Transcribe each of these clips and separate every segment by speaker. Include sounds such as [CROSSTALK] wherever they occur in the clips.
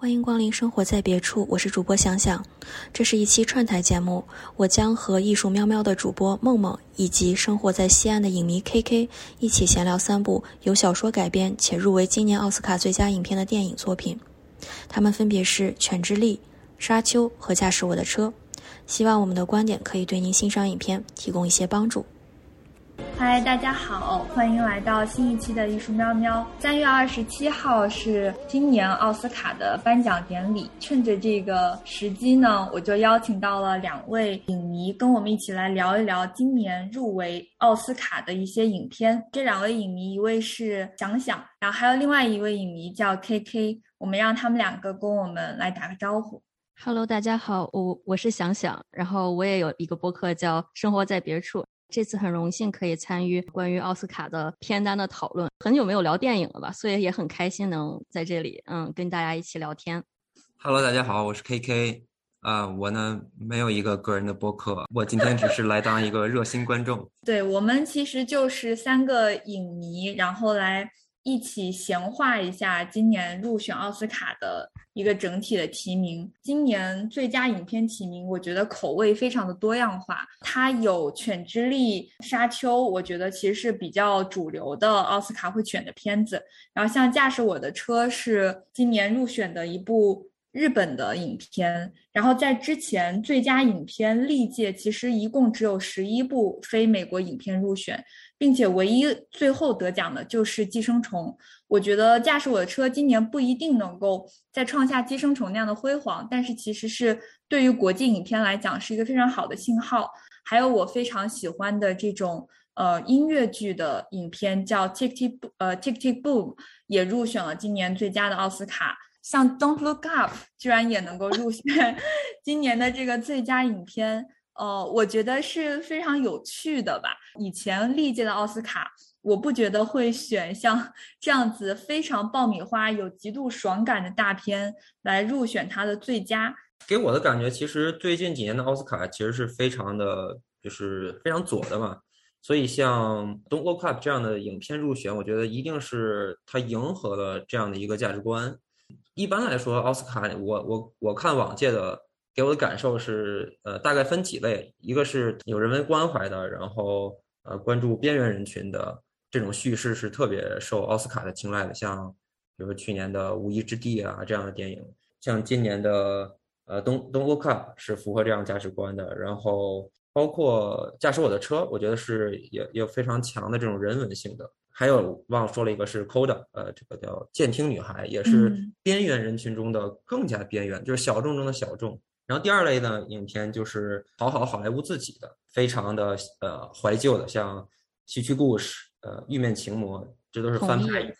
Speaker 1: 欢迎光临生活在别处，我是主播想想。这是一期串台节目，我将和艺术喵喵的主播梦梦以及生活在西安的影迷 KK 一起闲聊三部由小说改编且入围今年奥斯卡最佳影片的电影作品。他们分别是《犬之力》《沙丘》和《驾驶我的车》。希望我们的观点可以对您欣赏影片提供一些帮助。
Speaker 2: 嗨，大家好，欢迎来到新一期的艺术喵喵。三月二十七号是今年奥斯卡的颁奖典礼，趁着这个时机呢，我就邀请到了两位影迷，跟我们一起来聊一聊今年入围奥斯卡的一些影片。这两位影迷，一位是想想，然后还有另外一位影迷叫 KK，我们让他们两个跟我们来打个招呼。
Speaker 3: Hello，大家好，我我是想想，然后我也有一个播客叫《生活在别处》。这次很荣幸可以参与关于奥斯卡的片单的讨论，很久没有聊电影了吧，所以也很开心能在这里，嗯，跟大家一起聊天。
Speaker 4: Hello，大家好，我是 KK，啊，我呢没有一个个人的播客，我今天只是来当一个热心观众。[LAUGHS]
Speaker 2: 对我们其实就是三个影迷，然后来。一起闲话一下今年入选奥斯卡的一个整体的提名。今年最佳影片提名，我觉得口味非常的多样化。它有《犬之力》《沙丘》，我觉得其实是比较主流的奥斯卡会选的片子。然后像《驾驶我的车》是今年入选的一部日本的影片。然后在之前最佳影片历届其实一共只有十一部非美国影片入选。并且唯一最后得奖的就是《寄生虫》，我觉得驾驶我的车今年不一定能够再创下《寄生虫》那样的辉煌，但是其实是对于国际影片来讲是一个非常好的信号。还有我非常喜欢的这种呃音乐剧的影片叫《Tick Tick》呃《Tick Tick Boom》也入选了今年最佳的奥斯卡，像《Don't Look Up》居然也能够入 [LAUGHS] 选今年的这个最佳影片。呃，我觉得是非常有趣的吧。以前历届的奥斯卡，我不觉得会选像 [LAUGHS] 这样子非常爆米花、有极度爽感的大片来入选它的最佳。
Speaker 4: 给我的感觉，其实最近几年的奥斯卡其实是非常的，就是非常左的嘛。所以像《Don't Look Up》这样的影片入选，我觉得一定是它迎合了这样的一个价值观。一般来说，奥斯卡，我我我看往届的。给我的感受是，呃，大概分几类，一个是有人文关怀的，然后呃，关注边缘人群的这种叙事是特别受奥斯卡的青睐的，像比如说去年的《无依之地》啊这样的电影，像今年的呃《东东 Look Up》是符合这样价值观的，然后包括驾驶我的车，我觉得是也有非常强的这种人文性的，还有忘说了一个是 Coda，呃，这个叫监听女孩，也是边缘人群中的更加边缘，就是小众中的小众。然后第二类呢，影片就是讨好好莱坞自己的，非常的呃怀旧的，像《西区故事》呃《玉面情魔》，这都是翻拍以前，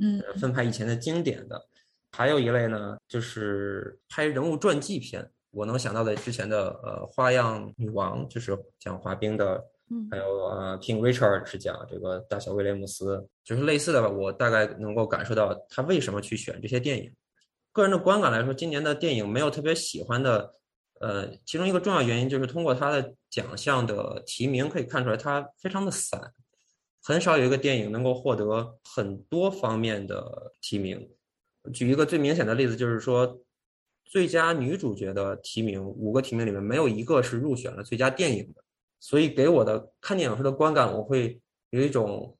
Speaker 2: 嗯，
Speaker 4: 翻拍以前的经典的。还有一类呢，就是拍人物传记片，我能想到的之前的呃《花样女王》，就是讲滑冰的，还有呃《King Richard》是讲这个大小威廉姆斯，就是类似的吧。我大概能够感受到他为什么去选这些电影。个人的观感来说，今年的电影没有特别喜欢的，呃，其中一个重要原因就是通过他的奖项的提名可以看出来，它非常的散，很少有一个电影能够获得很多方面的提名。举一个最明显的例子，就是说，最佳女主角的提名，五个提名里面没有一个是入选了最佳电影的，所以给我的看电影时的观感，我会有一种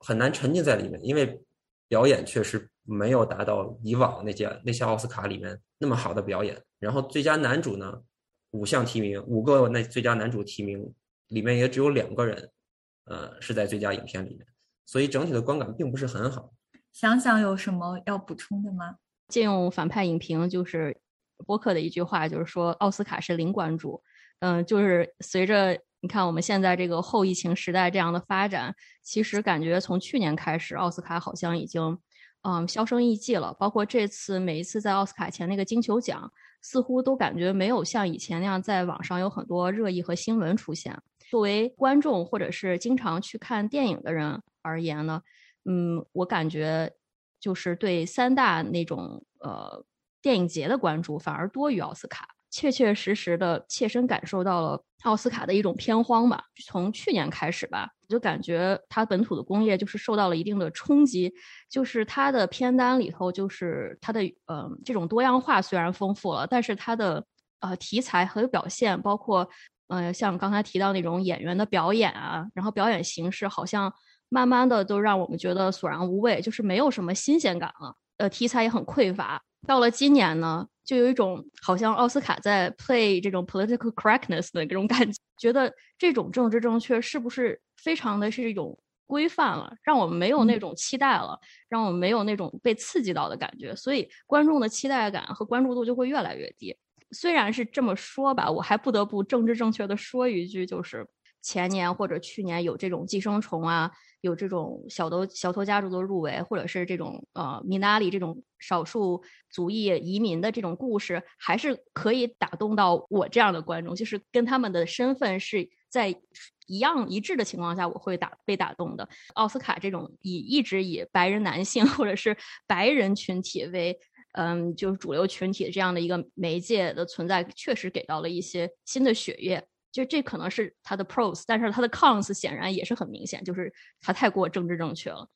Speaker 4: 很难沉浸在里面，因为表演确实。没有达到以往那些那些奥斯卡里面那么好的表演。然后最佳男主呢，五项提名，五个那最佳男主提名里面也只有两个人，呃，是在最佳影片里面，所以整体的观感并不是很好。
Speaker 2: 想想有什么要补充的吗？
Speaker 3: 借用反派影评就是播客的一句话，就是说奥斯卡是零关注。嗯，就是随着你看我们现在这个后疫情时代这样的发展，其实感觉从去年开始，奥斯卡好像已经。嗯，销声匿迹了。包括这次每一次在奥斯卡前那个金球奖，似乎都感觉没有像以前那样在网上有很多热议和新闻出现。作为观众或者是经常去看电影的人而言呢，嗯，我感觉就是对三大那种呃电影节的关注反而多于奥斯卡，确确实实的切身感受到了奥斯卡的一种偏荒吧。从去年开始吧。就感觉它本土的工业就是受到了一定的冲击，就是它的片单里头，就是它的呃这种多样化虽然丰富了，但是它的呃题材和表现，包括呃像刚才提到那种演员的表演啊，然后表演形式，好像慢慢的都让我们觉得索然无味，就是没有什么新鲜感了。呃，题材也很匮乏。到了今年呢，就有一种好像奥斯卡在 play 这种 political correctness 的这种感觉，觉得这种政治正确是不是非常的是一种规范了，让我们没有那种期待了，让我们没有那种被刺激到的感觉，所以观众的期待感和关注度就会越来越低。虽然是这么说吧，我还不得不政治正确的说一句，就是前年或者去年有这种寄生虫啊。有这种小偷小偷家族的入围，或者是这种呃米纳里这种少数族裔移民的这种故事，还是可以打动到我这样的观众，就是跟他们的身份是在一样一致的情况下，我会打被打动的。奥斯卡这种以一直以白人男性或者是白人群体为嗯就是主流群体这样的一个媒介的存在，确实给到了一些新的血液。就这可能是他的 pros，但是他的 cons 显然也是很明显，就是他太过政治正确了。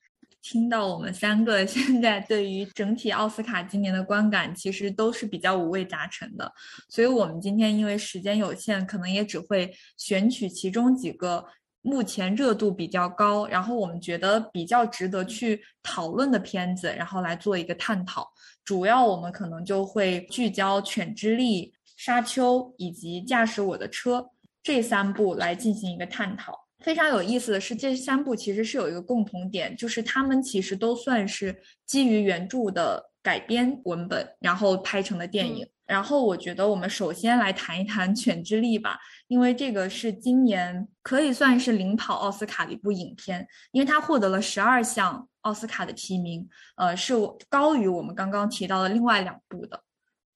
Speaker 2: 听到我们三个现在对于整体奥斯卡今年的观感，其实都是比较五味杂陈的，所以我们今天因为时间有限，可能也只会选取其中几个目前热度比较高，然后我们觉得比较值得去讨论的片子，然后来做一个探讨。主要我们可能就会聚焦《犬之力》《沙丘》以及《驾驶我的车》。这三部来进行一个探讨。非常有意思的是，这三部其实是有一个共同点，就是他们其实都算是基于原著的改编文本，然后拍成的电影。然后我觉得我们首先来谈一谈《犬之力》吧，因为这个是今年可以算是领跑奥斯卡的一部影片，因为它获得了十二项奥斯卡的提名，呃，是高于我们刚刚提到的另外两部的。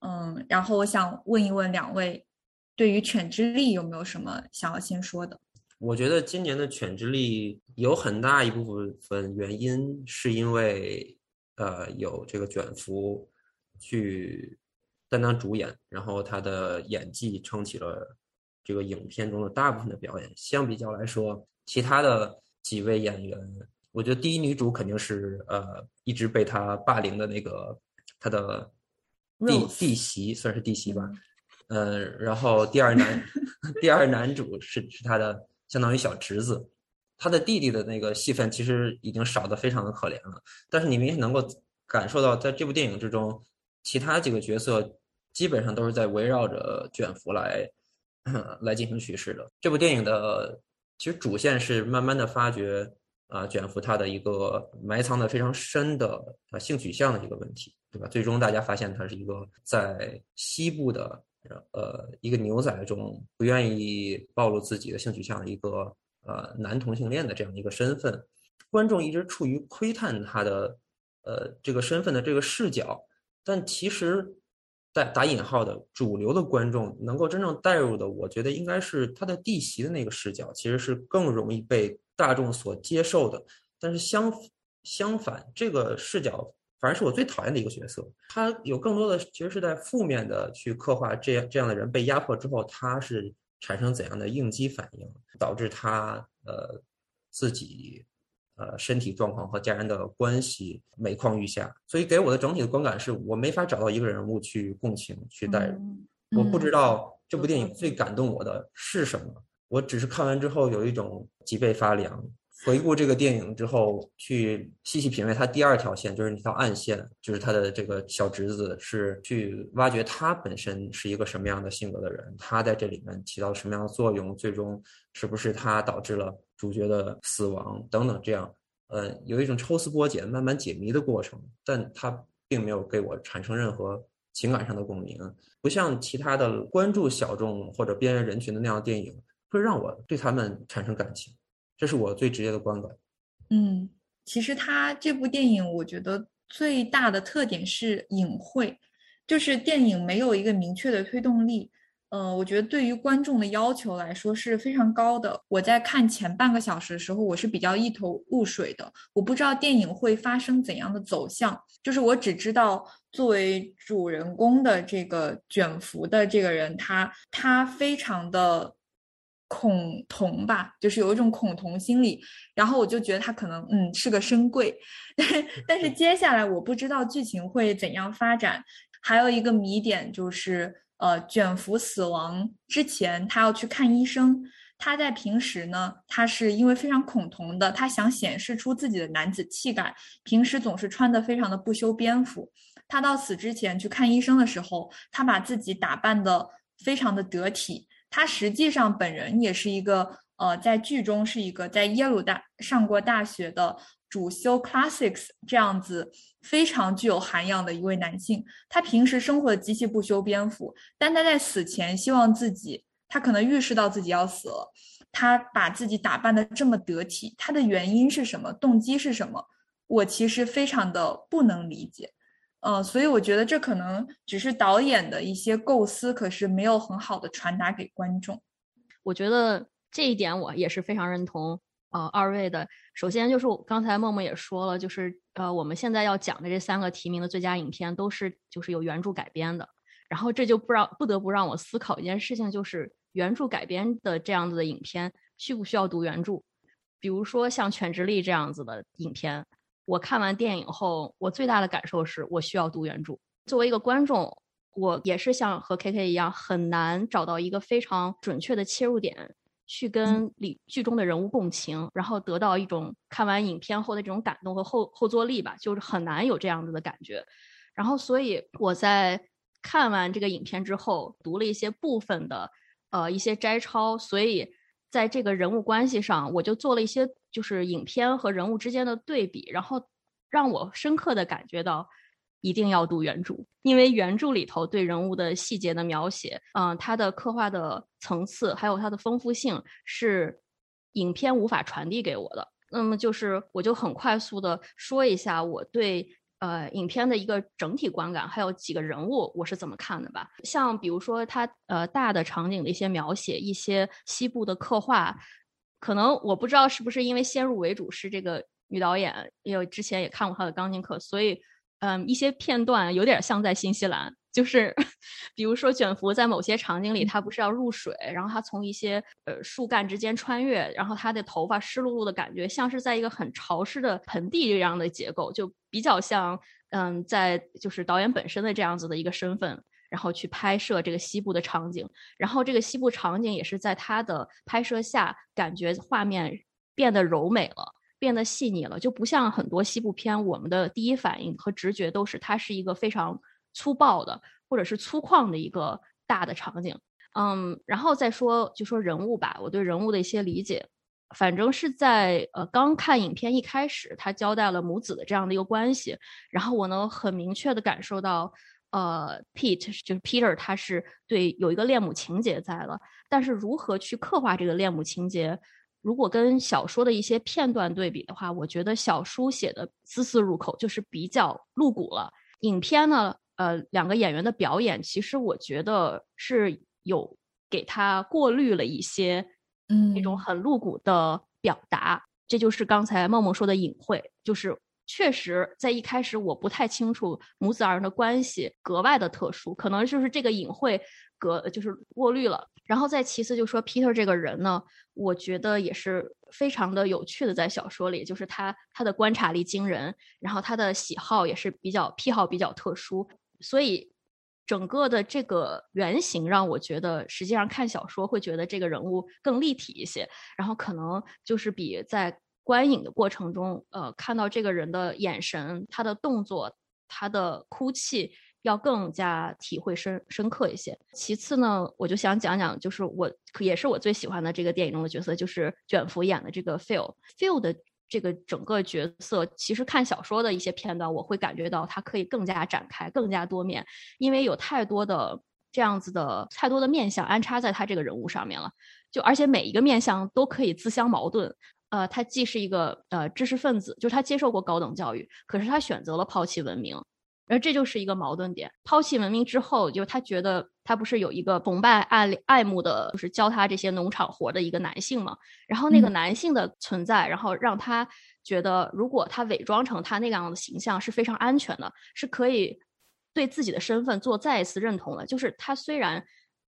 Speaker 2: 嗯，然后我想问一问两位。对于《犬之力》有没有什么想要先说的？
Speaker 4: 我觉得今年的《犬之力》有很大一部分原因是因为，呃，有这个卷福去担当主演，然后他的演技撑起了这个影片中的大部分的表演。相比较来说，其他的几位演员，我觉得第一女主肯定是呃一直被他霸凌的那个他的弟弟媳，算是弟媳吧。嗯，然后第二男，[LAUGHS] 第二男主是是他的相当于小侄子，他的弟弟的那个戏份其实已经少的非常的可怜了。但是你明显能够感受到，在这部电影之中，其他几个角色基本上都是在围绕着卷福来 [CLEARS THROAT] 来进行叙事的。这部电影的其实主线是慢慢的发掘啊卷福他的一个埋藏的非常深的啊性取向的一个问题，对吧？最终大家发现他是一个在西部的。呃，一个牛仔中不愿意暴露自己的性取向的一个呃男同性恋的这样一个身份，观众一直处于窥探他的呃这个身份的这个视角，但其实带打引号的主流的观众能够真正带入的，我觉得应该是他的弟媳的那个视角，其实是更容易被大众所接受的。但是相相反，这个视角。反而是我最讨厌的一个角色，他有更多的其实是在负面的去刻画这样这样的人被压迫之后，他是产生怎样的应激反应，导致他呃自己呃身体状况和家人的关系每况愈下。所以给我的整体的观感是我没法找到一个人物去共情去代入，我不知道这部电影最感动我的是什么，我只是看完之后有一种脊背发凉。回顾这个电影之后，去细细品味他第二条线，就是那条暗线，就是他的这个小侄子是去挖掘他本身是一个什么样的性格的人，他在这里面起到什么样的作用，最终是不是他导致了主角的死亡等等，这样，呃，有一种抽丝剥茧、慢慢解谜的过程，但他并没有给我产生任何情感上的共鸣，不像其他的关注小众或者边缘人群的那样的电影，会让我对他们产生感情。这是我最直接的观感。
Speaker 2: 嗯，其实他这部电影，我觉得最大的特点是隐晦，就是电影没有一个明确的推动力。嗯，我觉得对于观众的要求来说是非常高的。我在看前半个小时的时候，我是比较一头雾水的，我不知道电影会发生怎样的走向。就是我只知道，作为主人公的这个卷福的这个人，他他非常的。恐同吧，就是有一种恐同心理。然后我就觉得他可能嗯是个深贵，[LAUGHS] 但是但是接下来我不知道剧情会怎样发展。还有一个谜点就是，呃，卷福死亡之前他要去看医生。他在平时呢，他是因为非常恐同的，他想显示出自己的男子气概，平时总是穿的非常的不修边幅。他到死之前去看医生的时候，他把自己打扮的非常的得体。他实际上本人也是一个，呃，在剧中是一个在耶鲁大上过大学的，主修 classics 这样子非常具有涵养的一位男性。他平时生活的极其不修边幅，但他在死前希望自己。他可能预示到自己要死了，他把自己打扮的这么得体，他的原因是什么？动机是什么？我其实非常的不能理解，呃，所以我觉得这可能只是导演的一些构思，可是没有很好的传达给观众。
Speaker 3: 我觉得这一点我也是非常认同，呃，二位的。首先就是刚才默默也说了，就是呃，我们现在要讲的这三个提名的最佳影片都是就是有原著改编的，然后这就不让不得不让我思考一件事情，就是。原著改编的这样子的影片，需不需要读原著？比如说像《犬之力》这样子的影片，我看完电影后，我最大的感受是我需要读原著。作为一个观众，我也是像和 K K 一样，很难找到一个非常准确的切入点，去跟里剧中的人物共情，然后得到一种看完影片后的这种感动和后后坐力吧，就是很难有这样子的感觉。然后，所以我在看完这个影片之后，读了一些部分的。呃，一些摘抄，所以在这个人物关系上，我就做了一些就是影片和人物之间的对比，然后让我深刻的感觉到一定要读原著，因为原著里头对人物的细节的描写，嗯，它的刻画的层次还有它的丰富性是影片无法传递给我的。那么就是，我就很快速的说一下我对。呃，影片的一个整体观感，还有几个人物，我是怎么看的吧？像比如说它呃大的场景的一些描写，一些西部的刻画，可能我不知道是不是因为先入为主是这个女导演，因为之前也看过她的钢琴课，所以嗯一些片段有点像在新西兰。就是，比如说卷福在某些场景里，他不是要入水，然后他从一些呃树干之间穿越，然后他的头发湿漉漉的感觉，像是在一个很潮湿的盆地这样的结构，就比较像嗯，在就是导演本身的这样子的一个身份，然后去拍摄这个西部的场景，然后这个西部场景也是在他的拍摄下，感觉画面变得柔美了，变得细腻了，就不像很多西部片，我们的第一反应和直觉都是它是一个非常。粗暴的，或者是粗犷的一个大的场景，嗯，然后再说就说人物吧，我对人物的一些理解，反正是在呃刚看影片一开始，他交代了母子的这样的一个关系，然后我能很明确的感受到，呃，Pete 就是 Peter，他是对有一个恋母情节在了，但是如何去刻画这个恋母情节，如果跟小说的一些片段对比的话，我觉得小说写的丝丝入口，就是比较露骨了，影片呢。呃，两个演员的表演，其实我觉得是有给他过滤了一些，
Speaker 2: 嗯，
Speaker 3: 那种很露骨的表达。这就是刚才梦梦说的隐晦，就是确实在一开始我不太清楚母子二人的关系格外的特殊，可能就是这个隐晦隔就是过滤了。然后再其次就说 Peter 这个人呢，我觉得也是非常的有趣的，在小说里，就是他他的观察力惊人，然后他的喜好也是比较癖好比较特殊。所以，整个的这个原型让我觉得，实际上看小说会觉得这个人物更立体一些。然后可能就是比在观影的过程中，呃，看到这个人的眼神、他的动作、他的哭泣，要更加体会深深刻一些。其次呢，我就想讲讲，就是我也是我最喜欢的这个电影中的角色，就是卷福演的这个 Phil。Phil 的。这个整个角色，其实看小说的一些片段，我会感觉到他可以更加展开、更加多面，因为有太多的这样子的太多的面相安插在他这个人物上面了。就而且每一个面相都可以自相矛盾。呃，他既是一个呃知识分子，就是他接受过高等教育，可是他选择了抛弃文明。而这就是一个矛盾点。抛弃文明之后，就他觉得他不是有一个崇拜、爱爱慕的，就是教他这些农场活的一个男性嘛？然后那个男性的存在，然后让他觉得，如果他伪装成他那样的形象是非常安全的，是可以对自己的身份做再一次认同的。就是他虽然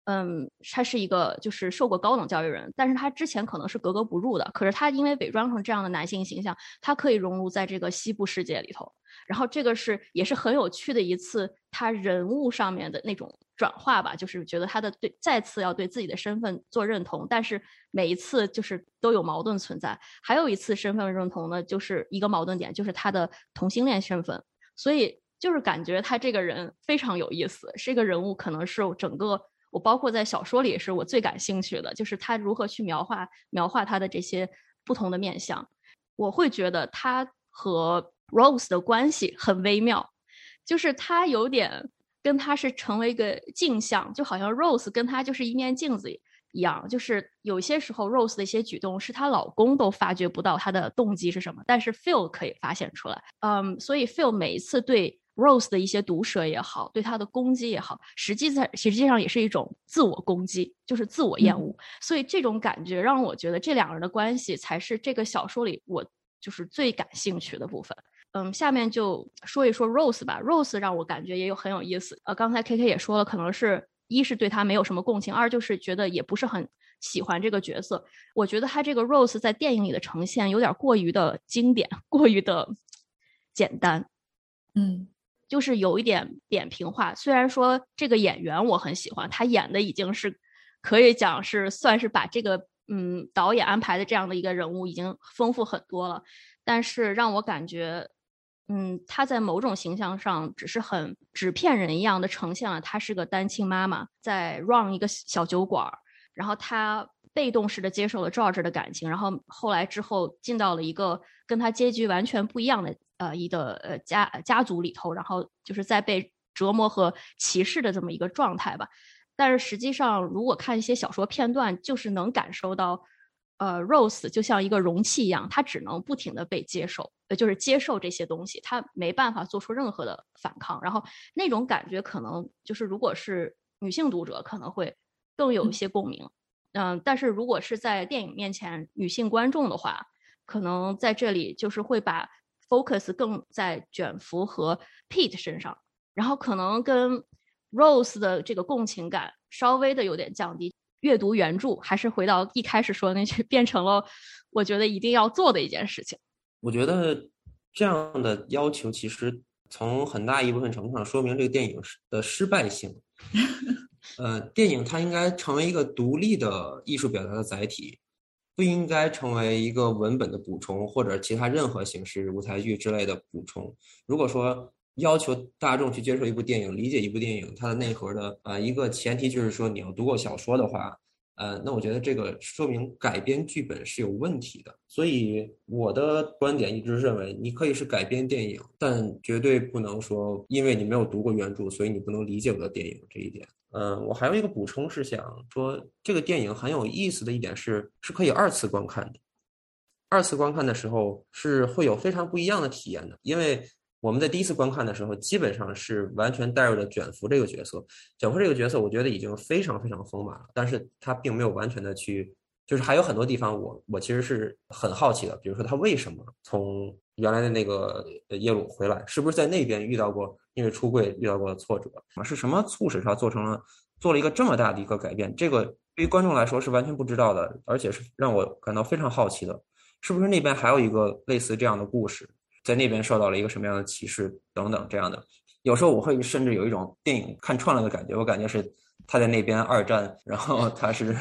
Speaker 3: 嗯，他是一个就是受过高等教育人，但是他之前可能是格格不入的。可是他因为伪装成这样的男性形象，他可以融入在这个西部世界里头。然后这个是也是很有趣的一次他人物上面的那种转化吧，就是觉得他的对再次要对自己的身份做认同，但是每一次就是都有矛盾存在。还有一次身份认同呢，就是一个矛盾点，就是他的同性恋身份。所以就是感觉他这个人非常有意思，这个人物可能是整个。我包括在小说里也是我最感兴趣的，就是他如何去描画描画他的这些不同的面相。我会觉得他和 Rose 的关系很微妙，就是他有点跟他是成为一个镜像，就好像 Rose 跟他就是一面镜子一样。就是有些时候 Rose 的一些举动是她老公都发觉不到她的动机是什么，但是 Phil 可以发现出来。嗯，所以 Phil 每一次对。Rose 的一些毒舌也好，对他的攻击也好，实际在实际上也是一种自我攻击，就是自我厌恶。所以这种感觉让我觉得这两个人的关系才是这个小说里我就是最感兴趣的部分。嗯，下面就说一说 Rose 吧。Rose 让我感觉也有很有意思。呃，刚才 K K 也说了，可能是一是对他没有什么共情，二就是觉得也不是很喜欢这个角色。我觉得他这个 Rose 在电影里的呈现有点过于的经典，过于的简单。
Speaker 2: 嗯。
Speaker 3: 就是有一点扁平化，虽然说这个演员我很喜欢，他演的已经是可以讲是算是把这个嗯导演安排的这样的一个人物已经丰富很多了，但是让我感觉嗯他在某种形象上只是很纸片人一样的呈现了他是个单亲妈妈在 run 一个小酒馆儿，然后他被动式的接受了 George 的感情，然后后来之后进到了一个跟他结局完全不一样的。呃，一个呃家家族里头，然后就是在被折磨和歧视的这么一个状态吧。但是实际上，如果看一些小说片段，就是能感受到，呃，Rose 就像一个容器一样，它只能不停的被接受，呃，就是接受这些东西，它没办法做出任何的反抗。然后那种感觉，可能就是如果是女性读者，可能会更有一些共鸣。嗯，嗯但是如果是在电影面前，女性观众的话，可能在这里就是会把。focus 更在卷福和 Pete 身上，然后可能跟 Rose 的这个共情感稍微的有点降低。阅读原著还是回到一开始说的那句，变成了我觉得一定要做的一件事情。
Speaker 4: 我觉得这样的要求其实从很大一部分程度上说明这个电影的失败性。呃，电影它应该成为一个独立的艺术表达的载体。不应该成为一个文本的补充，或者其他任何形式舞台剧之类的补充。如果说要求大众去接受一部电影、理解一部电影，它的内核的呃一个前提就是说你要读过小说的话，呃，那我觉得这个说明改编剧本是有问题的。所以我的观点一直认为，你可以是改编电影，但绝对不能说因为你没有读过原著，所以你不能理解我的电影这一点。嗯，我还有一个补充是想说，这个电影很有意思的一点是，是可以二次观看的。二次观看的时候是会有非常不一样的体验的，因为我们在第一次观看的时候，基本上是完全带入了卷福这个角色。卷福这个角色，我觉得已经非常非常丰满了，但是他并没有完全的去，就是还有很多地方，我我其实是很好奇的，比如说他为什么从原来的那个耶鲁回来，是不是在那边遇到过？因为出柜遇到过的挫折啊，是什么促使他做成了做了一个这么大的一个改变？这个对于观众来说是完全不知道的，而且是让我感到非常好奇的，是不是那边还有一个类似这样的故事，在那边受到了一个什么样的启示等等这样的？有时候我会甚至有一种电影看串了的感觉，我感觉是他在那边二战，然后他是。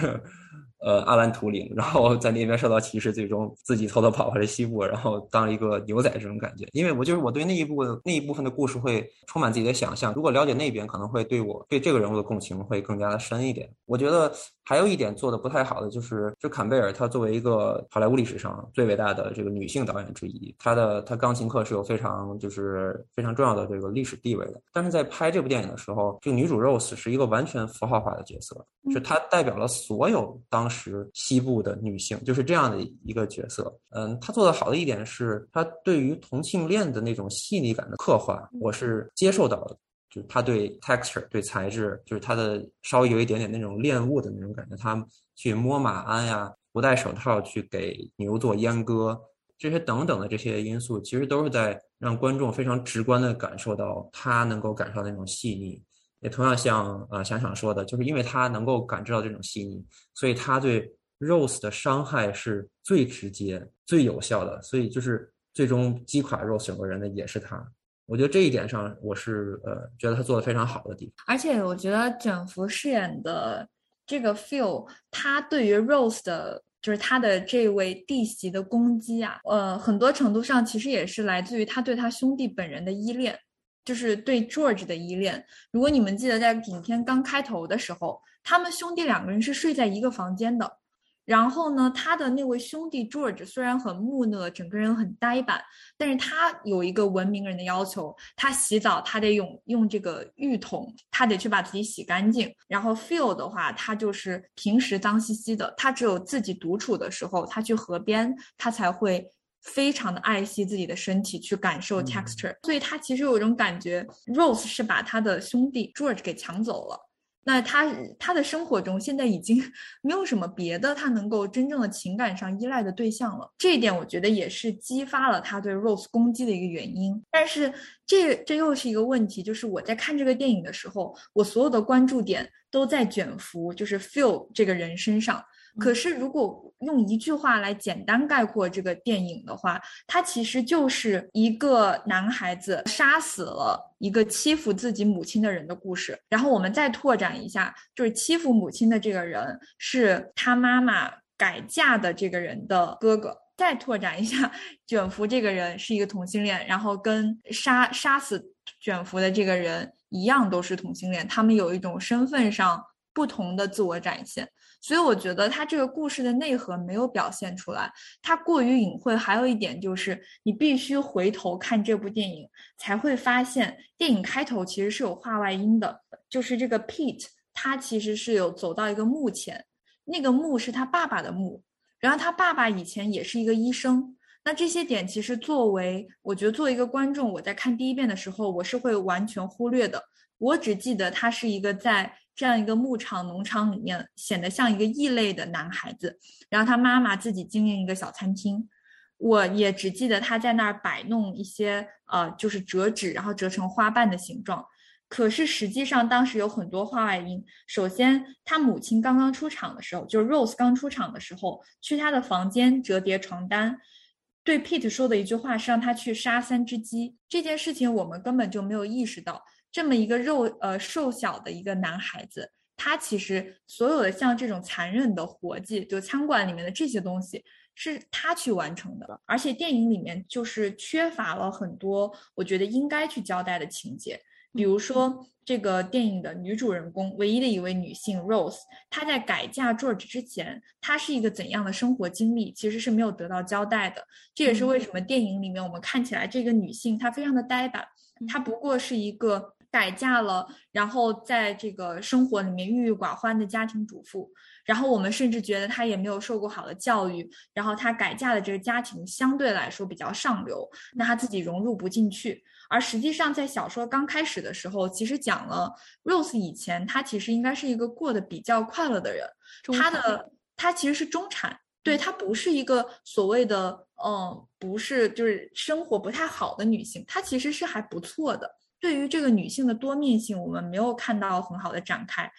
Speaker 4: 呃，阿兰图灵，然后在那边受到歧视，最终自己偷偷跑回了西部，然后当一个牛仔这种感觉。因为我就是我对那一部那一部分的故事会充满自己的想象。如果了解那边，可能会对我对这个人物的共情会更加的深一点。我觉得还有一点做的不太好的就是，就坎贝尔她作为一个好莱坞历史上最伟大的这个女性导演之一，她的她钢琴课是有非常就是非常重要的这个历史地位的。但是在拍这部电影的时候，这个女主 Rose 是一个完全符号化的角色，是她代表了所有当。时西部的女性就是这样的一个角色，嗯，她做的好的一点是，她对于同性恋的那种细腻感的刻画，我是接受到的。就是她对 texture 对材质，就是他的稍微有一点点那种恋物的那种感觉，他去摸马鞍呀，不戴手套去给牛做阉割，这些等等的这些因素，其实都是在让观众非常直观的感受到他能够感受到那种细腻。也同样像呃想想说的，就是因为他能够感知到这种细腻，所以他对 Rose 的伤害是最直接、最有效的，所以就是最终击垮 Rose 整个人的也是他。我觉得这一点上，我是呃觉得他做的非常好的地方。
Speaker 2: 而且我觉得卷福饰演的这个 Phil，他对于 Rose 的，就是他的这位弟媳的攻击啊，呃，很多程度上其实也是来自于他对他兄弟本人的依恋，就是对 George 的依恋。如果你们记得在影片刚开头的时候，他们兄弟两个人是睡在一个房间的。然后呢，他的那位兄弟 George 虽然很木讷，整个人很呆板，但是他有一个文明人的要求，他洗澡他得用用这个浴桶，他得去把自己洗干净。然后 Phil 的话，他就是平时脏兮兮的，他只有自己独处的时候，他去河边，他才会非常的爱惜自己的身体，去感受 texture。所以他其实有一种感觉，Rose 是把他的兄弟 George 给抢走了。那他他的生活中现在已经没有什么别的他能够真正的情感上依赖的对象了，这一点我觉得也是激发了他对 Rose 攻击的一个原因。但是这这又是一个问题，就是我在看这个电影的时候，我所有的关注点都在卷福，就是 Phil 这个人身上。可是，如果用一句话来简单概括这个电影的话，它其实就是一个男孩子杀死了一个欺负自己母亲的人的故事。然后我们再拓展一下，就是欺负母亲的这个人是他妈妈改嫁的这个人的哥哥。再拓展一下，卷福这个人是一个同性恋，然后跟杀杀死卷福的这个人一样都是同性恋，他们有一种身份上不同的自我展现。所以我觉得他这个故事的内核没有表现出来，它过于隐晦。还有一点就是，你必须回头看这部电影，才会发现电影开头其实是有画外音的。就是这个 Pete，他其实是有走到一个墓前，那个墓是他爸爸的墓，然后他爸爸以前也是一个医生。那这些点其实作为，我觉得作为一个观众，我在看第一遍的时候，我是会完全忽略的。我只记得他是一个在。这样一个牧场农场里面显得像一个异类的男孩子，然后他妈妈自己经营一个小餐厅，我也只记得他在那儿摆弄一些呃，就是折纸，然后折成花瓣的形状。可是实际上当时有很多话外音。首先，他母亲刚刚出场的时候，就是 Rose 刚出场的时候，去他的房间折叠床单，对 Pete 说的一句话是让他去杀三只鸡。这件事情我们根本就没有意识到。这么一个肉呃瘦小的一个男孩子，他其实所有的像这种残忍的活计，就餐馆里面的这些东西，是他去完成的。而且电影里面就是缺乏了很多我觉得应该去交代的情节，比如说这个电影的女主人公，唯一的一位女性 Rose，她在改嫁 George 之前，她是一个怎样的生活经历，其实是没有得到交代的。这也是为什么电影里面我们看起来这个女性她非常的呆板，她不过是一个。改嫁了，然后在这个生活里面郁郁寡欢的家庭主妇，然后我们甚至觉得她也没有受过好的教育，然后她改嫁的这个家庭相对来说比较上流，那她自己融入不进去。而实际上在小说刚开始的时候，其实讲了 Rose 以前她其实应该是一个过得比较快乐的人，她的她其实是中产，对她不是一个所谓的嗯不是就是生活不太好的女性，她其实是还不错的。对于这个女性的多面性，我们没有看到很好的展开。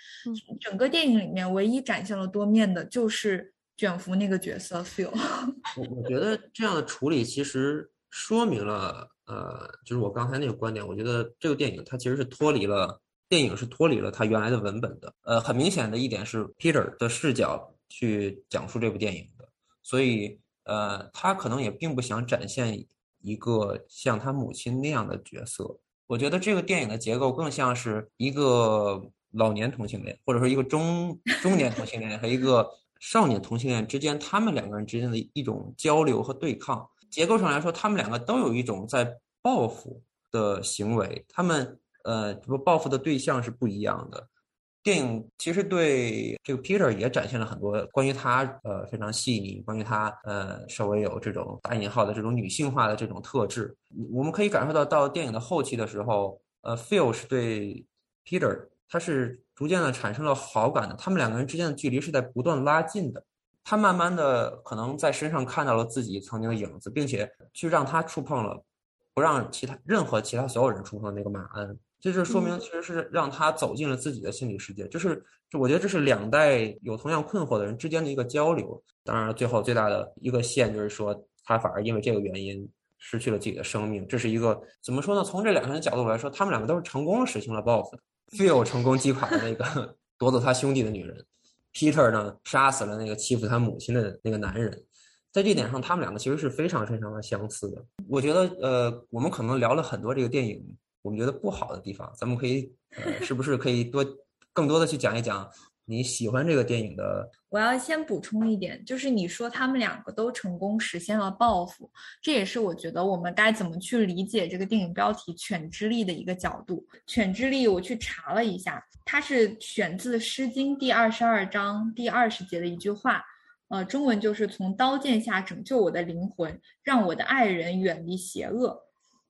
Speaker 2: 整个电影里面唯一展现了多面的，就是卷福那个角色 feel。[LAUGHS]
Speaker 4: 我我觉得这样的处理其实说明了，呃，就是我刚才那个观点。我觉得这个电影它其实是脱离了电影是脱离了它原来的文本的。呃，很明显的一点是 Peter 的视角去讲述这部电影的，所以呃，他可能也并不想展现一个像他母亲那样的角色。我觉得这个电影的结构更像是一个老年同性恋，或者说一个中中年同性恋和一个少年同性恋之间，他们两个人之间的一种交流和对抗。结构上来说，他们两个都有一种在报复的行为，他们呃，不报复的对象是不一样的。电影其实对这个 Peter 也展现了很多关于他呃非常细腻，关于他呃稍微有这种打引号的这种女性化的这种特质。我们可以感受到，到电影的后期的时候，呃，Phil 是对 Peter 他是逐渐的产生了好感的，他们两个人之间的距离是在不断拉近的。他慢慢的可能在身上看到了自己曾经的影子，并且去让他触碰了不让其他任何其他所有人触碰那个马恩。这就说明其实是让他走进了自己的心理世界，就是就我觉得这是两代有同样困惑的人之间的一个交流。当然，最后最大的一个线就是说，他反而因为这个原因失去了自己的生命。这是一个怎么说呢？从这两个人角度来说，他们两个都是成功实行了报复的。Phil 成功击垮了那个夺走他兄弟的女人，Peter 呢杀死了那个欺负他母亲的那个男人。在这点上，他们两个其实是非常非常的相似的。我觉得，呃，我们可能聊了很多这个电影。我们觉得不好的地方，咱们可以，是不是可以多更多的去讲一讲你喜欢这个电影的？
Speaker 2: 我要先补充一点，就是你说他们两个都成功实现了报复，这也是我觉得我们该怎么去理解这个电影标题《犬之力》的一个角度。犬之力，我去查了一下，它是选自《诗经》第二十二章第二十节的一句话，呃，中文就是从刀剑下拯救我的灵魂，让我的爱人远离邪恶。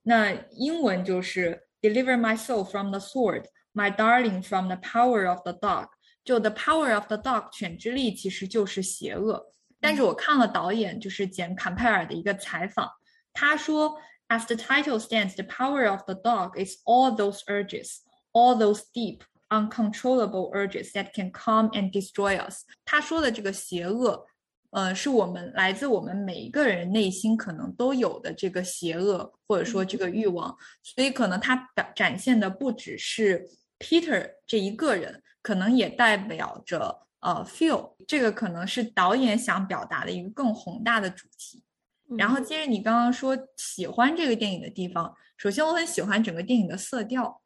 Speaker 2: 那英文就是 deliver my soul from the sword, my darling from the power of the dog。就 the power of the dog，犬之力其实就是邪恶。但是我看了导演就是简坎佩尔的一个采访，他说，as the title stands, the power of the dog is all those urges, all those deep, uncontrollable urges that can come and destroy us。他说的这个邪恶。 呃，是我们来自我们每一个人内心可能都有的这个邪恶，或者说这个欲望，所以可能它表展现的不只是 Peter 这一个人，可能也代表着呃 Phil，这个可能是导演想表达的一个更宏大的主题。然后接着你刚刚说喜欢这个电影的地方，首先我很喜欢整个电影的色调。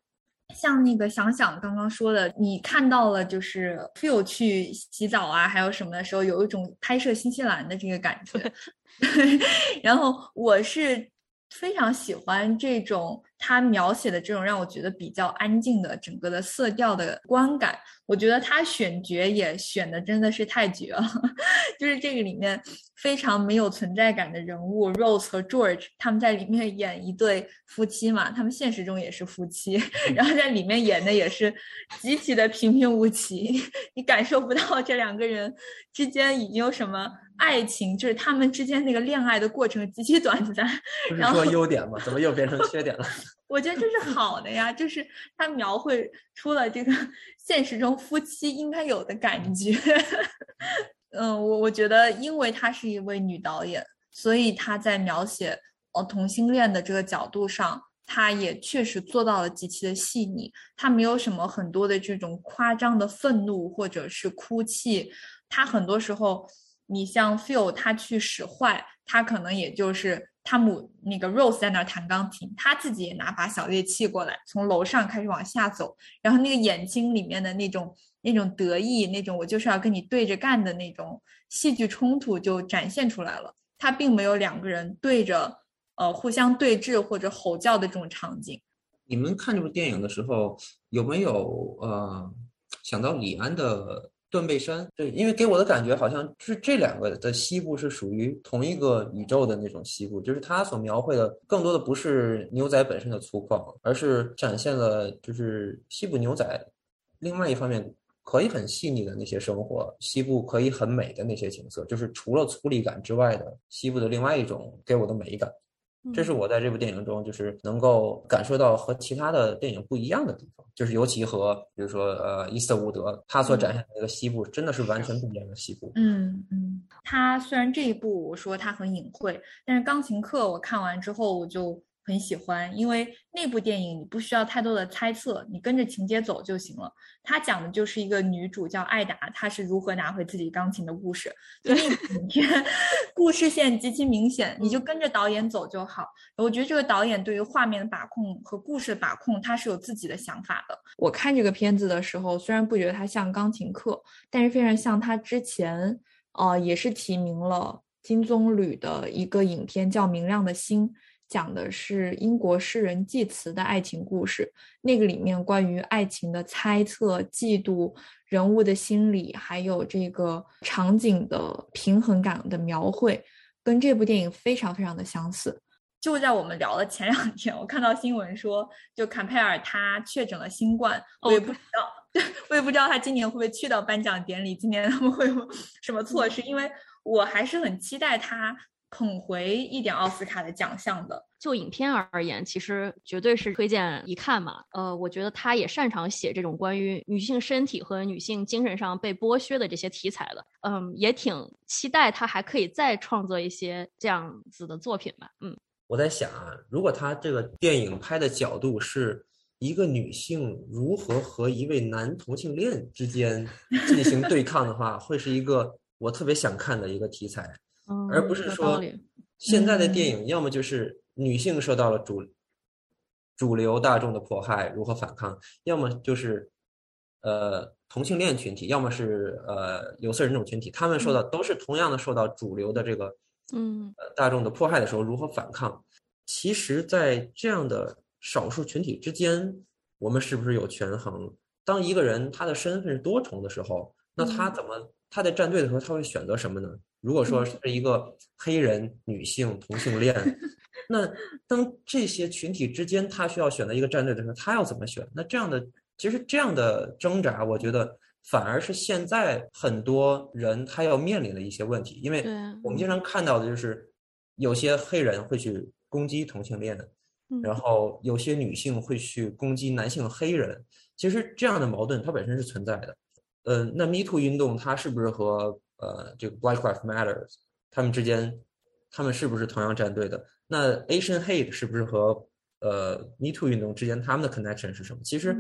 Speaker 2: 像那个想想刚刚说的，你看到了就是 feel 去洗澡啊，还有什么的时候，有一种拍摄新西兰的这个感觉。[LAUGHS] 然后我是。非常喜欢这种他描写的这种让我觉得比较安静的整个的色调的观感。我觉得他选角也选的真的是太绝了，[LAUGHS] 就是这个里面非常没有存在感的人物 Rose 和 George，他们在里面演一对夫妻嘛，他们现实中也是夫妻，然后在里面演的也是极其的平平无奇，[LAUGHS] 你感受不到这两个人之间已经有什么。爱情就是他们之间那个恋爱的过程极其短暂，
Speaker 4: 不是说优点吗？怎么又变成缺点了？[LAUGHS]
Speaker 2: 我觉得这是好的呀，就是他描绘出了这个现实中夫妻应该有的感觉。[LAUGHS] 嗯，我我觉得，因为她是一位女导演，所以她在描写哦同性恋的这个角度上，她也确实做到了极其的细腻。她没有什么很多的这种夸张的愤怒或者是哭泣，她很多时候。你像 Phil，他去使坏，他可能也就是汤姆那个 Rose 在那儿弹钢琴，他自己也拿把小乐器过来，从楼上开始往下走，然后那个眼睛里面的那种那种得意，那种我就是要跟你对着干的那种戏剧冲突就展现出来了。他并没有两个人对着呃互相对峙或者吼叫的这种场景。
Speaker 4: 你们看这部电影的时候有没有呃想到李安的？断背山，对，因为给我的感觉好像是这两个的西部是属于同一个宇宙的那种西部，就是他所描绘的更多的不是牛仔本身的粗犷，而是展现了就是西部牛仔另外一方面可以很细腻的那些生活，西部可以很美的那些景色，就是除了粗粝感之外的西部的另外一种给我的美感。这是我在这部电影中就是能够感受到和其他的电影不一样的地方，就是尤其和比如说呃伊斯特伍德他所展现的那个西部，真的是完全不一样的西部。
Speaker 2: 嗯嗯，他虽然这一部我说他很隐晦，但是钢琴课我看完之后我就。很喜欢，因为那部电影你不需要太多的猜测，你跟着情节走就行了。它讲的就是一个女主叫艾达，她是如何拿回自己钢琴的故事。那部影片故事线极其明显，你就跟着导演走就好。我觉得这个导演对于画面的把控和故事的把控，他是有自己的想法的。我看这个片子的时候，虽然不觉得它像钢琴课，但是非常像他之前，呃，也是提名了金棕榈的一个影片，叫《明亮的心》。讲的是英国诗人济慈的爱情故事，那个里面关于爱情的猜测、嫉妒、人物的心理，还有这个场景的平衡感的描绘，跟这部电影非常非常的相似。就在我们聊的前两天，我看到新闻说，就坎佩尔他确诊了新冠，我也不知道，[LAUGHS] 我也不知道他今年会不会去到颁奖典礼，今年他们会有什么措施？因为我还是很期待他。捧回一点奥斯卡的奖项的。
Speaker 3: 就影片而言，其实绝对是推荐一看嘛。呃，我觉得他也擅长写这种关于女性身体和女性精神上被剥削的这些题材的。嗯，也挺期待他还可以再创作一些这样子的作品吧。嗯，
Speaker 4: 我在想啊，如果他这个电影拍的角度是一个女性如何和一位男同性恋之间进行对抗的话，会是一个我特别想看的一个题材，而不是说现在的电影要么就是。女性受到了主主流大众的迫害，如何反抗？要么就是呃同性恋群体，要么是呃有色人种群体，他们受到都是同样的受到主流的这个
Speaker 3: 嗯
Speaker 4: 大众的迫害的时候，如何反抗？其实，在这样的少数群体之间，我们是不是有权衡？当一个人他的身份是多重的时候，那他怎么他在站队的时候他会选择什么呢？如果说是一个黑人女性同性恋。[LAUGHS] 那当这些群体之间，他需要选择一个战队的时候，他要怎么选？那这样的其实这样的挣扎，我觉得反而是现在很多人他要面临的一些问题，因为我们经常看到的就是有些黑人会去攻击同性恋，然后有些女性会去攻击男性黑人。其实这样的矛盾它本身是存在的。呃，那 Me Too 运动它是不是和呃这个 Black Lives Matters，他们之间，他们是不是同样站队的？那 Asian hate 是不是和呃 Me Too 运动之间他们的 connection 是什么？其实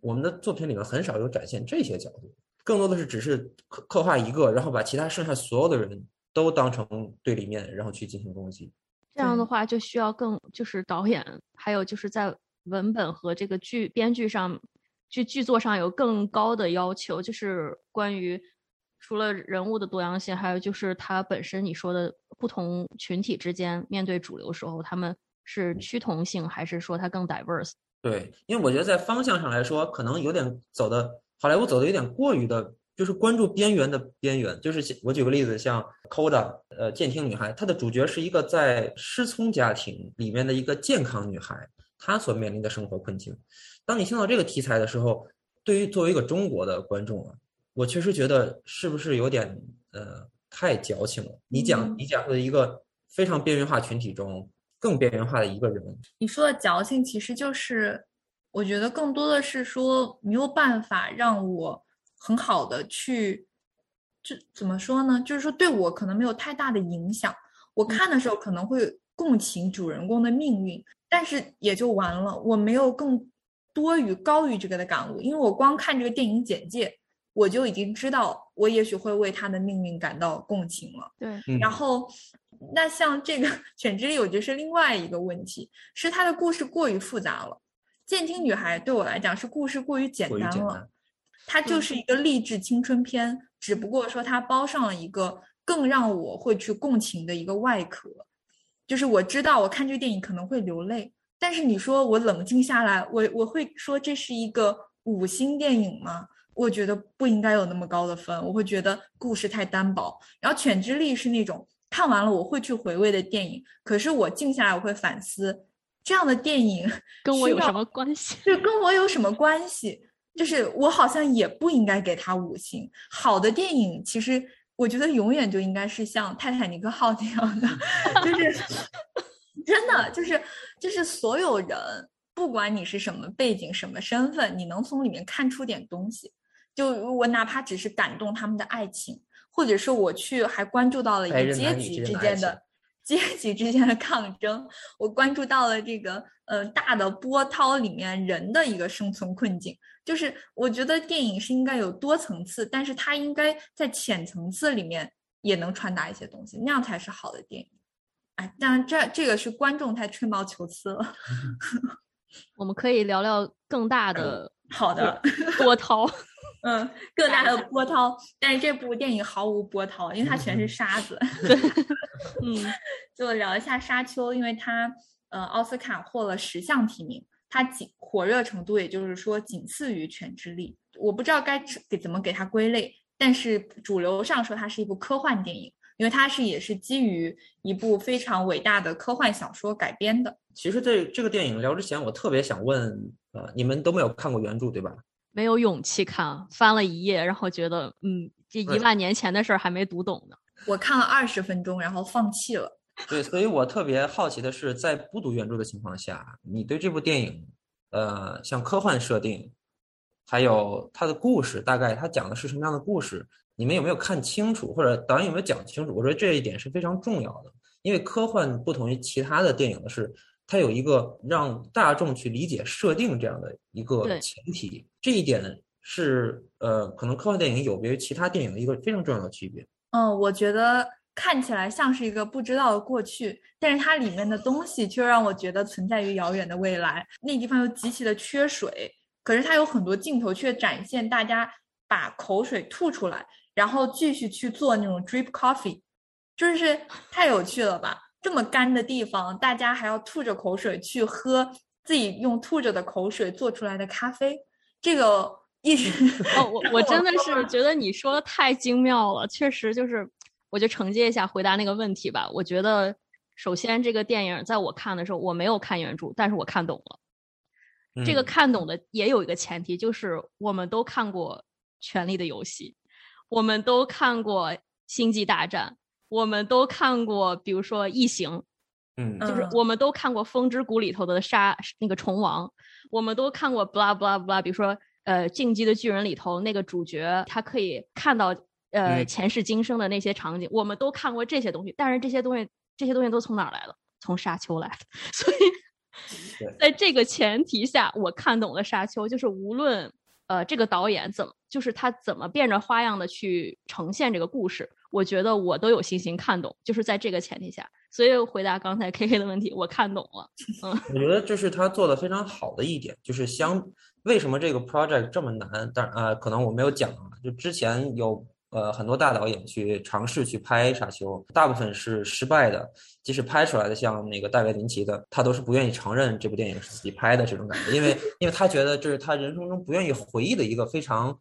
Speaker 4: 我们的作品里面很少有展现这些角度，更多的是只是刻刻画一个，然后把其他剩下所有的人都当成对立面，然后去进行攻击。
Speaker 3: 这样的话就需要更就是导演，还有就是在文本和这个剧编剧上，剧剧作上有更高的要求，就是关于。除了人物的多样性，还有就是它本身你说的不同群体之间面对主流时候，他们是趋同性，还是说它更 diverse？
Speaker 4: 对，因为我觉得在方向上来说，可能有点走的好莱坞走的有点过于的，就是关注边缘的边缘。就是我举个例子，像《Coda》呃，监听女孩，她的主角是一个在失聪家庭里面的一个健康女孩，她所面临的生活困境。当你听到这个题材的时候，对于作为一个中国的观众啊。我确实觉得是不是有点呃太矫情了？你讲你讲的一个非常边缘化群体中更边缘化的一个人，
Speaker 2: 你说的矫情其实就是我觉得更多的是说没有办法让我很好的去，就怎么说呢？就是说对我可能没有太大的影响。我看的时候可能会共情主人公的命运，但是也就完了。我没有更多于高于这个的感悟，因为我光看这个电影简介。我就已经知道，我也许会为他的命运感到共情了。
Speaker 3: 对，
Speaker 2: 然后，那像这个《[LAUGHS] 犬之力》，我觉得是另外一个问题，是他的故事过于复杂了。《监听女孩》对我来讲是故事过于简单了，它就是一个励志青春片，只不过说它包上了一个更让我会去共情的一个外壳，就是我知道我看这个电影可能会流泪，但是你说我冷静下来，我我会说这是一个五星电影吗？我觉得不应该有那么高的分，我会觉得故事太单薄。然后《犬之力》是那种看完了我会去回味的电影，可是我静下来我会反思，这样的电影 [LAUGHS]
Speaker 3: 跟我有什么关系？
Speaker 2: 就跟我有什么关系？就是我好像也不应该给他五星。好的电影其实我觉得永远就应该是像《泰坦尼克号》那样的，就是 [LAUGHS] 真的就是就是所有人，不管你是什么背景、什么身份，你能从里面看出点东西。就我哪怕只是感动他们的爱情，或者是我去还关注到了一个阶级之间的阶级之间的抗争，我关注到了这个呃大的波涛里面人的一个生存困境。就是我觉得电影是应该有多层次，但是它应该在浅层次里面也能传达一些东西，那样才是好的电影。哎，当然这这个是观众太吹毛求疵了。[LAUGHS]
Speaker 3: 我们可以聊聊更大的
Speaker 2: 好的 [LAUGHS]
Speaker 3: 波涛。
Speaker 2: 嗯，更大的波涛，但是这部电影毫无波涛，因为它全是沙子。[LAUGHS] [LAUGHS]
Speaker 3: 嗯，
Speaker 2: 就聊一下《沙丘》，因为它呃奥斯卡获了十项提名，它仅火热程度也就是说仅次于《犬之力》。我不知道该给怎么给它归类，但是主流上说它是一部科幻电影，因为它是也是基于一部非常伟大的科幻小说改编的。
Speaker 4: 其实对这个电影聊之前，我特别想问，呃，你们都没有看过原著对吧？
Speaker 3: 没有勇气看，翻了一页，然后觉得，嗯，这一万年前的事儿还没读懂呢。[LAUGHS]
Speaker 2: 我看了二十分钟，然后放弃了。
Speaker 4: 对，所以我特别好奇的是，在不读原著的情况下，你对这部电影，呃，像科幻设定，还有它的故事，大概它讲的是什么样的故事？你们有没有看清楚，或者导演有没有讲清楚？我觉得这一点是非常重要的，因为科幻不同于其他的电影的是，它有一个让大众去理解设定这样的一个前提，这一点是呃，可能科幻电影有别于其他电影的一个非常重要的区别。
Speaker 2: 嗯，我觉得。看起来像是一个不知道的过去，但是它里面的东西却让我觉得存在于遥远的未来。那地方又极其的缺水，可是它有很多镜头却展现大家把口水吐出来，然后继续去做那种 drip coffee，就是太有趣了吧？这么干的地方，大家还要吐着口水去喝自己用吐着的口水做出来的咖啡，这个一直
Speaker 3: 哦，我我真的是觉得你说的太精妙了，确实就是。我就承接一下回答那个问题吧。我觉得，首先这个电影在我看的时候，我没有看原著，但是我看懂了。这个看懂的也有一个前提，就是我们都看过《权力的游戏》，我们都看过《星际大战》，我们都看过，比如说《异形》，
Speaker 4: 嗯，
Speaker 3: 就是我们都看过《风之谷》里头的沙那个虫王，我们都看过 blah blah blah，比如说呃《进击的巨人》里头那个主角，他可以看到。呃，前世今生的那些场景，我们都看过这些东西，但是这些东西，这些东西都从哪儿来的？从沙丘来的。[LAUGHS] 所以，在这个前提下，我看懂了沙丘，就是无论呃这个导演怎么，就是他怎么变着花样的去呈现这个故事，我觉得我都有信心看懂。就是在这个前提下，所以回答刚才 [LAUGHS] K K 的问题，我看懂了。嗯，
Speaker 4: 我觉得这是他做的非常好的一点，就是相为什么这个 project 这么难？但呃，可能我没有讲啊，就之前有。呃，很多大导演去尝试去拍《沙丘》，大部分是失败的。即使拍出来的，像那个戴维林奇的，他都是不愿意承认这部电影是自己拍的这种感觉，因为因为他觉得这是他人生中不愿意回忆的一个非常，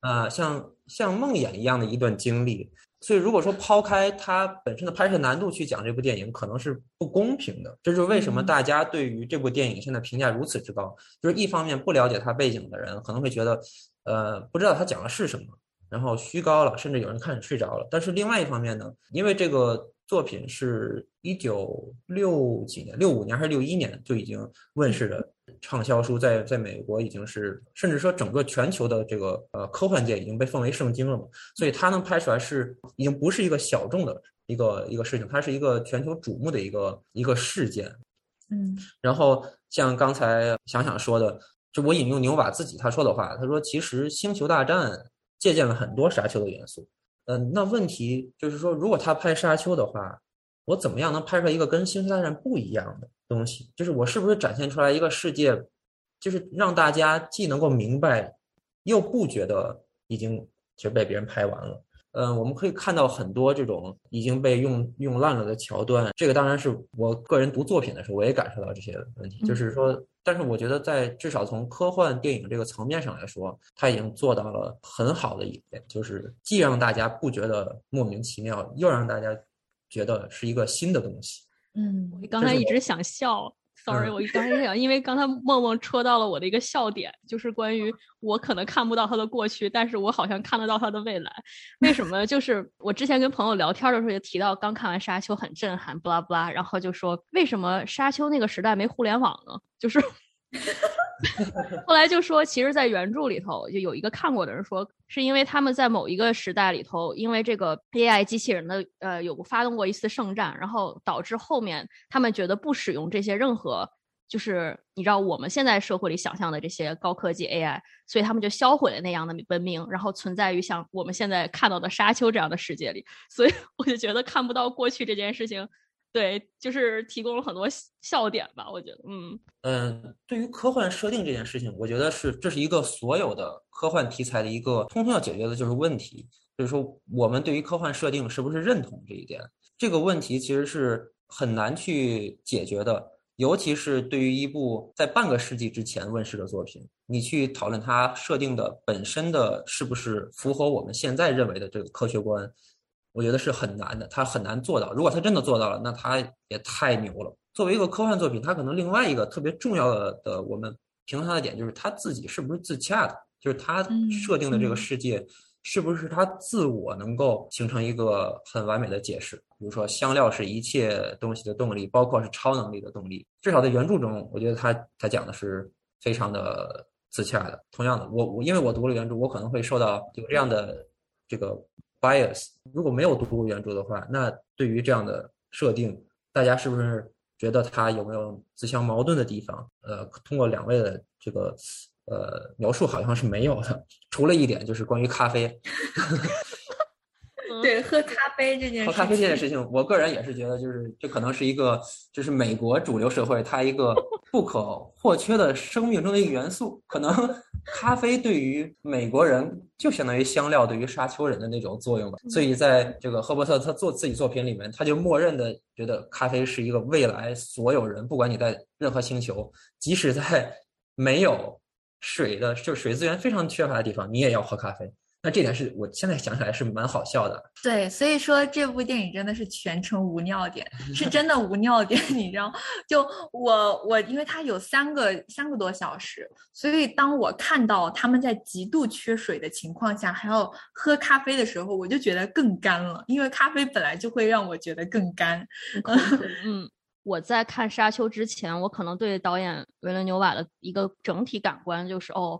Speaker 4: 呃，像像梦魇一样的一段经历。所以如果说抛开它本身的拍摄难度去讲这部电影，可能是不公平的。这就是为什么大家对于这部电影现在评价如此之高。就是一方面不了解它背景的人可能会觉得，呃，不知道它讲的是什么。然后虚高了，甚至有人看着睡着了。但是另外一方面呢，因为这个作品是一九六几年、六五年还是六一年就已经问世的畅销书，在在美国已经是，甚至说整个全球的这个呃科幻界已经被奉为圣经了嘛。所以它能拍出来是已经不是一个小众的一个一个事情，它是一个全球瞩目的一个一个事件。
Speaker 2: 嗯。
Speaker 4: 然后像刚才想想说的，就我引用牛瓦自己他说的话，他说其实《星球大战》。借鉴了很多沙丘的元素，嗯，那问题就是说，如果他拍沙丘的话，我怎么样能拍出来一个跟星球大战不一样的东西？就是我是不是展现出来一个世界，就是让大家既能够明白，又不觉得已经就被别人拍完了？嗯，我们可以看到很多这种已经被用用烂了的桥段。这个当然是我个人读作品的时候，我也感受到这些问题，就是说。但是我觉得，在至少从科幻电影这个层面上来说，他已经做到了很好的一点，就是既让大家不觉得莫名其妙，又让大家觉得是一个新的东西。
Speaker 3: 嗯，我刚才一直想笑，sorry，我刚才想，因为刚才梦梦戳到了我的一个笑点，就是关于我可能看不到他的过去，但是我好像看得到他的未来。为什么？就是 [LAUGHS] 我之前跟朋友聊天的时候也提到，刚看完《沙丘》很震撼，不拉不拉，然后就说为什么《沙丘》那个时代没互联网呢？就是，[LAUGHS] 后来就说，其实，在原著里头，就有一个看过的人说，是因为他们在某一个时代里头，因为这个 AI 机器人的呃，有发动过一次圣战，然后导致后面他们觉得不使用这些任何，就是你知道我们现在社会里想象的这些高科技 AI，所以他们就销毁了那样的文明，然后存在于像我们现在看到的沙丘这样的世界里，所以我就觉得看不到过去这件事情。对，就是提供了很多笑点吧，我觉得，嗯
Speaker 4: 嗯，对于科幻设定这件事情，我觉得是这是一个所有的科幻题材的一个通通要解决的就是问题，就是说我们对于科幻设定是不是认同这一点，这个问题其实是很难去解决的，尤其是对于一部在半个世纪之前问世的作品，你去讨论它设定的本身的是不是符合我们现在认为的这个科学观。我觉得是很难的，他很难做到。如果他真的做到了，那他也太牛了。作为一个科幻作品，他可能另外一个特别重要的的我们评论它的点，就是他自己是不是自洽的，就是他设定的这个世界是不是他自我能够形成一个很完美的解释？比如说，香料是一切东西的动力，包括是超能力的动力。至少在原著中，我觉得他他讲的是非常的自洽的。同样的，我我因为我读了原著，我可能会受到有这样的这个 bias。如果没有读过原著的话，那对于这样的设定，大家是不是觉得它有没有自相矛盾的地方？呃，通过两位的这个。呃，描述好像是没有的，除了一点就是关于咖啡。[LAUGHS]
Speaker 2: 对，喝咖啡这件事，
Speaker 4: 喝咖啡这件事情，我个人也是觉得，就是这可能是一个，就是美国主流社会它一个不可或缺的生命中的一个元素。可能咖啡对于美国人就相当于香料对于沙丘人的那种作用吧。所以在这个赫伯特他做自己作品里面，他就默认的觉得咖啡是一个未来所有人，不管你在任何星球，即使在没有。水的就水资源非常缺乏的地方，你也要喝咖啡。那这点是我现在想起来是蛮好笑的。
Speaker 2: 对，所以说这部电影真的是全程无尿点，是真的无尿点。你知道，就我我，因为它有三个三个多小时，所以当我看到他们在极度缺水的情况下还要喝咖啡的时候，我就觉得更干了，因为咖啡本来就会让我觉得更干。
Speaker 3: 嗯。我在看《沙丘》之前，我可能对导演维伦纽瓦的一个整体感官就是，哦，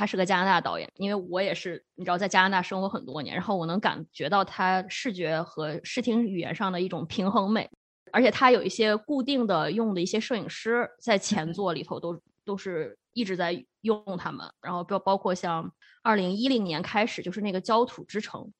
Speaker 3: 他是个加拿大导演，因为我也是，你知道，在加拿大生活很多年，然后我能感觉到他视觉和视听语言上的一种平衡美，而且他有一些固定的用的一些摄影师在前作里头都都是一直在用他们，然后包包括像二零一零年开始就是那个焦土之城。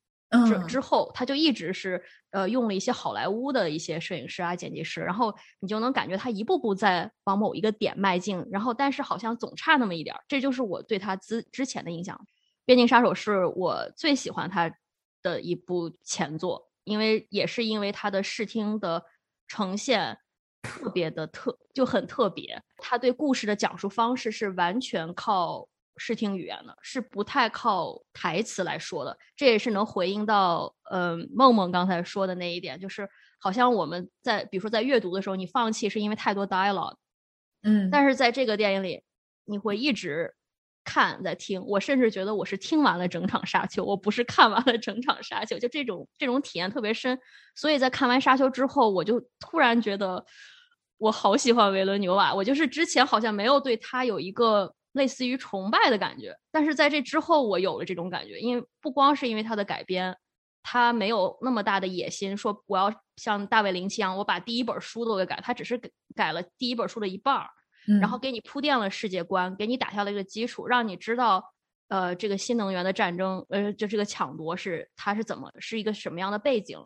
Speaker 3: 之之后，他就一直是呃用了一些好莱坞的一些摄影师啊、剪辑师，然后你就能感觉他一步步在往某一个点迈进，然后但是好像总差那么一点儿，这就是我对他之之前的印象。《边境杀手》是我最喜欢他的一部前作，因为也是因为他的视听的呈现特别的特就很特别，他对故事的讲述方式是完全靠。视听语言的，是不太靠台词来说的，这也是能回应到，呃，梦梦刚才说的那一点，就是好像我们在，比如说在阅读的时候，你放弃是因为太多 dialogue，
Speaker 2: 嗯，
Speaker 3: 但是在这个电影里，你会一直看在听，我甚至觉得我是听完了整场沙丘，我不是看完了整场沙丘，就这种这种体验特别深，所以在看完沙丘之后，我就突然觉得我好喜欢维伦纽瓦，我就是之前好像没有对他有一个。类似于崇拜的感觉，但是在这之后，我有了这种感觉，因为不光是因为他的改编，他没有那么大的野心，说我要像大卫林奇一样，我把第一本书都给改，他只是改改了第一本书的一半儿，然后给你铺垫了世界观，给你打下了一个基础，让你知道，呃，这个新能源的战争，呃，就这个抢夺是它是怎么是一个什么样的背景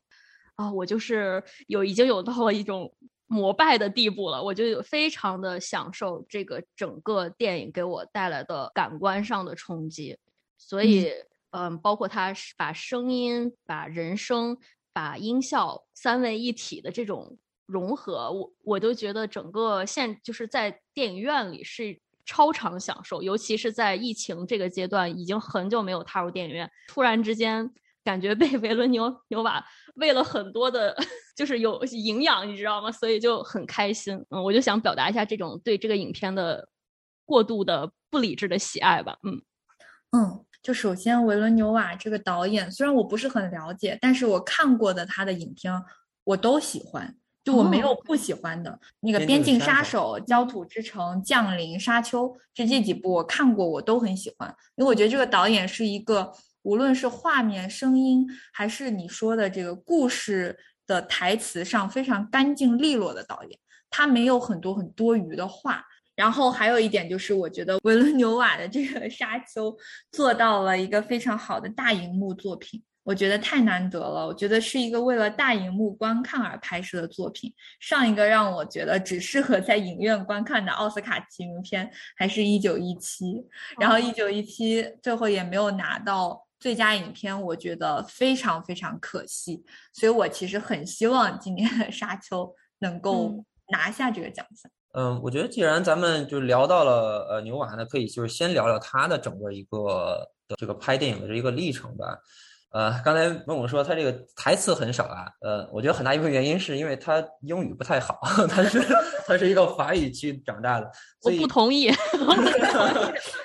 Speaker 3: 啊？我就是有已经有到了一种。膜拜的地步了，我就非常的享受这个整个电影给我带来的感官上的冲击，所以，嗯，包括他把声音、把人声、把音效三位一体的这种融合，我我都觉得整个现就是在电影院里是超常享受，尤其是在疫情这个阶段，已经很久没有踏入电影院，突然之间。感觉被维伦纽纽瓦喂了很多的，[LAUGHS] 就是有营养，你知道吗？所以就很开心。嗯，我就想表达一下这种对这个影片的过度的不理智的喜爱吧。嗯
Speaker 2: 嗯，就首先维伦纽瓦这个导演，虽然我不是很了解，但是我看过的他的影片我都喜欢，就我没有不喜欢的。那个《边境杀手》《焦土之城》《降临》《沙丘》这这几部我看过，我都很喜欢，因为我觉得这个导演是一个。无论是画面、声音，还是你说的这个故事的台词上非常干净利落的导演，他没有很多很多余的话。然后还有一点就是，我觉得维伦纽瓦的这个《沙丘》做到了一个非常好的大荧幕作品。我觉得太难得了，我觉得是一个为了大荧幕观看而拍摄的作品。上一个让我觉得只适合在影院观看的奥斯卡提名片，还是一九一七，然后一九一七最后也没有拿到最佳影片，我觉得非常非常可惜。所以我其实很希望今年的《沙丘》能够拿下这个奖项。
Speaker 4: 嗯，我觉得既然咱们就聊到了呃牛娃呢，可以就是先聊聊他的整个一个这个拍电影的这一个历程吧。呃，刚才问我说他这个台词很少啊，呃，我觉得很大一部分原因是因为他英语不太好，他是他是一个法语区长大的，
Speaker 3: 我不同意，[LAUGHS]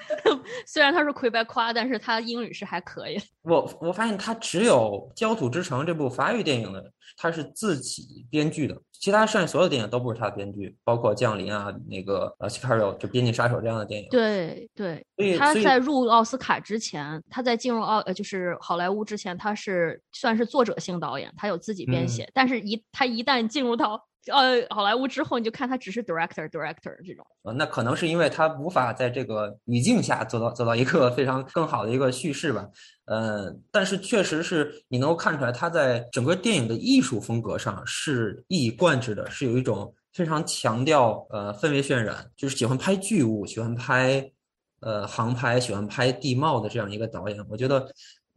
Speaker 3: 虽然他是魁北夸，但是他英语是还可以。
Speaker 4: 我我发现他只有《焦土之城》这部法语电影呢，他是自己编剧的，其他剩下所有电影都不是他的编剧，包括《降临》啊，那个呃《西卡罗》就《边境杀手》这样的电影。
Speaker 3: 对对，
Speaker 4: 所以
Speaker 3: 他在入奥斯卡之前，他在进入奥呃就是好莱坞之前，他是算是作者性导演，他有自己编写，但是一他一旦进入到呃，好莱坞之后你就看他只是 director director 这种，
Speaker 4: 呃，那可能是因为他无法在这个语境下做到做到一个非常更好的一个叙事吧，呃，但是确实是你能够看出来他在整个电影的艺术风格上是一以贯之的，是有一种非常强调呃氛围渲染，就是喜欢拍巨物，喜欢拍呃航拍，喜欢拍地貌的这样一个导演，我觉得，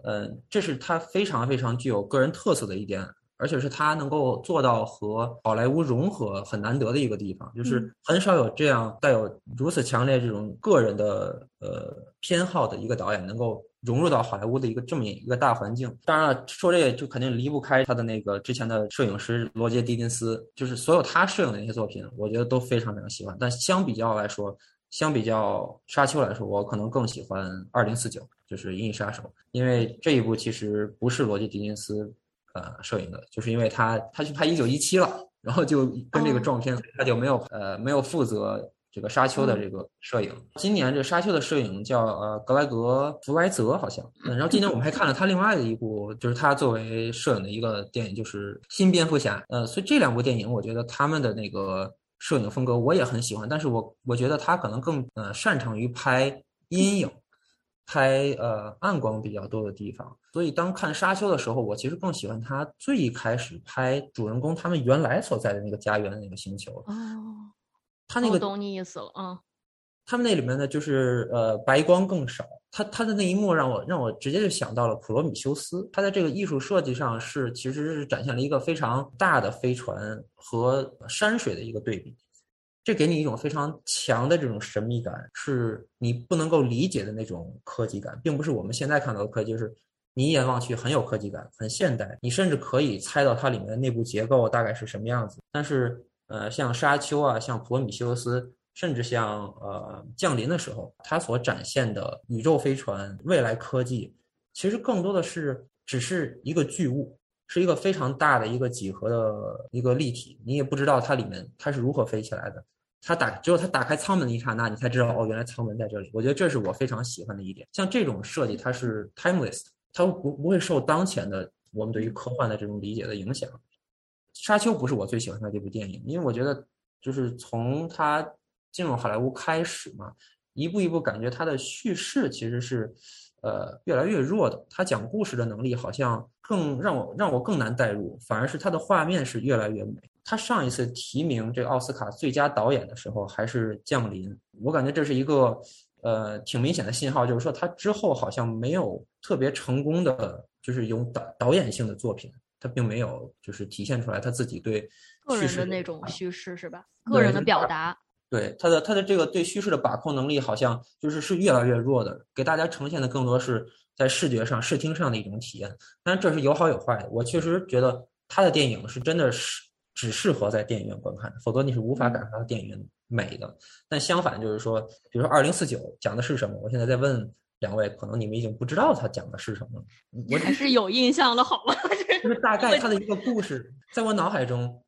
Speaker 4: 呃，这是他非常非常具有个人特色的一点。而且是他能够做到和好莱坞融合很难得的一个地方，就是很少有这样带有如此强烈这种个人的呃偏好的一个导演能够融入到好莱坞的一个这么一个大环境。当然了，说这个就肯定离不开他的那个之前的摄影师罗杰·狄金斯，就是所有他摄影的那些作品，我觉得都非常非常喜欢。但相比较来说，相比较《沙丘》来说，我可能更喜欢《二零四九》，就是《银翼杀手》，因为这一部其实不是罗杰·狄金斯。呃，摄影的，就是因为他他去拍一九一七了，然后就跟这个撞片，他就没有呃没有负责这个沙丘的这个摄影。今年这沙丘的摄影叫呃格莱格弗莱泽好像，[LAUGHS] 然后今年我们还看了他另外的一部，就是他作为摄影的一个电影，就是新蝙蝠侠。呃，所以这两部电影，我觉得他们的那个摄影风格我也很喜欢，但是我我觉得他可能更呃擅长于拍阴影。拍呃暗光比较多的地方，所以当看沙丘的时候，我其实更喜欢他最一开始拍主人公他们原来所在的那个家园的那个星球。
Speaker 3: 哦，
Speaker 4: 他那个
Speaker 3: 懂你意思了啊。
Speaker 4: 他们那里面呢，就是呃白光更少。他他的那一幕让我让我直接就想到了普罗米修斯。他在这个艺术设计上是其实是展现了一个非常大的飞船和山水的一个对比。这给你一种非常强的这种神秘感，是你不能够理解的那种科技感，并不是我们现在看到的科技，就是你一眼望去很有科技感，很现代，你甚至可以猜到它里面的内部结构大概是什么样子。但是，呃，像沙丘啊，像普罗米修斯，甚至像呃降临的时候，它所展现的宇宙飞船、未来科技，其实更多的是只是一个巨物。是一个非常大的一个几何的一个立体，你也不知道它里面它是如何飞起来的。它打只有它打开舱门的一刹那，你才知道哦，原来舱门在这里。我觉得这是我非常喜欢的一点。像这种设计，它是 timeless，它不不会受当前的我们对于科幻的这种理解的影响。沙丘不是我最喜欢的这部电影，因为我觉得就是从它进入好莱坞开始嘛，一步一步感觉它的叙事其实是。呃，越来越弱的，他讲故事的能力好像更让我让我更难代入，反而是他的画面是越来越美。他上一次提名这个奥斯卡最佳导演的时候还是《降临》，我感觉这是一个呃挺明显的信号，就是说他之后好像没有特别成功的，就是有导导演性的作品，他并没有就是体现出来他自己对
Speaker 3: 个人的那种叙事是吧？个人的表达。
Speaker 4: 对他的他的这个对叙事的把控能力，好像就是是越来越弱的，给大家呈现的更多是在视觉上、视听上的一种体验。但这是有好有坏的。我确实觉得他的电影是真的是只适合在电影院观看，否则你是无法感受到电影院美的。但相反，就是说，比如说《二零四九》讲的是什么？我现在在问两位，可能你们已经不知道他讲的是什么。我
Speaker 3: 还是有印象的，好吗？[LAUGHS]
Speaker 4: 就是大概他的一个故事，在我脑海中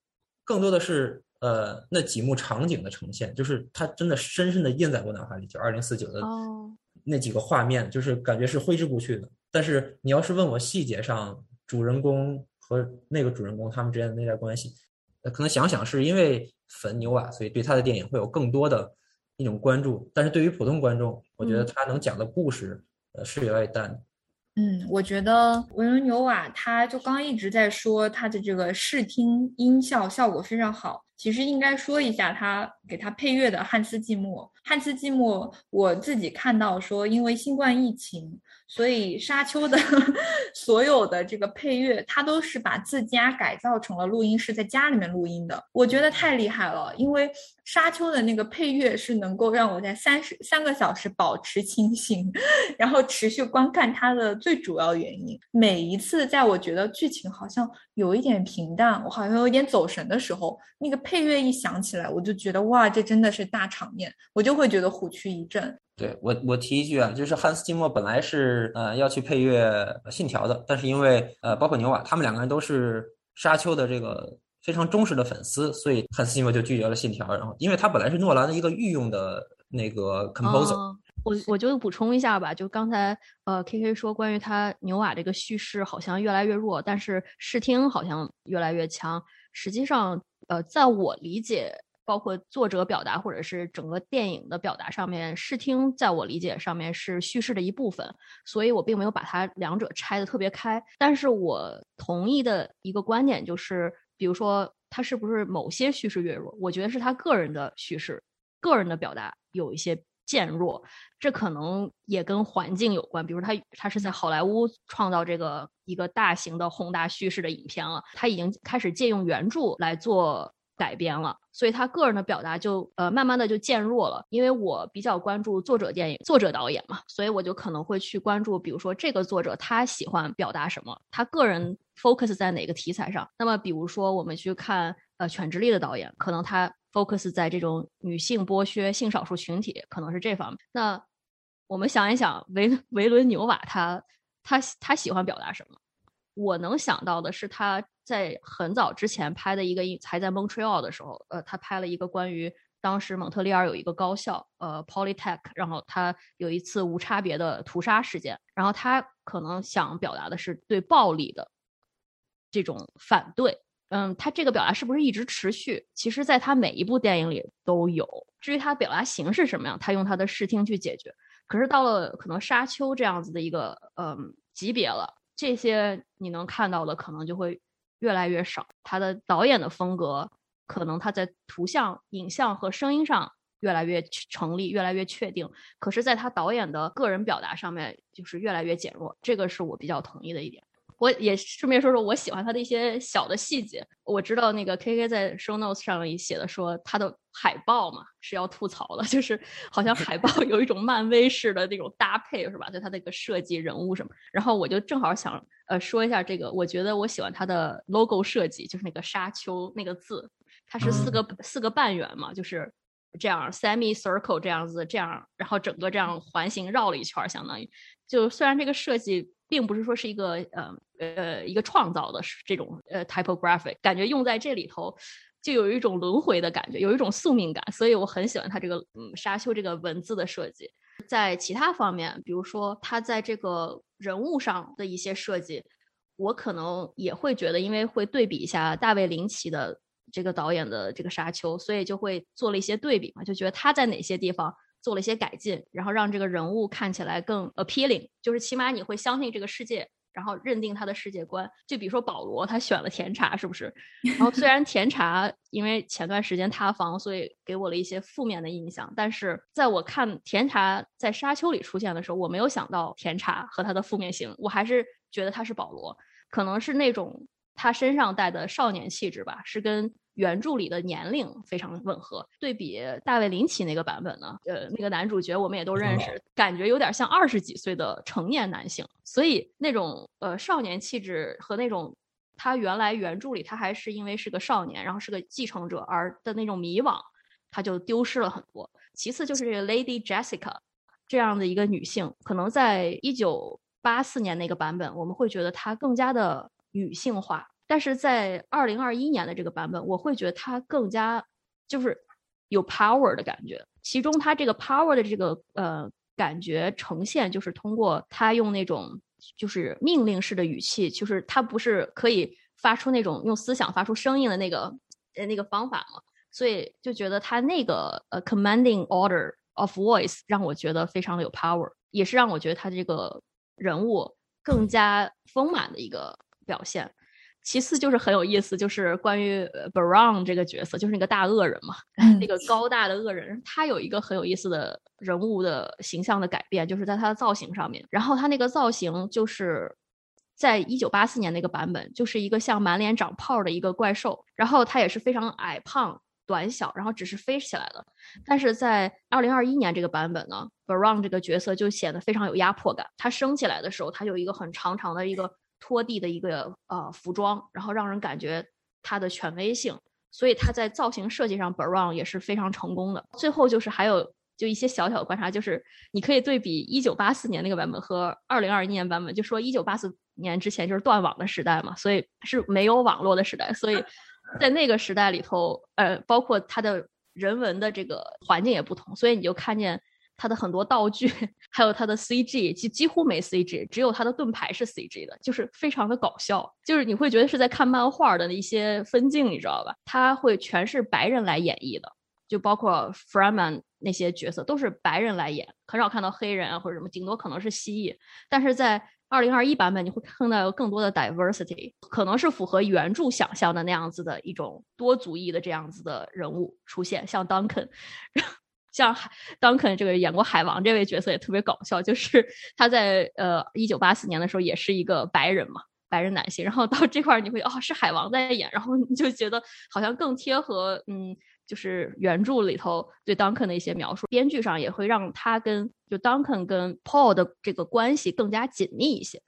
Speaker 4: 更多的是。呃，那几幕场景的呈现，就是它真的深深的印在我脑海里，就二零四九的那几个画面，就是感觉是挥之不去的。但是你要是问我细节上，主人公和那个主人公他们之间的内在关系，可能想想是因为粉牛瓦，所以对他的电影会有更多的一种关注。但是对于普通观众，我觉得他能讲的故事，呃，是有点淡。
Speaker 2: 嗯，我觉得维伦纽瓦他就刚刚一直在说他的这个视听音效效果非常好。其实应该说一下他给他配乐的汉斯季默。汉斯季默，我自己看到说，因为新冠疫情。所以沙丘的 [LAUGHS] 所有的这个配乐，他都是把自家改造成了录音室，在家里面录音的。我觉得太厉害了，因为沙丘的那个配乐是能够让我在三十三个小时保持清醒，然后持续观看它的最主要原因。每一次在我觉得剧情好像有一点平淡，我好像有点走神的时候，那个配乐一响起来，我就觉得哇，这真的是大场面，我就会觉得虎躯一震。
Speaker 4: 对我，我提一句啊，就是汉斯季默本来是呃要去配乐《信条》的，但是因为呃包括牛瓦他们两个人都是沙丘的这个非常忠实的粉丝，所以汉斯季默就拒绝了《信条》。然后，因为他本来是诺兰的一个御用的那个 composer。
Speaker 3: 我我就补充一下吧，就刚才呃 K K 说关于他牛瓦这个叙事好像越来越弱，但是视听好像越来越强。实际上，呃，在我理解。包括作者表达，或者是整个电影的表达上面，视听在我理解上面是叙事的一部分，所以我并没有把它两者拆的特别开。但是我同意的一个观点就是，比如说他是不是某些叙事越弱，我觉得是他个人的叙事、个人的表达有一些渐弱，这可能也跟环境有关。比如他他是在好莱坞创造这个一个大型的宏大叙事的影片了，他已经开始借用原著来做。改编了，所以他个人的表达就呃慢慢的就渐弱了。因为我比较关注作者电影、作者导演嘛，所以我就可能会去关注，比如说这个作者他喜欢表达什么，他个人 focus 在哪个题材上。那么比如说我们去看呃《犬之力》的导演，可能他 focus 在这种女性剥削、性少数群体，可能是这方面。那我们想一想，维维伦纽瓦他他他喜欢表达什么？我能想到的是他。在很早之前拍的一个，还在 Montreal 的时候，呃，他拍了一个关于当时蒙特利尔有一个高校，呃，Polytech，然后他有一次无差别的屠杀事件，然后他可能想表达的是对暴力的这种反对，嗯，他这个表达是不是一直持续？其实，在他每一部电影里都有。至于他表达形式什么样，他用他的视听去解决。可是到了可能沙丘这样子的一个嗯级别了，这些你能看到的可能就会。越来越少，他的导演的风格可能他在图像、影像和声音上越来越成立，越来越确定。可是，在他导演的个人表达上面，就是越来越减弱。这个是我比较同意的一点。我也顺便说说我喜欢他的一些小的细节。我知道那个 K K 在 Show Notes 上也写的说他的海报嘛是要吐槽的，就是好像海报有一种漫威式的那种搭配，是吧？就他那个设计人物什么。然后我就正好想呃说一下这个，我觉得我喜欢他的 logo 设计，就是那个沙丘那个字，它是四个四个半圆嘛，就是这样 semi circle 这样子，这样然后整个这样环形绕了一圈，相当于就虽然这个设计。并不是说是一个呃呃一个创造的这种呃 typographic，感觉用在这里头就有一种轮回的感觉，有一种宿命感，所以我很喜欢它这个嗯沙丘这个文字的设计。在其他方面，比如说它在这个人物上的一些设计，我可能也会觉得，因为会对比一下大卫林奇的这个导演的这个沙丘，所以就会做了一些对比嘛，就觉得他在哪些地方。做了一些改进，然后让这个人物看起来更 appealing，就是起码你会相信这个世界，然后认定他的世界观。就比如说保罗，他选了甜茶，是不是？然后虽然甜茶因为前段时间塌房，所以给我了一些负面的印象，但是在我看甜茶在沙丘里出现的时候，我没有想到甜茶和他的负面性，我还是觉得他是保罗，可能是那种他身上带的少年气质吧，是跟。原著里的年龄非常吻合，对比大卫林奇那个版本呢，呃，那个男主角我们也都认识，感觉有点像二十几岁的成年男性，所以那种呃少年气质和那种他原来原著里他还是因为是个少年，然后是个继承者而的那种迷惘，他就丢失了很多。其次就是这个 Lady Jessica 这样的一个女性，可能在一九八四年那个版本，我们会觉得她更加的女性化。但是在二零二一年的这个版本，我会觉得它更加就是有 power 的感觉。其中它这个 power 的这个呃感觉呈现，就是通过他用那种就是命令式的语气，就是他不是可以发出那种用思想发出声音的那个呃那个方法嘛？所以就觉得他那个呃 commanding order of voice 让我觉得非常的有 power，也是让我觉得他这个人物更加丰满的一个表现。其次就是很有意思，就是关于 Brown 这个角色，就是那个大恶人嘛，那个高大的恶人，他有一个很有意思的人物的形象的改变，就是在他的造型上面。然后他那个造型就是在一九八四年那个版本，就是一个像满脸长泡的一个怪兽，然后他也是非常矮胖短小，然后只是飞起来了。但是在二零二一年这个版本呢，Brown 这个角色就显得非常有压迫感。他升起来的时候，他有一个很长长的一个。拖地的一个呃服装，然后让人感觉它的权威性，所以它在造型设计上 b r o w n 也是非常成功的。最后就是还有就一些小小的观察，就是你可以对比一九八四年那个版本和二零二一年版本，就说一九八四年之前就是断网的时代嘛，所以是没有网络的时代，所以 [LAUGHS] 在那个时代里头，呃，包括它的人文的这个环境也不同，所以你就看见。它的很多道具，[LAUGHS] 还有它的 CG，几几乎没 CG，只有它的盾牌是 CG 的，就是非常的搞笑，就是你会觉得是在看漫画的一些分镜，你知道吧？它会全是白人来演绎的，就包括 Freeman 那些角色都是白人来演，很少看到黑人啊或者什么，顶多可能是蜥蜴。但是在二零二一版本，你会看到有更多的 diversity，可能是符合原著想象的那样子的一种多族裔的这样子的人物出现，像 Duncan。[LAUGHS] 像海 Duncan 这个演过海王这位角色也特别搞笑，就是 [LAUGHS] 他在呃一九八四年的时候也是一个白人嘛，白人男性，然后到这块儿你会哦是海王在演，然后你就觉得好像更贴合嗯就是原著里头对 Duncan 的一些描述，编剧上也会让他跟就 Duncan 跟 Paul 的这个关系更加紧密一些。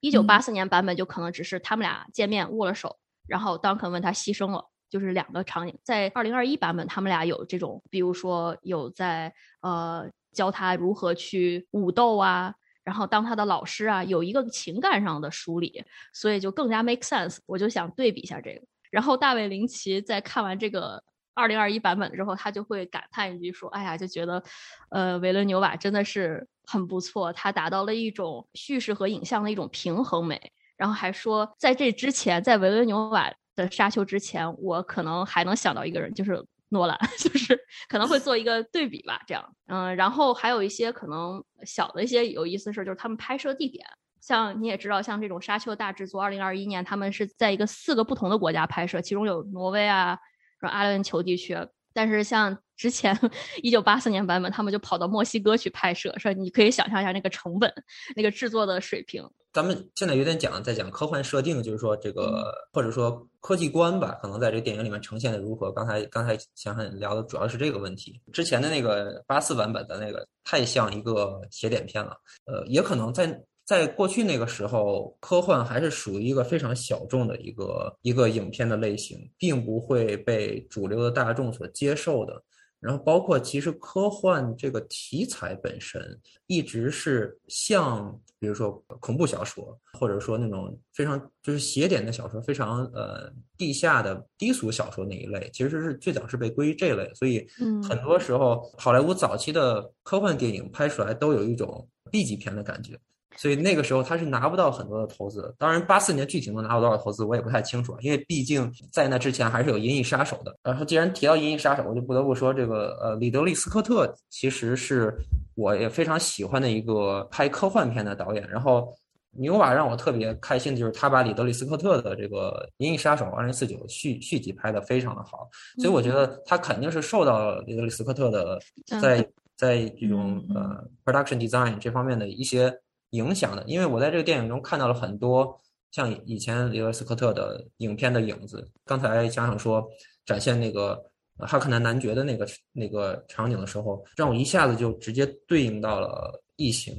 Speaker 3: 一九八四年版本就可能只是他们俩见面握了手，然后 Duncan 问他牺牲了。就是两个场景，在二零二一版本，他们俩有这种，比如说有在呃教他如何去武斗啊，然后当他的老师啊，有一个情感上的梳理，所以就更加 make sense。我就想对比一下这个。然后大卫林奇在看完这个二零二一版本之后，他就会感叹一句说：“哎呀，就觉得呃维伦纽瓦真的是很不错，他达到了一种叙事和影像的一种平衡美。”然后还说，在这之前，在维伦纽瓦。的沙丘之前，我可能还能想到一个人，就是诺兰，[LAUGHS] 就是可能会做一个对比吧，这样，嗯，然后还有一些可能小的一些有意思的事，就是他们拍摄地点，像你也知道，像这种沙丘大制作，二零二一年他们是在一个四个不同的国家拍摄，其中有挪威啊，然后阿联酋地区。但是像之前一九八四年版本，他们就跑到墨西哥去拍摄，说你可以想象一下那个成本、那个制作的水平。
Speaker 4: 咱们现在有点讲在讲科幻设定，就是说这个或者说科技观吧，可能在这个电影里面呈现的如何？刚才刚才想想聊的主要是这个问题。之前的那个八四版本的那个太像一个写点片了，呃，也可能在。在过去那个时候，科幻还是属于一个非常小众的一个一个影片的类型，并不会被主流的大众所接受的。然后，包括其实科幻这个题材本身，一直是像比如说恐怖小说，或者说那种非常就是邪典的小说，非常呃地下的低俗小说那一类，其实是最早是被归于这类。所以，很多时候好莱坞早期的科幻电影拍出来都有一种 B 级片的感觉。所以那个时候他是拿不到很多的投资，当然八四年具体能拿到多少投资我也不太清楚，因为毕竟在那之前还是有《银翼杀手》的。然后既然提到《银翼杀手》，我就不得不说这个呃，里德利·斯科特其实是我也非常喜欢的一个拍科幻片的导演。然后牛瓦让我特别开心的就是他把里德利·斯科特的这个《银翼杀手二零四九》续续集拍的非常的好，所以我觉得他肯定是受到里德利·斯科特的在在这种呃 production design 这方面的一些。影响的，因为我在这个电影中看到了很多像以前里德斯科特的影片的影子。刚才想想说展现那个哈克南男爵的那个那个场景的时候，让我一下子就直接对应到了异形，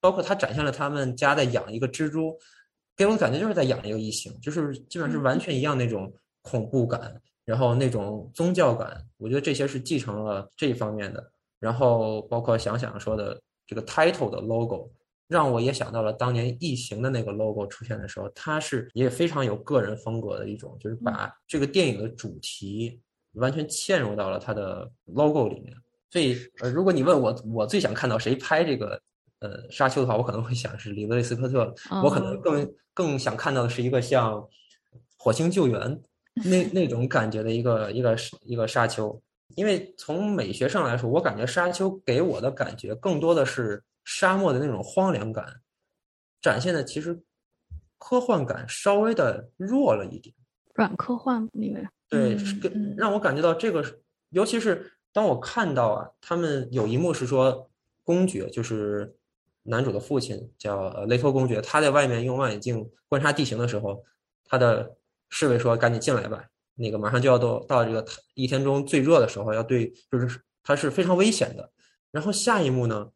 Speaker 4: 包括他展现了他们家在养一个蜘蛛，给我的感觉就是在养一个异形，就是基本上是完全一样那种恐怖感，然后那种宗教感，我觉得这些是继承了这一方面的。然后包括想想说的这个 title 的 logo。让我也想到了当年异形的那个 logo 出现的时候，它是也非常有个人风格的一种，就是把这个电影的主题完全嵌入到了它的 logo 里面。所以，呃，如果你问我，我最想看到谁拍这个呃沙丘的话，我可能会想是里德利·斯科特。我可能更更想看到的是一个像火星救援那 [LAUGHS] 那种感觉的一个一个一个沙丘，因为从美学上来说，我感觉沙丘给我的感觉更多的是。沙漠的那种荒凉感，展现的其实科幻感稍微的弱了一点，
Speaker 3: 软科幻里面。
Speaker 4: 对，跟让我感觉到这个，尤其是当我看到啊，他们有一幕是说公爵，就是男主的父亲叫呃雷托公爵，他在外面用望远镜观察地形的时候，他的侍卫说：“赶紧进来吧，那个马上就要到到这个一天中最热的时候，要对，就是他是非常危险的。”然后下一幕呢？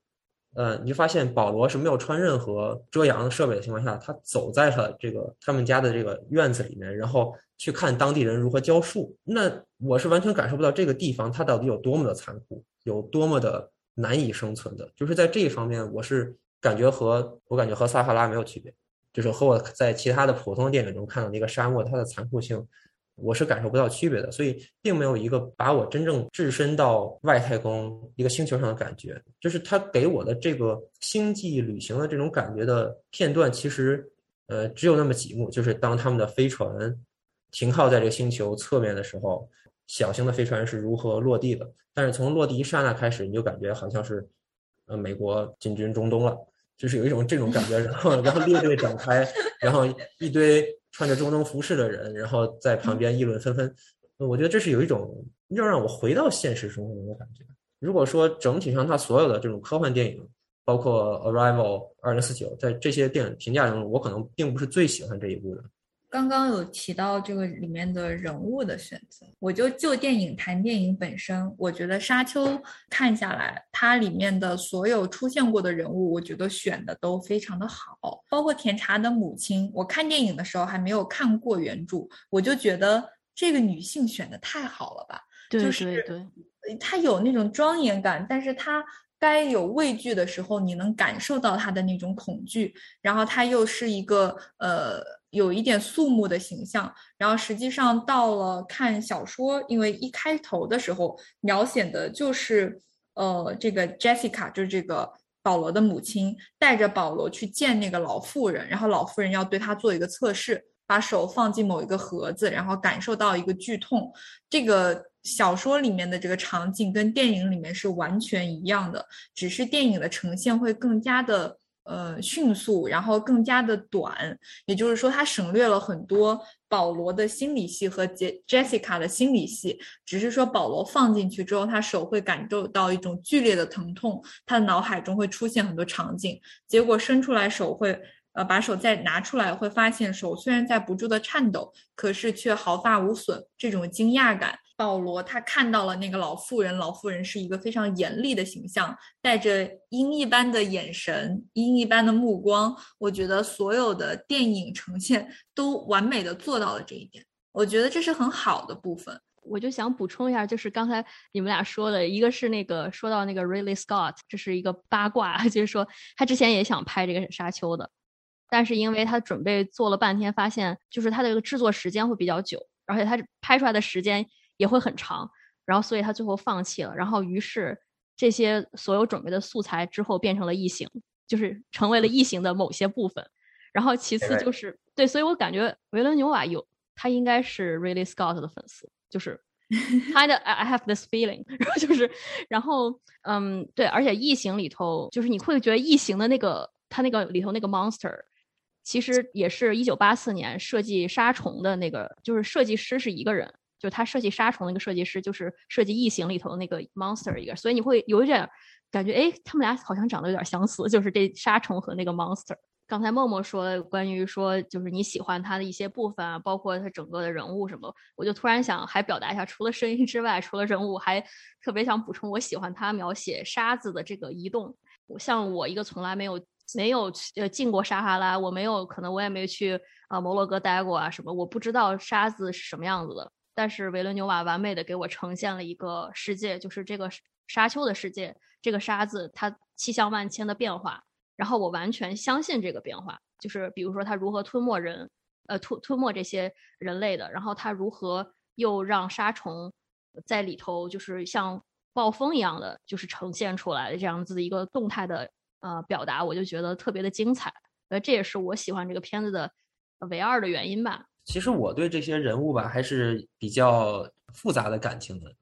Speaker 4: 呃，你就发现保罗是没有穿任何遮阳设备的情况下，他走在了这个他们家的这个院子里面，然后去看当地人如何浇树。那我是完全感受不到这个地方它到底有多么的残酷，有多么的难以生存的。就是在这一方面，我是感觉和我感觉和撒哈拉没有区别，就是和我在其他的普通电影中看到那个沙漠它的残酷性。我是感受不到区别的，所以并没有一个把我真正置身到外太空一个星球上的感觉。就是他给我的这个星际旅行的这种感觉的片段，其实呃只有那么几幕，就是当他们的飞船停靠在这个星球侧面的时候，小型的飞船是如何落地的。但是从落地一刹那开始，你就感觉好像是呃美国进军中东了，就是有一种这种感觉。然后然后列队展开，然后一堆。穿着中东服饰的人，然后在旁边议论纷纷。我觉得这是有一种要让我回到现实生活中的感觉。如果说整体上它所有的这种科幻电影，包括《Arrival》二零四九，在这些电影评价中，我可能并不是最喜欢这一部的。
Speaker 2: 刚刚有提到这个里面的人物的选择，我就就电影谈电影本身，我觉得《沙丘》看下来，它里面的所有出现过的人物，我觉得选的都非常的好，包括甜茶的母亲。我看电影的时候还没有看过原著，我就觉得这个女性选的太好了吧？
Speaker 3: 对
Speaker 2: 对
Speaker 3: 对，
Speaker 2: 她有那种庄严感，但是她该有畏惧的时候，你能感受到她的那种恐惧，然后她又是一个呃。有一点肃穆的形象，然后实际上到了看小说，因为一开头的时候描写的就是，呃，这个 Jessica 就是这个保罗的母亲带着保罗去见那个老妇人，然后老妇人要对他做一个测试，把手放进某一个盒子，然后感受到一个剧痛。这个小说里面的这个场景跟电影里面是完全一样的，只是电影的呈现会更加的。呃，迅速，然后更加的短，也就是说，它省略了很多保罗的心理戏和杰 Jessica 的心理戏，只是说保罗放进去之后，他手会感受到一种剧烈的疼痛，他的脑海中会出现很多场景，结果伸出来手会。呃，把手再拿出来，会发现手虽然在不住的颤抖，可是却毫发无损。这种惊讶感，保罗他看到了那个老妇人，老妇人是一个非常严厉的形象，带着鹰一般的眼神，鹰一般的目光。我觉得所有的电影呈现都完美的做到了这一点，我觉得这是很好的部分。
Speaker 3: 我就想补充一下，就是刚才你们俩说的，一个是那个说到那个 Riley Scott，这是一个八卦，[LAUGHS] 就是说他之前也想拍这个沙丘的。但是因为他准备做了半天，发现就是他的这个制作时间会比较久，而且他拍出来的时间也会很长，然后所以他最后放弃了。然后于是这些所有准备的素材之后变成了异形，就是成为了异形的某些部分。然后其次就是对，所以我感觉维伦纽瓦有他应该是 Ridley Scott 的粉丝，就是 [LAUGHS] kind of I have this feeling，[LAUGHS] 然后就是然后嗯对，而且异形里头就是你会觉得异形的那个他那个里头那个 monster。其实也是一九八四年设计杀虫的那个，就是设计师是一个人，就他设计杀虫那个设计师就是设计异形里头的那个 monster 一个，所以你会有一点感觉，哎，他们俩好像长得有点相似，就是这杀虫和那个 monster。刚才默默说关于说就是你喜欢他的一些部分啊，包括他整个的人物什么，我就突然想还表达一下，除了声音之外，除了人物，还特别想补充，我喜欢他描写沙子的这个移动，像我一个从来没有。没有呃进过撒哈拉，我没有，可能我也没去啊摩洛哥待过啊什么，我不知道沙子是什么样子的。但是维伦纽瓦完美的给我呈现了一个世界，就是这个沙丘的世界，这个沙子它气象万千的变化，然后我完全相信这个变化，就是比如说它如何吞没人，呃吞吞没这些人类的，然后它如何又让沙虫在里头就是像暴风一样的，就是呈现出来的这样子的一个动态的。呃，表达我就觉得特别的精彩，呃，这也是我喜欢这个片子的唯二的原因吧。
Speaker 4: 其实我对这些人物吧，还是比较复杂的感情的。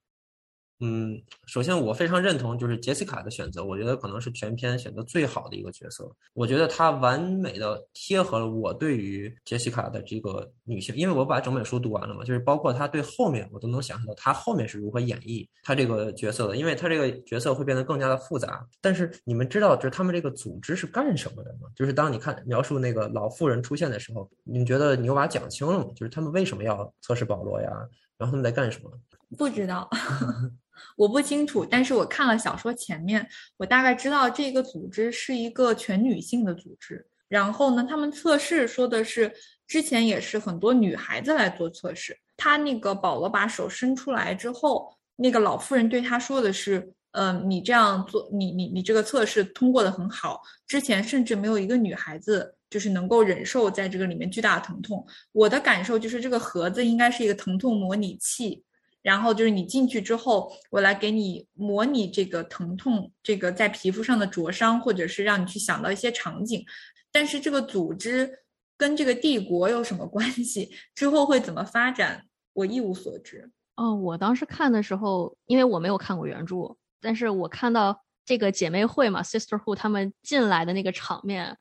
Speaker 4: 嗯，首先我非常认同就是杰西卡的选择，我觉得可能是全片选择最好的一个角色。我觉得她完美的贴合了我对于杰西卡的这个女性，因为我把整本书读完了嘛，就是包括她对后面我都能想象到她后面是如何演绎她这个角色的，因为她这个角色会变得更加的复杂。但是你们知道，就是他们这个组织是干什么的吗？就是当你看描述那个老妇人出现的时候，你们觉得你有把讲清了吗？就是他们为什么要测试保罗呀？然后他们在干什么？
Speaker 2: 不知道。[LAUGHS] 我不清楚，但是我看了小说前面，我大概知道这个组织是一个全女性的组织。然后呢，他们测试说的是之前也是很多女孩子来做测试。他那个保罗把手伸出来之后，那个老妇人对他说的是：“嗯，你这样做，你你你这个测试通过的很好。之前甚至没有一个女孩子就是能够忍受在这个里面巨大的疼痛。我的感受就是这个盒子应该是一个疼痛模拟器，然后就是你进去之后，我来给你模拟这个疼痛，这个在皮肤上的灼伤，或者是让你去想到一些场景。但是这个组织跟这个帝国有什么关系？之后会怎么发展？我一无所知。
Speaker 3: 哦，我当时看的时候，因为我没有看过原著。但是我看到这个姐妹会嘛，Sisterhood 他们进来的那个场面，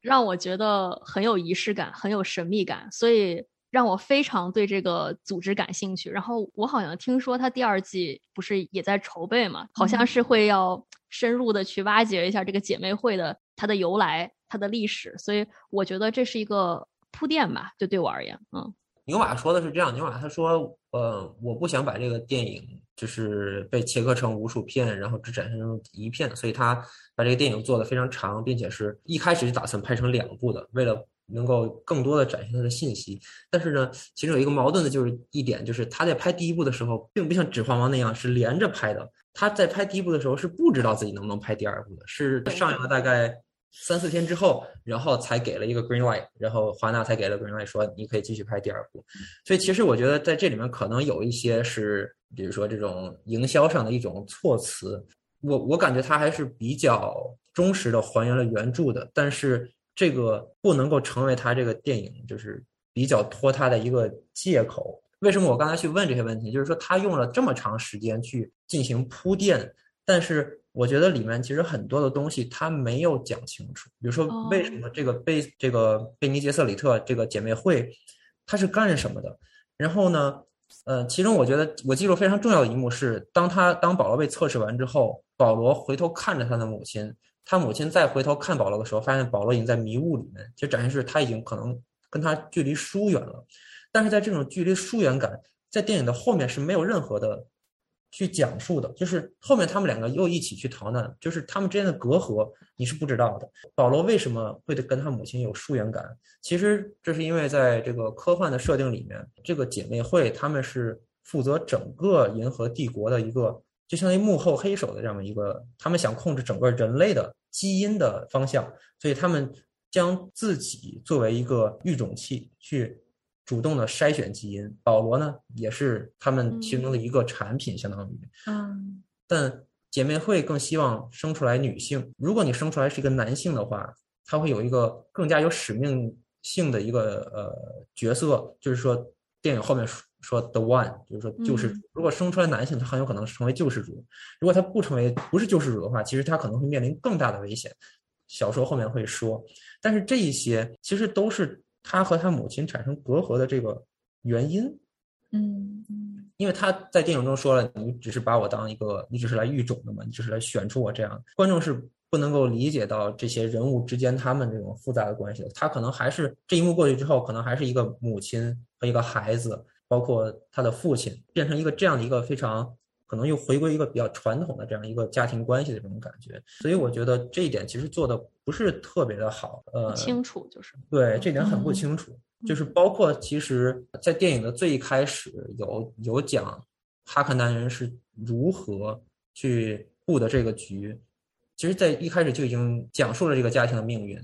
Speaker 3: 让我觉得很有仪式感，很有神秘感，所以让我非常对这个组织感兴趣。然后我好像听说他第二季不是也在筹备嘛，好像是会要深入的去挖掘一下这个姐妹会的它的由来、它的历史，所以我觉得这是一个铺垫吧，就对我而言，嗯。
Speaker 4: 牛马说的是这样，牛马他说，呃，我不想把这个电影就是被切割成无数片，然后只展现成一片，所以他把这个电影做的非常长，并且是一开始就打算拍成两部的，为了能够更多的展现他的信息。但是呢，其实有一个矛盾的就是一点，就是他在拍第一部的时候，并不像《指环王》那样是连着拍的，他在拍第一部的时候是不知道自己能不能拍第二部的，是上映了大概。三四天之后，然后才给了一个 green light，然后华纳才给了 green light，说你可以继续拍第二部。所以其实我觉得在这里面可能有一些是，比如说这种营销上的一种措辞。我我感觉他还是比较忠实的还原了原著的，但是这个不能够成为他这个电影就是比较拖沓的一个借口。为什么我刚才去问这些问题？就是说他用了这么长时间去进行铺垫，但是。我觉得里面其实很多的东西他没有讲清楚，比如说为什么这个贝这个贝尼杰瑟里特这个姐妹会，它是干什么的？然后呢，呃，其中我觉得我记住非常重要的一幕是，当他当保罗被测试完之后，保罗回头看着他的母亲，他母亲再回头看保罗的时候，发现保罗已经在迷雾里面，就展现是他已经可能跟他距离疏远了。但是在这种距离疏远感，在电影的后面是没有任何的。去讲述的，就是后面他们两个又一起去逃难，就是他们之间的隔阂，你是不知道的。保罗为什么会跟他母亲有疏远感？其实这是因为在这个科幻的设定里面，这个姐妹会他们是负责整个银河帝国的一个，就相当于幕后黑手的这么一个，他们想控制整个人类的基因的方向，所以他们将自己作为一个育种器去。主动的筛选基因，保罗呢也是他们其中的一个产品，相当于。
Speaker 2: 嗯。
Speaker 4: 但姐妹会更希望生出来女性。如果你生出来是一个男性的话，他会有一个更加有使命性的一个呃角色，就是说电影后面说 the one，就是说救世主。如果生出来男性，他很有可能成为救世主。如果他不成为不是救世主的话，其实他可能会面临更大的危险。小说后面会说，但是这一些其实都是。他和他母亲产生隔阂的这个原因，
Speaker 2: 嗯，
Speaker 4: 因为他在电影中说了，你只是把我当一个，你只是来育种的嘛，你只是来选出我这样。观众是不能够理解到这些人物之间他们这种复杂的关系的。他可能还是这一幕过去之后，可能还是一个母亲和一个孩子，包括他的父亲，变成一个这样的一个非常。可能又回归一个比较传统的这样一个家庭关系的这种感觉，所以我觉得这一点其实做的不是特别的好。呃，
Speaker 3: 清楚就是
Speaker 4: 对这点很不清楚，就是包括其实，在电影的最一开始有有讲哈克男人是如何去布的这个局，其实，在一开始就已经讲述了这个家庭的命运。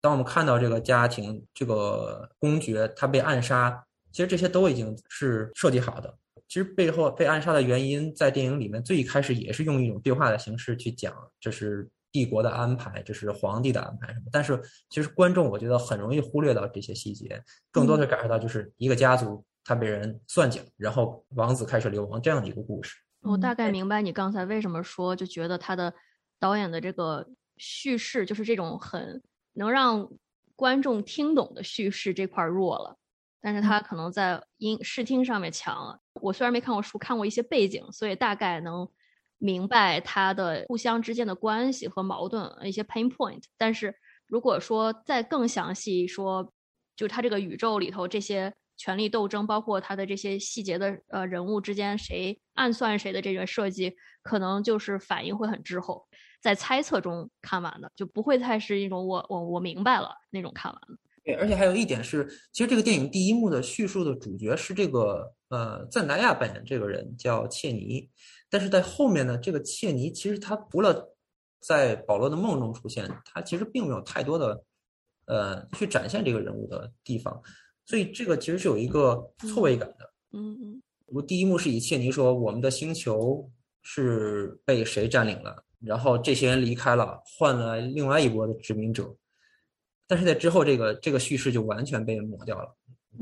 Speaker 4: 当我们看到这个家庭这个公爵他被暗杀，其实这些都已经是设计好的。其实背后被暗杀的原因，在电影里面最一开始也是用一种对话的形式去讲，这是帝国的安排，这是皇帝的安排什么。但是其实观众我觉得很容易忽略到这些细节，更多的感受到就是一个家族他被人算计，然后王子开始流亡这样的一个故事。
Speaker 3: 我大概明白你刚才为什么说就觉得他的导演的这个叙事就是这种很能让观众听懂的叙事这块弱了。但是他可能在音视听上面强。我虽然没看过书，看过一些背景，所以大概能明白他的互相之间的关系和矛盾一些 pain point。但是如果说再更详细说，就他这个宇宙里头这些权力斗争，包括他的这些细节的呃人物之间谁暗算谁的这个设计，可能就是反应会很滞后，在猜测中看完的，就不会太是一种我我我明白了那种看完的。
Speaker 4: 对，而且还有一点是，其实这个电影第一幕的叙述的主角是这个呃赞达亚扮演这个人叫切尼，但是在后面呢，这个切尼其实他除了在保罗的梦中出现，他其实并没有太多的呃去展现这个人物的地方，所以这个其实是有一个错位感的。
Speaker 3: 嗯嗯。
Speaker 4: 我第一幕是以切尼说我们的星球是被谁占领了，然后这些人离开了，换了另外一波的殖民者，但是在之后这个这个叙事就完全被抹掉了，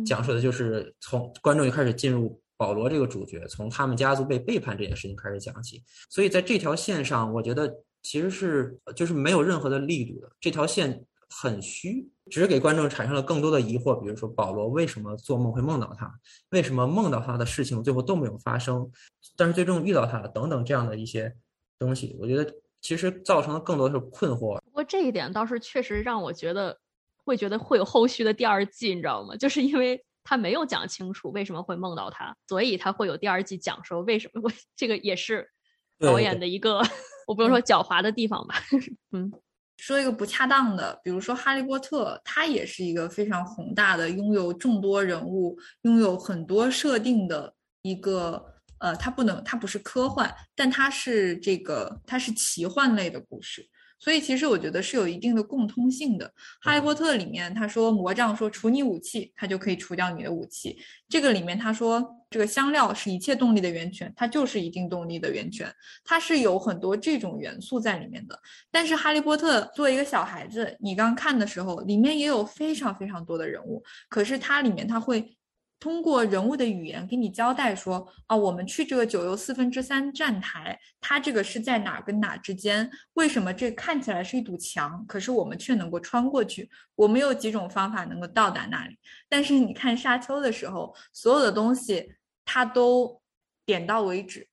Speaker 4: 讲述的就是从观众就开始进入保罗这个主角，从他们家族被背叛这件事情开始讲起，所以在这条线上，我觉得其实是就是没有任何的力度的，这条线很虚。只是给观众产生了更多的疑惑，比如说保罗为什么做梦会梦到他，为什么梦到他的事情最后都没有发生，但是最终遇到他了等等这样的一些东西，我觉得其实造成的更多是困惑。
Speaker 3: 不过这一点倒是确实让我觉得会觉得会有后续的第二季，你知道吗？就是因为他没有讲清楚为什么会梦到他，所以他会有第二季讲说为什么会这个也是导演的一个 [LAUGHS] 我不能说狡猾的地方吧，[LAUGHS] 嗯。
Speaker 2: 说一个不恰当的，比如说《哈利波特》，它也是一个非常宏大的、拥有众多人物、拥有很多设定的一个，呃，它不能，它不是科幻，但它是这个，它是奇幻类的故事。所以其实我觉得是有一定的共通性的。哈利波特里面他说魔杖说除你武器，它就可以除掉你的武器。这个里面他说这个香料是一切动力的源泉，它就是一定动力的源泉。它是有很多这种元素在里面的。但是哈利波特作为一个小孩子，你刚看的时候，里面也有非常非常多的人物，可是它里面它会。通过人物的语言给你交代说，啊，我们去这个九又四分之三站台，它这个是在哪跟哪之间？为什么这看起来是一堵墙，可是我们却能够穿过去？我们有几种方法能够到达那里？但是你看沙丘的时候，所有的东西它都点到为止，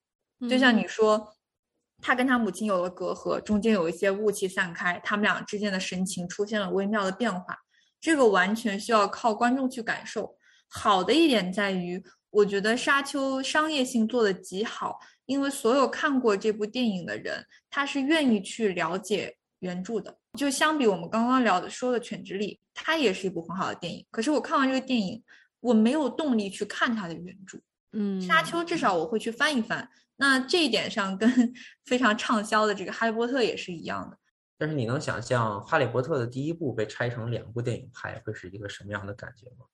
Speaker 2: 就像你说，他跟他母亲有了隔阂，中间有一些雾气散开，他们俩之间的神情出现了微妙的变化，这个完全需要靠观众去感受。好的一点在于，我觉得《沙丘》商业性做的极好，因为所有看过这部电影的人，他是愿意去了解原著的。就相比我们刚刚聊的说的《犬之力》，它也是一部很好的电影。可是我看完这个电影，我没有动力去看它的原著。
Speaker 3: 嗯，《
Speaker 2: 沙丘》至少我会去翻一翻。那这一点上跟 [LAUGHS] 非常畅销的这个《哈利波特》也是一样的。
Speaker 4: 但是你能想象《哈利波特》的第一部被拆成两部电影拍，会是一个什么样的感觉吗？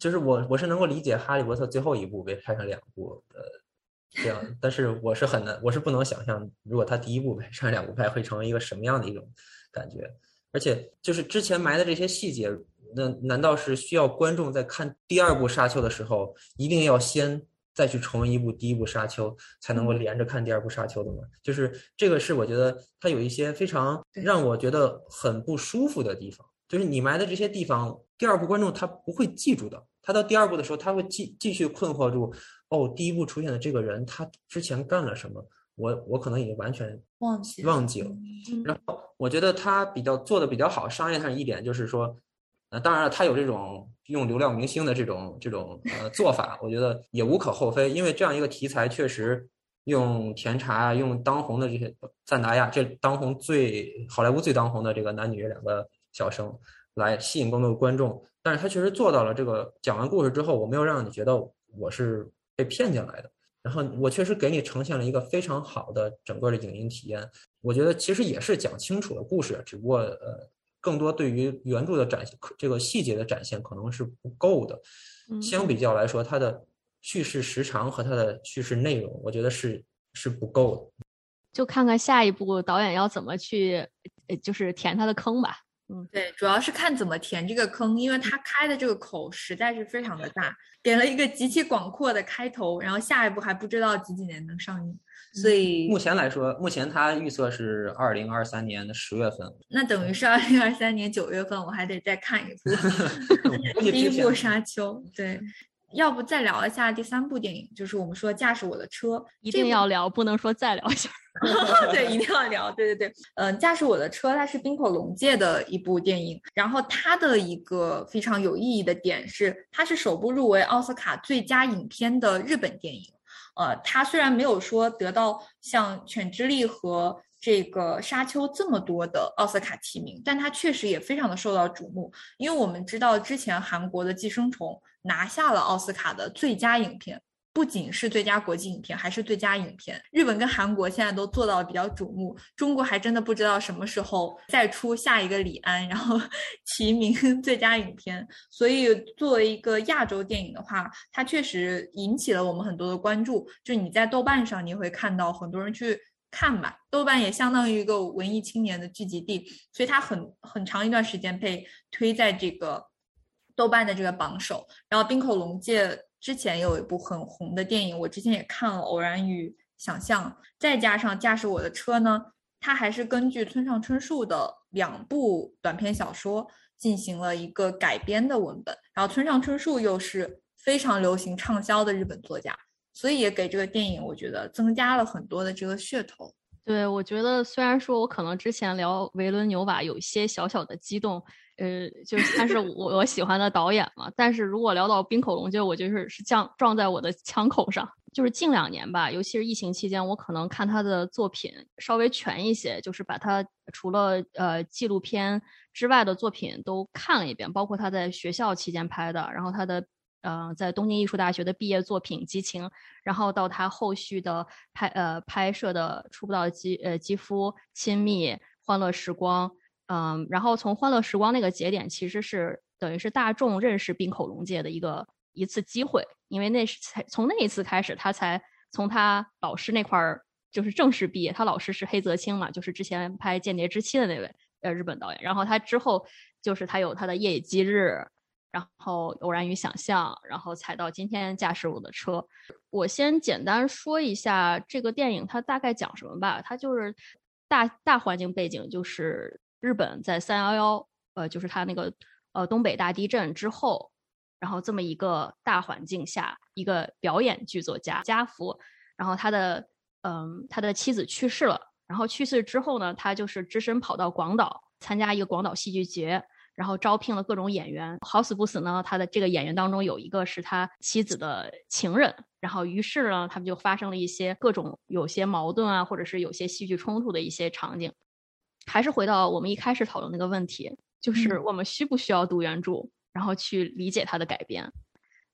Speaker 4: 就是我我是能够理解《哈利波特》最后一部被拍成两部的这样，但是我是很难，我是不能想象，如果他第一部拍成两部拍会成为一个什么样的一种感觉。而且就是之前埋的这些细节，那难道是需要观众在看第二部《沙丘》的时候，一定要先再去重温一部第一部《沙丘》，才能够连着看第二部《沙丘》的吗？就是这个是我觉得它有一些非常让我觉得很不舒服的地方，就是你埋的这些地方。第二部观众他不会记住的，他到第二部的时候他会继继续困惑住，哦，第一部出现的这个人他之前干了什么？我我可能已经完全
Speaker 2: 忘记
Speaker 4: 忘记了。然后我觉得他比较做的比较好，商业上一点就是说，呃，当然了，他有这种用流量明星的这种这种呃做法，我觉得也无可厚非，因为这样一个题材确实用甜茶用当红的这些赞达亚这当红最好莱坞最当红的这个男女两个小生。来吸引更多的观众，但是他确实做到了。这个讲完故事之后，我没有让你觉得我是被骗进来的，然后我确实给你呈现了一个非常好的整个的影音体验。我觉得其实也是讲清楚了故事，只不过呃，更多对于原著的展现，这个细节的展现可能是不够的。相比较来说，它的叙事时长和它的叙事内容，我觉得是是不够的。
Speaker 3: 就看看下一步导演要怎么去，呃，就是填他的坑吧。
Speaker 2: 嗯，对，主要是看怎么填这个坑，因为他开的这个口实在是非常的大，给了一个极其广阔的开头，然后下一步还不知道几几年能上映，所以
Speaker 4: 目前来说，目前他预测是二零二三年的十月份，
Speaker 2: 那等于是二零二三年九月份，我还得再看一部第一部《沙丘》。对，要不再聊一下第三部电影，就是我们说《驾驶我的车》，
Speaker 3: 一定要聊，不能说再聊一下。[LAUGHS]
Speaker 2: 对，一定要聊。对对对，嗯，驾驶我的车，它是滨口龙介的一部电影。然后它的一个非常有意义的点是，它是首部入围奥斯卡最佳影片的日本电影。呃，它虽然没有说得到像《犬之力》和这个《沙丘》这么多的奥斯卡提名，但它确实也非常的受到瞩目。因为我们知道之前韩国的《寄生虫》拿下了奥斯卡的最佳影片。不仅是最佳国际影片，还是最佳影片。日本跟韩国现在都做到比较瞩目，中国还真的不知道什么时候再出下一个李安，然后 [LAUGHS] 提名 [LAUGHS] 最佳影片。所以作为一个亚洲电影的话，它确实引起了我们很多的关注。就你在豆瓣上，你会看到很多人去看吧。豆瓣也相当于一个文艺青年的聚集地，所以它很很长一段时间被推在这个豆瓣的这个榜首。然后《冰口龙介》。之前有一部很红的电影，我之前也看了《偶然与想象》，再加上《驾驶我的车》呢，它还是根据村上春树的两部短篇小说进行了一个改编的文本。然后村上春树又是非常流行畅销的日本作家，所以也给这个电影我觉得增加了很多的这个噱头。
Speaker 3: 对，我觉得虽然说我可能之前聊维伦纽瓦有一些小小的激动。呃，就是他是我我喜欢的导演嘛，但是如果聊到冰口龙介，我就是是降撞在我的枪口上。就是近两年吧，尤其是疫情期间，我可能看他的作品稍微全一些，就是把他除了呃纪录片之外的作品都看了一遍，包括他在学校期间拍的，然后他的呃在东京艺术大学的毕业作品《激情》，然后到他后续的拍呃拍摄的《触不到肌呃肌肤》《亲密》《欢乐时光》。嗯，然后从《欢乐时光》那个节点，其实是等于是大众认识冰口龙介的一个一次机会，因为那是才从那一次开始，他才从他老师那块儿就是正式毕业。他老师是黑泽清嘛，就是之前拍《间谍之妻》的那位呃日本导演。然后他之后就是他有他的《夜以继日》，然后《偶然与想象》，然后才到今天驾驶我的车。我先简单说一下这个电影它大概讲什么吧。它就是大大环境背景就是。日本在三幺幺，呃，就是他那个呃东北大地震之后，然后这么一个大环境下，一个表演剧作家家福，然后他的嗯他的妻子去世了，然后去世之后呢，他就是只身跑到广岛参加一个广岛戏剧节，然后招聘了各种演员，好死不死呢，他的这个演员当中有一个是他妻子的情人，然后于是呢，他们就发生了一些各种有些矛盾啊，或者是有些戏剧冲突的一些场景。还是回到我们一开始讨论那个问题，就是我们需不需要读原著，然后去理解它的改编。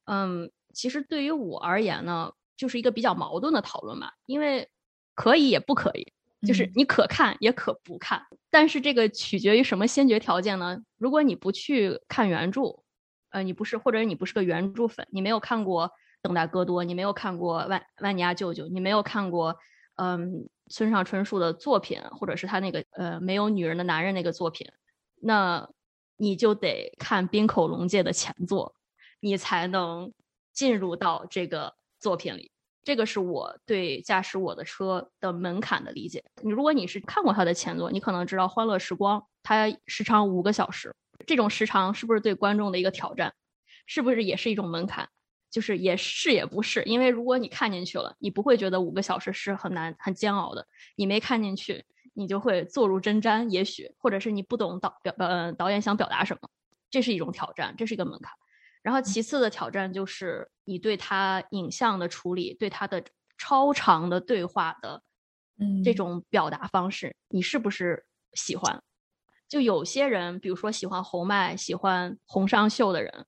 Speaker 3: 嗯，其实对于我而言呢，就是一个比较矛盾的讨论嘛，因为可以也不可以，就是你可看也可不看。但是这个取决于什么先决条件呢？如果你不去看原著，呃，你不是或者你不是个原著粉，你没有看过《等待戈多》，你没有看过《万万尼亚舅舅》，你没有看过，嗯。村上春树的作品，或者是他那个呃没有女人的男人那个作品，那你就得看滨口龙介的前作，你才能进入到这个作品里。这个是我对驾驶我的车的门槛的理解。你如果你是看过他的前作，你可能知道《欢乐时光》，它时长五个小时，这种时长是不是对观众的一个挑战？是不是也是一种门槛？就是也是也不是，因为如果你看进去了，你不会觉得五个小时是很难很煎熬的。你没看进去，你就会坐如针毡，也许或者是你不懂导表呃导演想表达什么，这是一种挑战，这是一个门槛。然后其次的挑战就是你对他影像的处理，对他的超长的对话的嗯这种表达方式，你是不是喜欢？就有些人，比如说喜欢侯麦、喜欢红尚秀的人。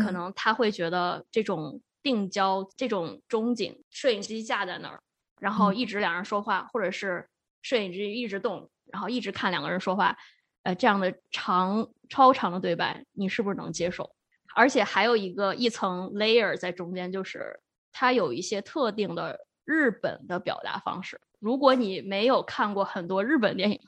Speaker 3: 可能他会觉得这种定焦、这种中景，摄影机架在那儿，然后一直两人说话，或者是摄影机一直动，然后一直看两个人说话，呃，这样的长、超长的对白，你是不是能接受？而且还有一个一层 layer 在中间，就是它有一些特定的日本的表达方式。如果你没有看过很多日本电影，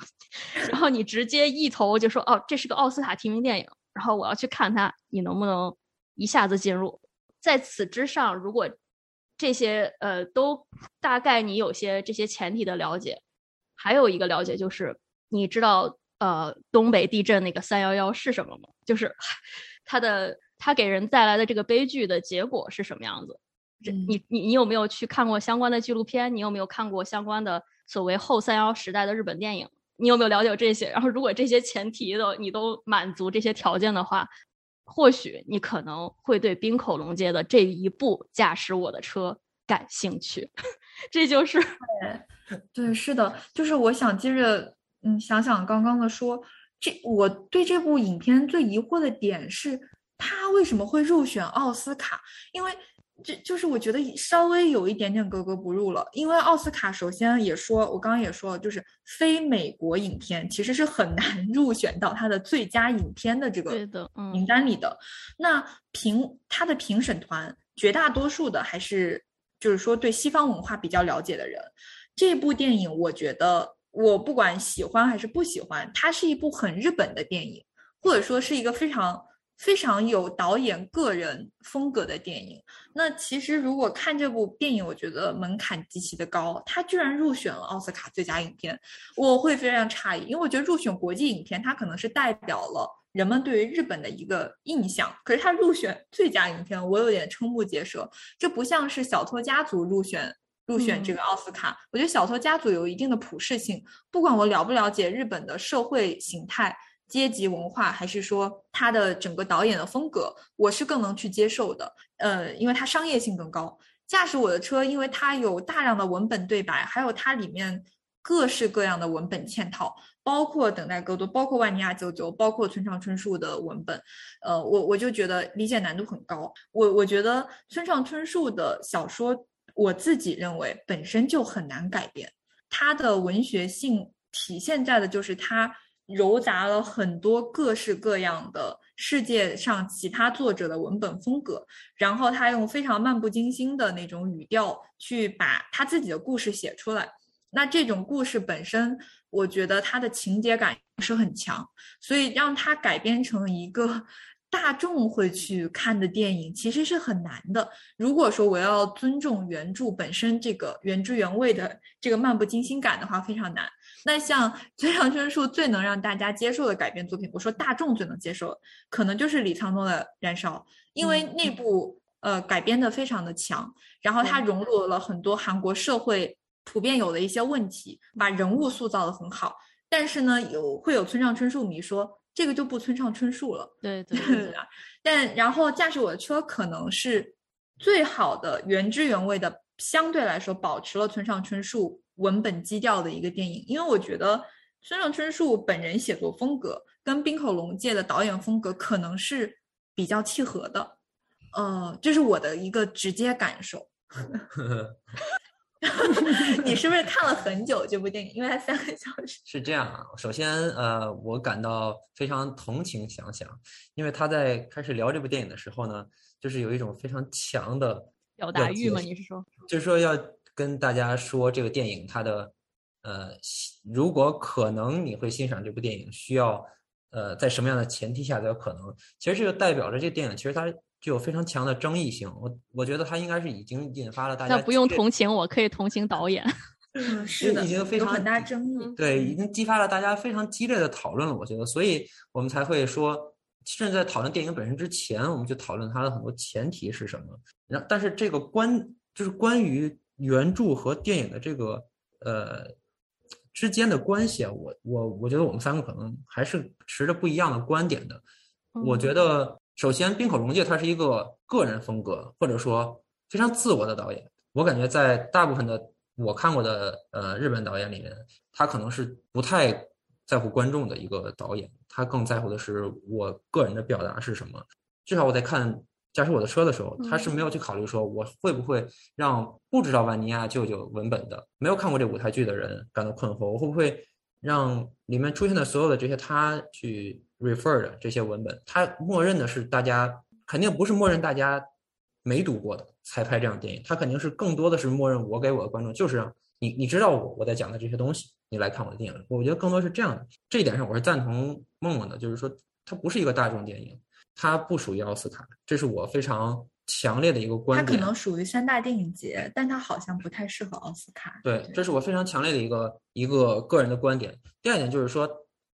Speaker 3: 然后你直接一头就说哦，这是个奥斯卡提名电影，然后我要去看它，你能不能？一下子进入，在此之上，如果这些呃都大概你有些这些前提的了解，还有一个了解就是你知道呃东北地震那个三幺幺是什么吗？就是 [LAUGHS] 它的它给人带来的这个悲剧的结果是什么样子？这你你你有没有去看过相关的纪录片？你有没有看过相关的所谓后三幺时代的日本电影？你有没有了解这些？然后如果这些前提的你都满足这些条件的话。或许你可能会对冰口龙街的这一部驾驶我的车感兴趣，这就是
Speaker 2: 对对是的，就是我想接着嗯想想刚刚的说，这我对这部影片最疑惑的点是，他为什么会入选奥斯卡？因为这就是我觉得稍微有一点点格格不入了，因为奥斯卡首先也说，我刚刚也说了，就是非美国影片其实是很难 [LAUGHS] 入选到它的最佳影片的这个名单里的。那评它的评审团绝大多数的还是就是说对西方文化比较了解的人。这部电影我觉得我不管喜欢还是不喜欢，它是一部很日本的电影，或者说是一个非常。非常有导演个人风格的电影。那其实如果看这部电影，我觉得门槛极其的高，它居然入选了奥斯卡最佳影片，我会非常诧异，因为我觉得入选国际影片，它可能是代表了人们对于日本的一个印象。可是他入选最佳影片，我有点瞠目结舌。这不像是《小偷家族》入选入选这个奥斯卡，我觉得《小偷家族》有一定的普适性，不管我了不了解日本的社会形态。阶级文化，还是说他的整个导演的风格，我是更能去接受的。呃，因为它商业性更高。驾驶我的车，因为它有大量的文本对白，还有它里面各式各样的文本嵌套，包括等待戈多，包括万尼亚九九，包括村上春树的文本。呃，我我就觉得理解难度很高。我我觉得村上春树的小说，我自己认为本身就很难改编。它的文学性体现在的就是它。糅杂了很多各式各样的世界上其他作者的文本风格，然后他用非常漫不经心的那种语调去把他自己的故事写出来。那这种故事本身，我觉得它的情节感是很强，所以让它改编成一个。[LAUGHS] 大众会去看的电影其实是很难的。如果说我要尊重原著本身这个原汁原味的这个漫不经心感的话，非常难。那像村上春树最能让大家接受的改编作品，我说大众最能接受，可能就是李沧东的《燃烧》，因为那部呃改编的非常的强，然后它融入了很多韩国社会普遍有的一些问题，把人物塑造的很好。但是呢，有会有村上春树迷说。这个就不村上春树了，[LAUGHS]
Speaker 3: 对对对。
Speaker 2: 但然后驾驶我的车可能是最好的原汁原味的，相对来说保持了村上春树文本基调的一个电影，因为我觉得村上春树本人写作风格跟冰口龙介的导演风格可能是比较契合的，呃，这是我的一个直接感受。[LAUGHS] 你是不是看了很久这部电影？因为它三个小时。
Speaker 4: 是这样啊，首先呃，我感到非常同情想想，因为他在开始聊这部电影的时候呢，就是有一种非常强的
Speaker 3: 表达欲嘛？你是说？
Speaker 4: 就是说要跟大家说这个电影它的呃，如果可能你会欣赏这部电影，需要呃在什么样的前提下才有可能？其实这就代表着这个电影其实它。具有非常强的争议性，我我觉得它应该是已经引发了大家。
Speaker 3: 那不用同情我，可以同情导演。[LAUGHS]
Speaker 2: 嗯，是的，
Speaker 4: 已经非常
Speaker 2: 很大争议。
Speaker 4: 对，已经激发了大家非常激烈的讨论了。我觉得，所以我们才会说，甚至在讨论电影本身之前，我们就讨论它的很多前提是什么。然，但是这个关就是关于原著和电影的这个呃之间的关系啊，我我我觉得我们三个可能还是持着不一样的观点的。我觉得。首先，冰口龙介他是一个个人风格，或者说非常自我的导演。我感觉在大部分的我看过的呃日本导演里面，他可能是不太在乎观众的一个导演，他更在乎的是我个人的表达是什么。至少我在看驾驶我的车的时候，他是没有去考虑说我会不会让不知道万尼亚舅舅文本的、没有看过这舞台剧的人感到困惑，我会不会让里面出现的所有的这些他去。refer 的这些文本，他默认的是大家肯定不是默认大家没读过的才拍这样电影，他肯定是更多的是默认我给我的观众就是让你你知道我我在讲的这些东西，你来看我的电影。我觉得更多是这样的，这一点上我是赞同梦梦的，就是说它不是一个大众电影，它不属于奥斯卡，这是我非常强烈的一个观
Speaker 2: 点。它可能属于三大电影节，但它好像不太适合奥斯卡。
Speaker 4: 对，这是我非常强烈的一个一个个人的观点。第二点就是说。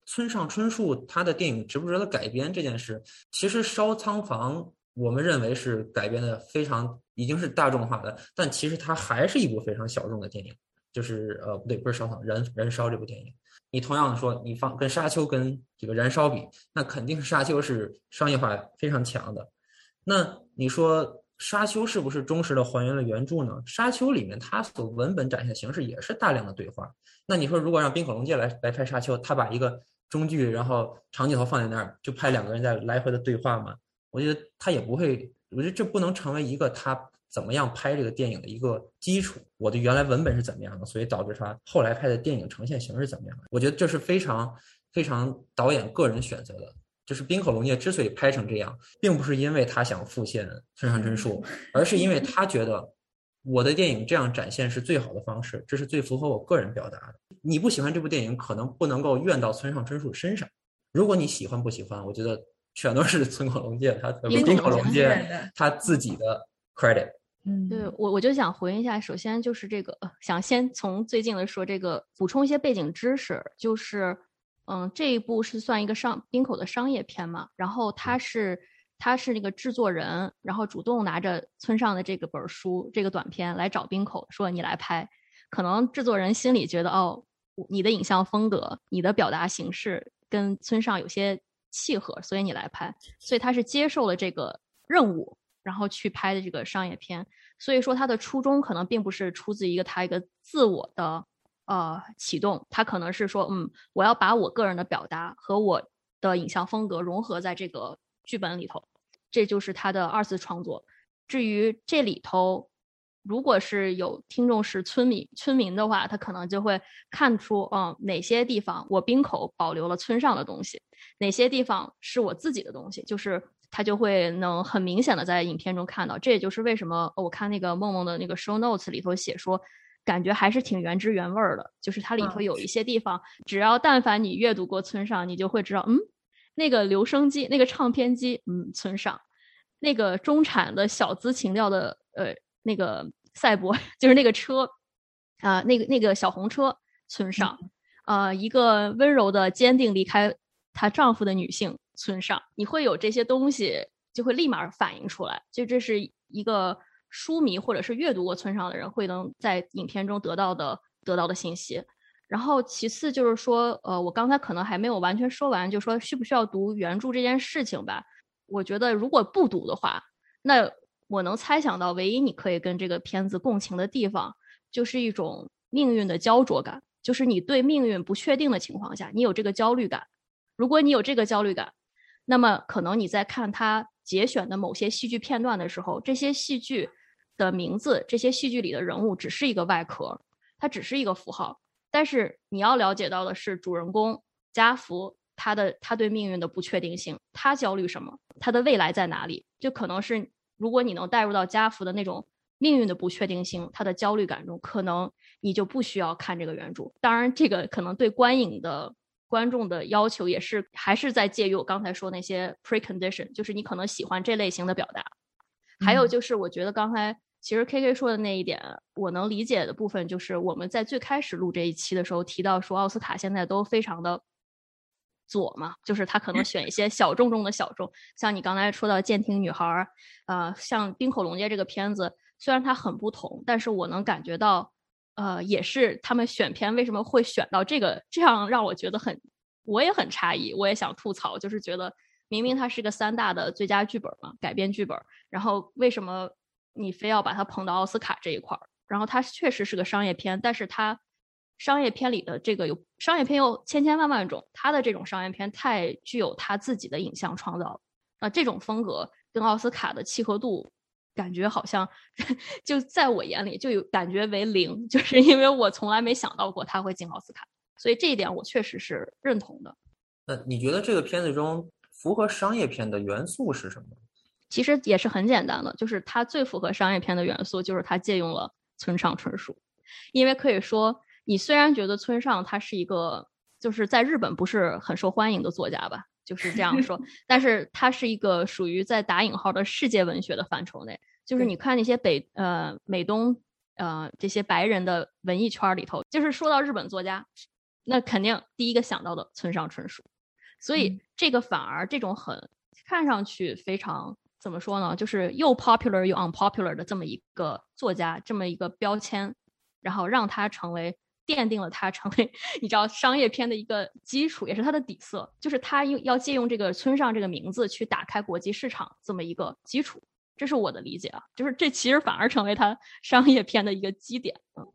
Speaker 4: 村上春树他的电影值不值得改编这件事，其实《烧仓房》我们认为是改编的非常已经是大众化的，但其实它还是一部非常小众的电影。就是呃不对，不是《烧仓》，《燃燃烧》这部电影，你同样的说，你放跟《沙丘》跟这个《燃烧》比，那肯定《沙丘》是商业化非常强的。那你说《沙丘》是不是忠实的还原了原著呢？《沙丘》里面它所文本展现的形式也是大量的对话。那你说如果让冰口龙介来来拍《沙丘》，他把一个中剧，然后长镜头放在那儿，就拍两个人在来回的对话嘛。我觉得他也不会，我觉得这不能成为一个他怎么样拍这个电影的一个基础，我的原来文本是怎么样的，所以导致他后来拍的电影呈现形式怎么样的。我觉得这是非常非常导演个人选择的。就是《冰口龙介》之所以拍成这样，并不是因为他想复现村上春树，而是因为 [LAUGHS] 他觉得我的电影这样展现是最好的方式，这是最符合我个人表达的。你不喜欢这部电影，可能不能够怨到村上春树身上。如果你喜欢不喜欢，我觉得全都是 [LAUGHS] 村口龙介他冰口龙介他自己的 credit。
Speaker 3: 嗯，对我我就想回应一下，首先就是这个，想先从最近的说这个，补充一些背景知识，就是，嗯，这一部是算一个商冰口的商业片嘛，然后他是他是那个制作人，然后主动拿着村上的这个本书这个短片来找冰口说你来拍，可能制作人心里觉得哦，你的影像风格，你的表达形式跟村上有些契合，所以你来拍，所以他是接受了这个任务。然后去拍的这个商业片，所以说他的初衷可能并不是出自一个他一个自我的呃启动，他可能是说，嗯，我要把我个人的表达和我的影像风格融合在这个剧本里头，这就是他的二次创作。至于这里头，如果是有听众是村民村民的话，他可能就会看出，嗯，哪些地方我冰口保留了村上的东西，哪些地方是我自己的东西，就是。他就会能很明显的在影片中看到，这也就是为什么我看那个梦梦的那个 show notes 里头写说，感觉还是挺原汁原味的。就是它里头有一些地方，只要但凡你阅读过村上，你就会知道，嗯，那个留声机、那个唱片机，嗯，村上，那个中产的小资情调的，呃，那个赛博，[LAUGHS] 就是那个车，啊，那个那个小红车，村上，呃，一个温柔的、坚定离开她丈夫的女性。村上，你会有这些东西，就会立马反映出来。就这是一个书迷或者是阅读过村上的人会能在影片中得到的得到的信息。然后其次就是说，呃，我刚才可能还没有完全说完，就说需不需要读原著这件事情吧。我觉得如果不读的话，那我能猜想到唯一你可以跟这个片子共情的地方，就是一种命运的焦灼感，就是你对命运不确定的情况下，你有这个焦虑感。如果你有这个焦虑感，那么，可能你在看他节选的某些戏剧片段的时候，这些戏剧的名字，这些戏剧里的人物，只是一个外壳，它只是一个符号。但是你要了解到的是，主人公家福他的他对命运的不确定性，他焦虑什么？他的未来在哪里？就可能是，如果你能带入到家福的那种命运的不确定性，他的焦虑感中，可能你就不需要看这个原著。当然，这个可能对观影的。观众的要求也是还是在介于我刚才说那些 precondition，就是你可能喜欢这类型的表达。还有就是，我觉得刚才其实 K K 说的那一点，我能理解的部分就是我们在最开始录这一期的时候提到说，奥斯卡现在都非常的左嘛，就是他可能选一些小众中的小众，像你刚才说到《监听女孩》，呃，像《冰口龙街》这个片子，虽然它很不同，但是我能感觉到。呃，也是他们选片为什么会选到这个，这样让我觉得很，我也很诧异，我也想吐槽，就是觉得明明它是个三大的最佳剧本嘛，改编剧本，然后为什么你非要把它捧到奥斯卡这一块儿？然后它确实是个商业片，但是它商业片里的这个有商业片有千千万万种，它的这种商业片太具有它自己的影像创造，那这种风格跟奥斯卡的契合度。感觉好像 [LAUGHS] 就在我眼里就有感觉为零，就是因为我从来没想到过他会进奥斯卡，所以这一点我确实是认同的。
Speaker 4: 那你觉得这个片子中符合商业片的元素是什么？
Speaker 3: 其实也是很简单的，就是它最符合商业片的元素就是它借用了村上春树，因为可以说你虽然觉得村上他是一个就是在日本不是很受欢迎的作家吧。就是这样说，但是它是一个属于在打引号的世界文学的范畴内。就是你看那些北呃美东呃这些白人的文艺圈里头，就是说到日本作家，那肯定第一个想到的村上春树。所以这个反而这种很看上去非常怎么说呢，就是又 popular 又 unpopular 的这么一个作家，这么一个标签，然后让他成为。奠定了它成为你知道商业片的一个基础，也是它的底色，就是它用要借用这个村上这个名字去打开国际市场这么一个基础，这是我的理解啊，就是这其实反而成为它 [LAUGHS] 商业片的一个基点。嗯，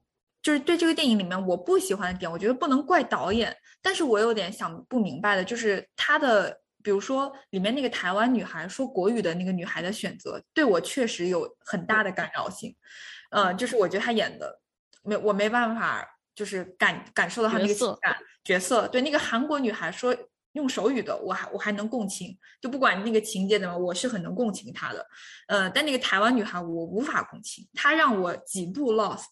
Speaker 2: 就是对这个电影里面我不喜欢的点，我觉得不能怪导演，但是我有点想不明白的，就是他的比如说里面那个台湾女孩说国语的那个女孩的选择，对我确实有很大的干扰性。呃，就是我觉得她演的没我没办法，就是感感受到她那个情感角色。对那个韩国女孩说。用手语的，我还我还能共情，就不管那个情节怎么，我是很能共情她的。呃，但那个台湾女孩我无法共情，她让我几度 lost。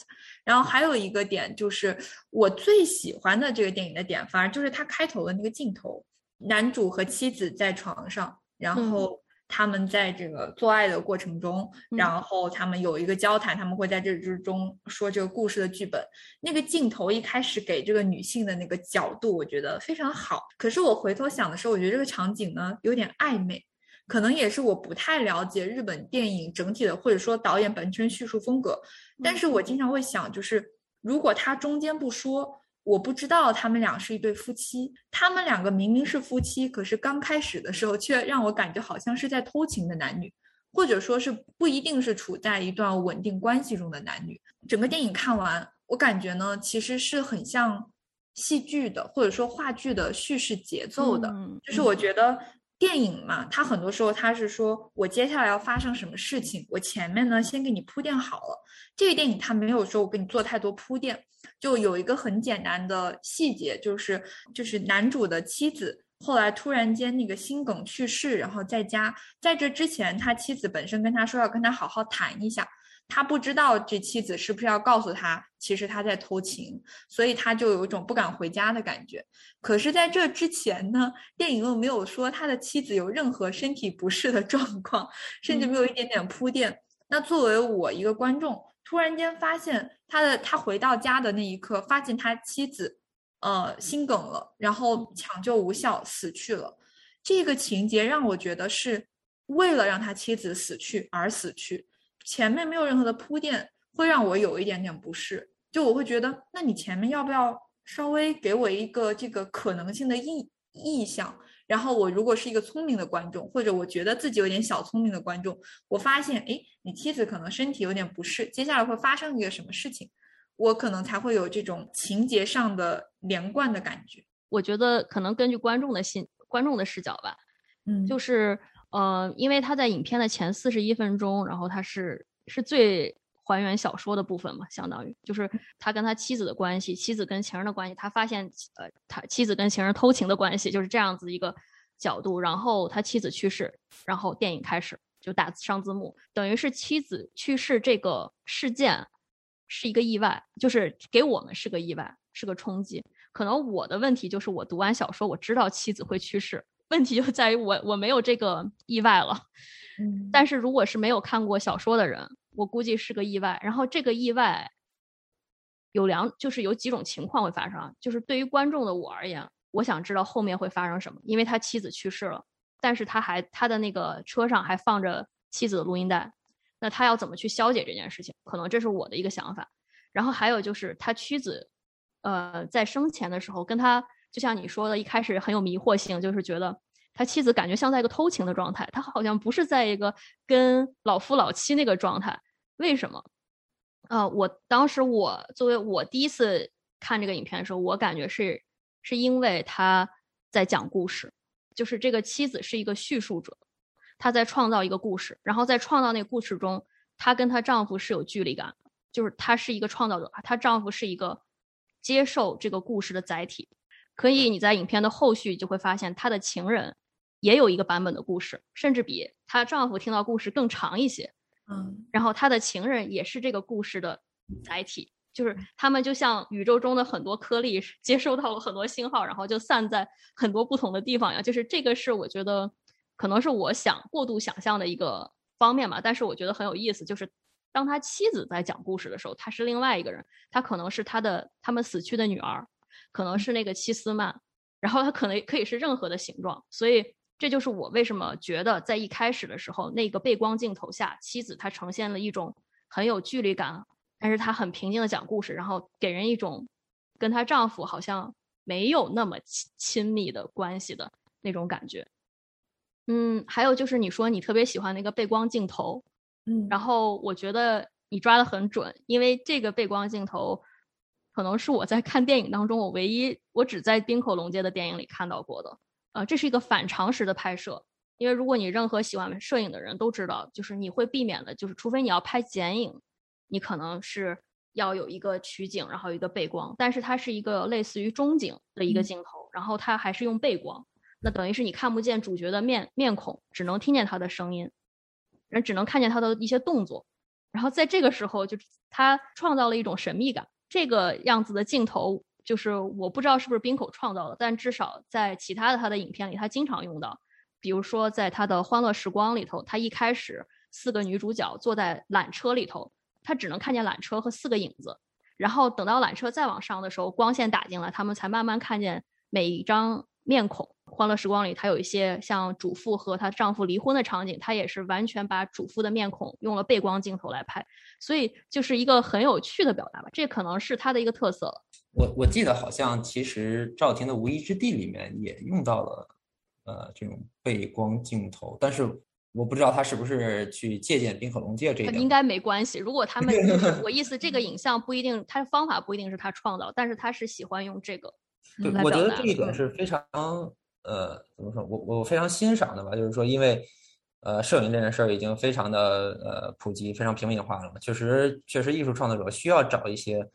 Speaker 2: 然后还有一个点就是我最喜欢的这个电影的点，反而就是它开头的那个镜头，男主和妻子在床上，然后。他们在这个做爱的过程中，然后他们有一个交谈，他们会在这之中说这个故事的剧本。那个镜头一开始给这个女性的那个角度，我觉得非常好。可是我回头想的时候，我觉得这个场景呢有点暧昧，可能也是我不太了解日本电影整体的，或者说导演本身叙述风格。但是我经常会想，就是如果他中间不说。我不知道他们俩是一对夫妻，他们两个明明是夫妻，可是刚开始的时候却让我感觉好像是在偷情的男女，或者说是不一定是处在一段稳定关系中的男女。整个电影看完，我感觉呢，其实是很像戏剧的，或者说话剧的叙事节奏的，就是我觉得。电影嘛，它很多时候它是说我接下来要发生什么事情，我前面呢先给你铺垫好了。这个电影它没有说我给你做太多铺垫，就有一个很简单的细节，就是就是男主的妻子后来突然间那个心梗去世，然后在家，在这之前他妻子本身跟他说要跟他好好谈一下。他不知道这妻子是不是要告诉他，其实他在偷情，所以他就有一种不敢回家的感觉。可是，在这之前呢，电影又没有说他的妻子有任何身体不适的状况，甚至没有一点点铺垫。那作为我一个观众，突然间发现他的他回到家的那一刻，发现他妻子，呃，心梗了，然后抢救无效死去了。这个情节让我觉得是为了让他妻子死去而死去。前面没有任何的铺垫，会让我有一点点不适。就我会觉得，那你前面要不要稍微给我一个这个可能性的意意向？然后我如果是一个聪明的观众，或者我觉得自己有点小聪明的观众，我发现，哎，你妻子可能身体有点不适，接下来会发生一个什么事情，我可能才会有这种情节上的连贯的感觉。
Speaker 3: 我觉得可能根据观众的心，观众的视角吧，
Speaker 2: 嗯，
Speaker 3: 就是。呃，因为他在影片的前四十一分钟，然后他是是最还原小说的部分嘛，相当于就是他跟他妻子的关系，妻子跟情人的关系，他发现呃他妻子跟情人偷情的关系，就是这样子一个角度。然后他妻子去世，然后电影开始就打上字幕，等于是妻子去世这个事件是一个意外，就是给我们是个意外，是个冲击。可能我的问题就是我读完小说，我知道妻子会去世。问题就在于我我没有这个意外了，
Speaker 2: 嗯，
Speaker 3: 但是如果是没有看过小说的人，我估计是个意外。然后这个意外有两，就是有几种情况会发生。就是对于观众的我而言，我想知道后面会发生什么，因为他妻子去世了，但是他还他的那个车上还放着妻子的录音带，那他要怎么去消解这件事情？可能这是我的一个想法。然后还有就是他妻子，呃，在生前的时候跟他。就像你说的，一开始很有迷惑性，就是觉得他妻子感觉像在一个偷情的状态，他好像不是在一个跟老夫老妻那个状态。为什么？啊，我当时我作为我第一次看这个影片的时候，我感觉是是因为他在讲故事，就是这个妻子是一个叙述者，她在创造一个故事，然后在创造那个故事中，她跟她丈夫是有距离感的，就是她是一个创造者，她丈夫是一个接受这个故事的载体。可以，你在影片的后续就会发现，她的情人也有一个版本的故事，甚至比她丈夫听到故事更长一些。
Speaker 2: 嗯，
Speaker 3: 然后她的情人也是这个故事的载体，就是他们就像宇宙中的很多颗粒，[LAUGHS] 接收到了很多信号，然后就散在很多不同的地方呀。就是这个是我觉得可能是我想过度想象的一个方面吧，但是我觉得很有意思，就是当他妻子在讲故事的时候，他是另外一个人，他可能是他的他们死去的女儿。可能是那个七斯曼，然后它可能可以是任何的形状，所以这就是我为什么觉得在一开始的时候，那个背光镜头下，妻子她呈现了一种很有距离感，但是她很平静的讲故事，然后给人一种跟她丈夫好像没有那么亲亲密的关系的那种感觉。嗯，还有就是你说你特别喜欢那个背光镜头，
Speaker 2: 嗯，
Speaker 3: 然后我觉得你抓的很准，因为这个背光镜头。可能是我在看电影当中，我唯一我只在冰口龙介的电影里看到过的。呃，这是一个反常识的拍摄，因为如果你任何喜欢摄影的人都知道，就是你会避免的，就是除非你要拍剪影，你可能是要有一个取景，然后一个背光，但是它是一个类似于中景的一个镜头，然后它还是用背光，那等于是你看不见主角的面面孔，只能听见他的声音，人只能看见他的一些动作，然后在这个时候，就他创造了一种神秘感，这个样子的镜头。就是我不知道是不是冰口创造的，但至少在其他的他的影片里，他经常用到。比如说在他的《欢乐时光》里头，他一开始四个女主角坐在缆车里头，他只能看见缆车和四个影子。然后等到缆车再往上的时候，光线打进来，他们才慢慢看见每一张面孔。《欢乐时光》里，他有一些像主妇和她丈夫离婚的场景，他也是完全把主妇的面孔用了背光镜头来拍，所以就是一个很有趣的表达吧。这可能是他的一个特色了。
Speaker 4: 我我记得好像其实赵婷的《无依之地》里面也用到了，呃，这种背光镜头，但是我不知道他是不是去借鉴冰河龙界这个。
Speaker 3: 应该没关系。如果他们，[LAUGHS] 我意思这个影像不一定，他的方法不一定是他创造，但是他是喜欢用这个。
Speaker 4: 对，我觉得这一点是非常，呃，怎么说？我我非常欣赏的吧，就是说，因为，呃，摄影这件事儿已经非常的呃普及，非常平民化了嘛。确实，确实，艺术创作者需要找一些。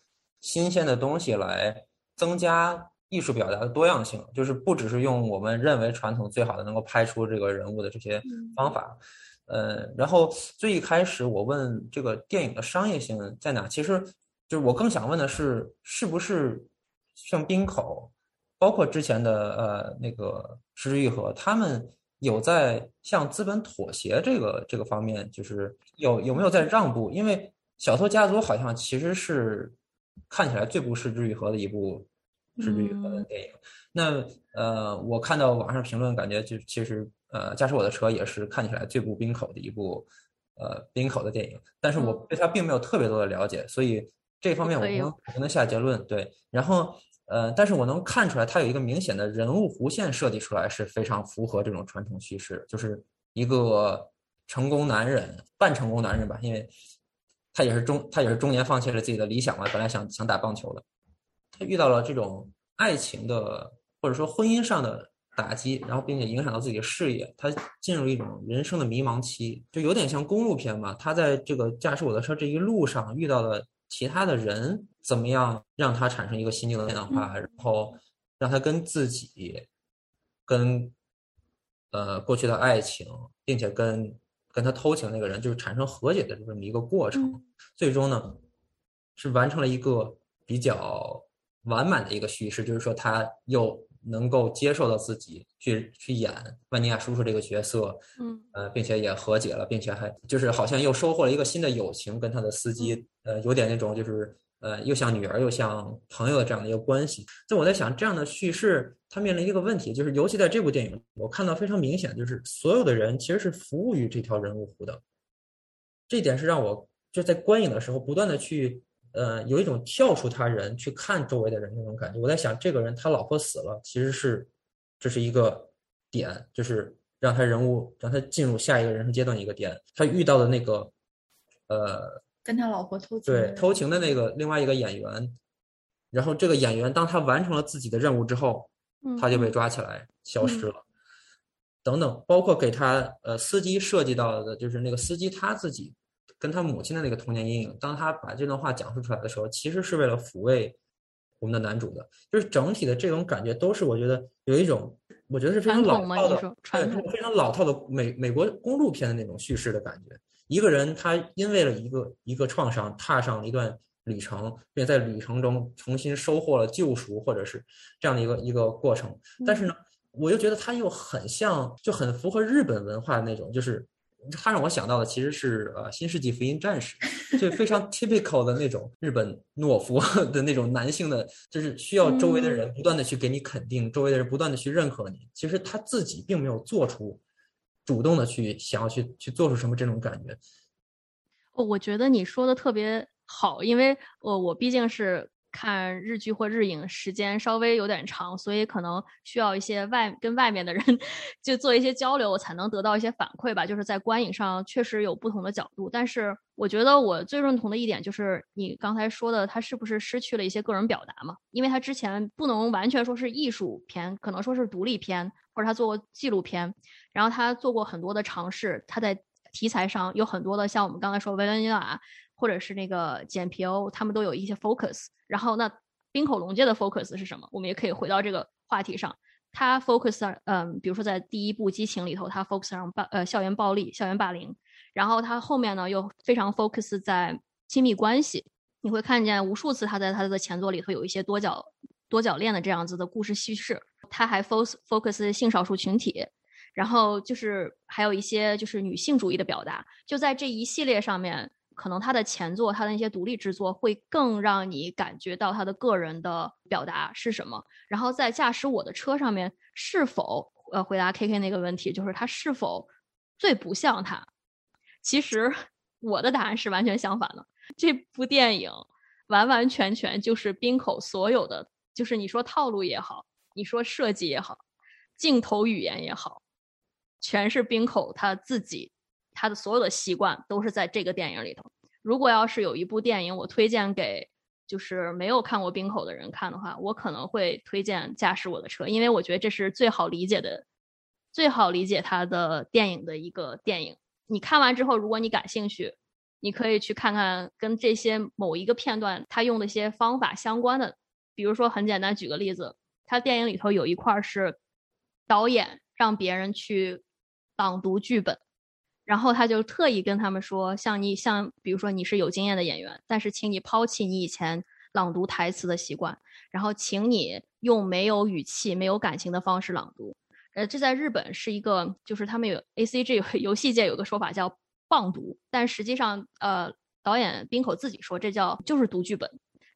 Speaker 4: 新鲜的东西来增加艺术表达的多样性，就是不只是用我们认为传统最好的能够拍出这个人物的这些方法，呃，然后最一开始我问这个电影的商业性在哪，其实就是我更想问的是，是不是像冰口，包括之前的呃那个石之愈合，他们有在向资本妥协这个这个方面，就是有有没有在让步？因为小偷家族好像其实是。看起来最不失之愈合的一部失之愈合的电影。那呃，我看到网上评论，感觉就其实呃，驾驶我的车也是看起来最不冰口的一部呃冰口的电影。但是我对它并没有特别多的了解，所以这方面我不能不能下结论。对，然后呃，但是我能看出来，他有一个明显的人物弧线设计出来是非常符合这种传统叙事，就是一个成功男人，半成功男人吧，因为。他也是中，他也是中年放弃了自己的理想嘛，本来想想打棒球的，他遇到了这种爱情的或者说婚姻上的打击，然后并且影响到自己的事业，他进入一种人生的迷茫期，就有点像公路片嘛。他在这个驾驶我的车这一路上遇到了其他的人，怎么样让他产生一个心境的变化，然后让他跟自己、跟呃过去的爱情，并且跟。跟他偷情那个人就是产生和解的这么一个过程，最终呢是完成了一个比较完满的一个叙事，就是说他又能够接受到自己去去演万尼亚叔叔这个角色，
Speaker 3: 嗯，
Speaker 4: 呃，并且也和解了，并且还就是好像又收获了一个新的友情，跟他的司机，呃，有点那种就是。呃，又像女儿又像朋友的这样的一个关系，就我在想，这样的叙事它面临一个问题，就是尤其在这部电影，我看到非常明显，就是所有的人其实是服务于这条人物弧的，这点是让我就在观影的时候不断的去，呃，有一种跳出他人去看周围的人那种感觉。我在想，这个人他老婆死了，其实是这是一个点，就是让他人物让他进入下一个人生阶段一个点，他遇到的那个，呃。
Speaker 2: 跟他老婆偷情，
Speaker 4: 对偷情的那个另外一个演员，然后这个演员当他完成了自己的任务之后，他就被抓起来消失了。等等，包括给他呃司机设计到的，就是那个司机他自己跟他母亲的那个童年阴影。当他把这段话讲述出来的时候，其实是为了抚慰我们的男主的，就是整体的这种感觉都是我觉得有一种，我觉得是非常老套的，非常老套的美美国公路片的那种叙事的感觉。一个人他因为了一个一个创伤，踏上了一段旅程，并在旅程中重新收获了救赎，或者是这样的一个一个过程。但是呢，我又觉得他又很像，就很符合日本文化的那种，就是他让我想到的其实是呃《新世纪福音战士》，就非常 typical 的那种日本懦夫 [LAUGHS] 的那种男性的，就是需要周围的人不断的去给你肯定，周围的人不断的去认可你。其实他自己并没有做出。主动的去想要去去做出什么这种感觉，
Speaker 3: 哦，我觉得你说的特别好，因为呃，我毕竟是看日剧或日影时间稍微有点长，所以可能需要一些外跟外面的人就做一些交流，才能得到一些反馈吧。就是在观影上确实有不同的角度，但是我觉得我最认同的一点就是你刚才说的，他是不是失去了一些个人表达嘛？因为他之前不能完全说是艺术片，可能说是独立片，或者他做过纪录片，然后他做过很多的尝试，他在题材上有很多的，像我们刚才说维伦纽瓦。或者是那个简皮欧，他们都有一些 focus。然后那冰口龙介的 focus 是什么？我们也可以回到这个话题上。他 focus 嗯，比如说在第一部《激情》里头，他 focus 上暴呃校园暴力、校园霸凌。然后他后面呢又非常 focus 在亲密关系。你会看见无数次他在他的前作里头有一些多角多角恋的这样子的故事叙事。他还 focus focus 性少数群体，然后就是还有一些就是女性主义的表达。就在这一系列上面。可能他的前作，他的那些独立制作会更让你感觉到他的个人的表达是什么。然后在驾驶我的车上面，是否呃回答 K K 那个问题，就是他是否最不像他？其实我的答案是完全相反的。这部电影完完全全就是冰口所有的，就是你说套路也好，你说设计也好，镜头语言也好，全是冰口他自己。他的所有的习惯都是在这个电影里头。如果要是有一部电影，我推荐给就是没有看过冰口的人看的话，我可能会推荐《驾驶我的车》，因为我觉得这是最好理解的、最好理解他的电影的一个电影。你看完之后，如果你感兴趣，你可以去看看跟这些某一个片段他用的一些方法相关的。比如说，很简单，举个例子，他电影里头有一块是导演让别人去朗读剧本。然后他就特意跟他们说，像你像，比如说你是有经验的演员，但是请你抛弃你以前朗读台词的习惯，然后请你用没有语气、没有感情的方式朗读。呃，这在日本是一个，就是他们有 A C G [LAUGHS] 游戏界有个说法叫棒读，但实际上，呃，导演冰口自己说这叫就是读剧本，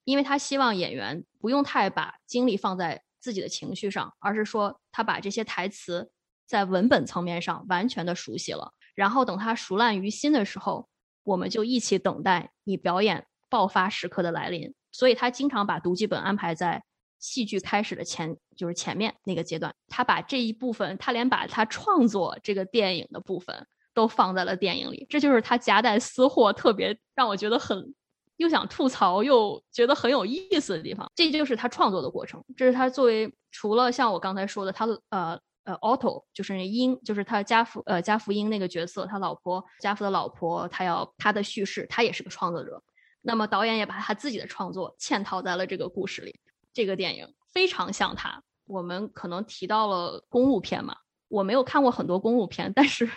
Speaker 3: 因为他希望演员不用太把精力放在自己的情绪上，而是说他把这些台词在文本层面上完全的熟悉了。然后等他熟烂于心的时候，我们就一起等待你表演爆发时刻的来临。所以他经常把读剧本安排在戏剧开始的前，就是前面那个阶段。他把这一部分，他连把他创作这个电影的部分都放在了电影里。这就是他夹带私货，特别让我觉得很又想吐槽又觉得很有意思的地方。这就是他创作的过程。这是他作为除了像我刚才说的，他呃。呃，Auto 就是那英，就是他家福呃家福英那个角色，他老婆家福的老婆，他要他的叙事，他也是个创作者。那么导演也把他自己的创作嵌套在了这个故事里。这个电影非常像他。我们可能提到了公路片嘛，我没有看过很多公路片，但是。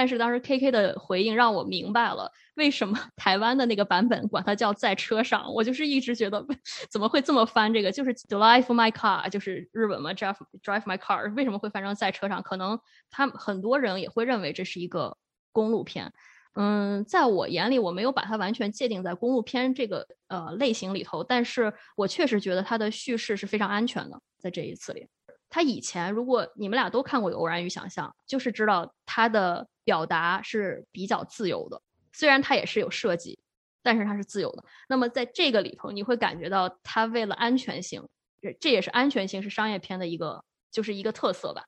Speaker 3: 但是当时 K K 的回应让我明白了为什么 [LAUGHS] 台湾的那个版本管它叫在车上。我就是一直觉得 [LAUGHS] 怎么会这么翻这个，就是 Drive my car，就是日本嘛，Drive Drive my car，为什么会翻成在车上？可能他很多人也会认为这是一个公路片。嗯，在我眼里，我没有把它完全界定在公路片这个呃类型里头，但是我确实觉得它的叙事是非常安全的，在这一次里。他以前，如果你们俩都看过《偶然与想象》，就是知道他的表达是比较自由的。虽然他也是有设计，但是他是自由的。那么在这个里头，你会感觉到他为了安全性，这这也是安全性是商业片的一个就是一个特色吧。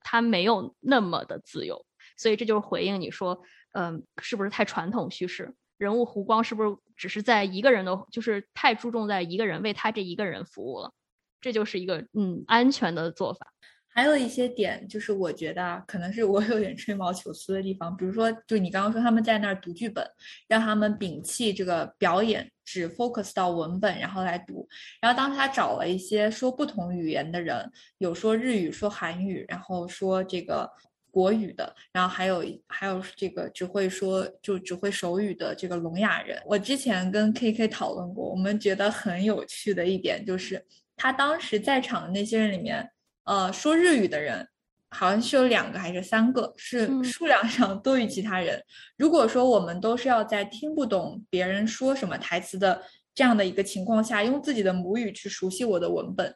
Speaker 3: 他没有那么的自由，所以这就是回应你说，嗯，是不是太传统叙事？人物弧光是不是只是在一个人的，就是太注重在一个人为他这一个人服务了？这就是一个嗯安全的做法，
Speaker 2: 还有一些点就是我觉得可能是我有点吹毛求疵的地方，比如说就你刚刚说他们在那儿读剧本，让他们摒弃这个表演，只 focus 到文本，然后来读。然后当时他找了一些说不同语言的人，有说日语、说韩语，然后说这个国语的，然后还有还有这个只会说就只会手语的这个聋哑人。我之前跟 KK 讨论过，我们觉得很有趣的一点就是。他当时在场的那些人里面，呃，说日语的人好像是有两个还是三个，是数量上多于其他人。如果说我们都是要在听不懂别人说什么台词的这样的一个情况下，用自己的母语去熟悉我的文本，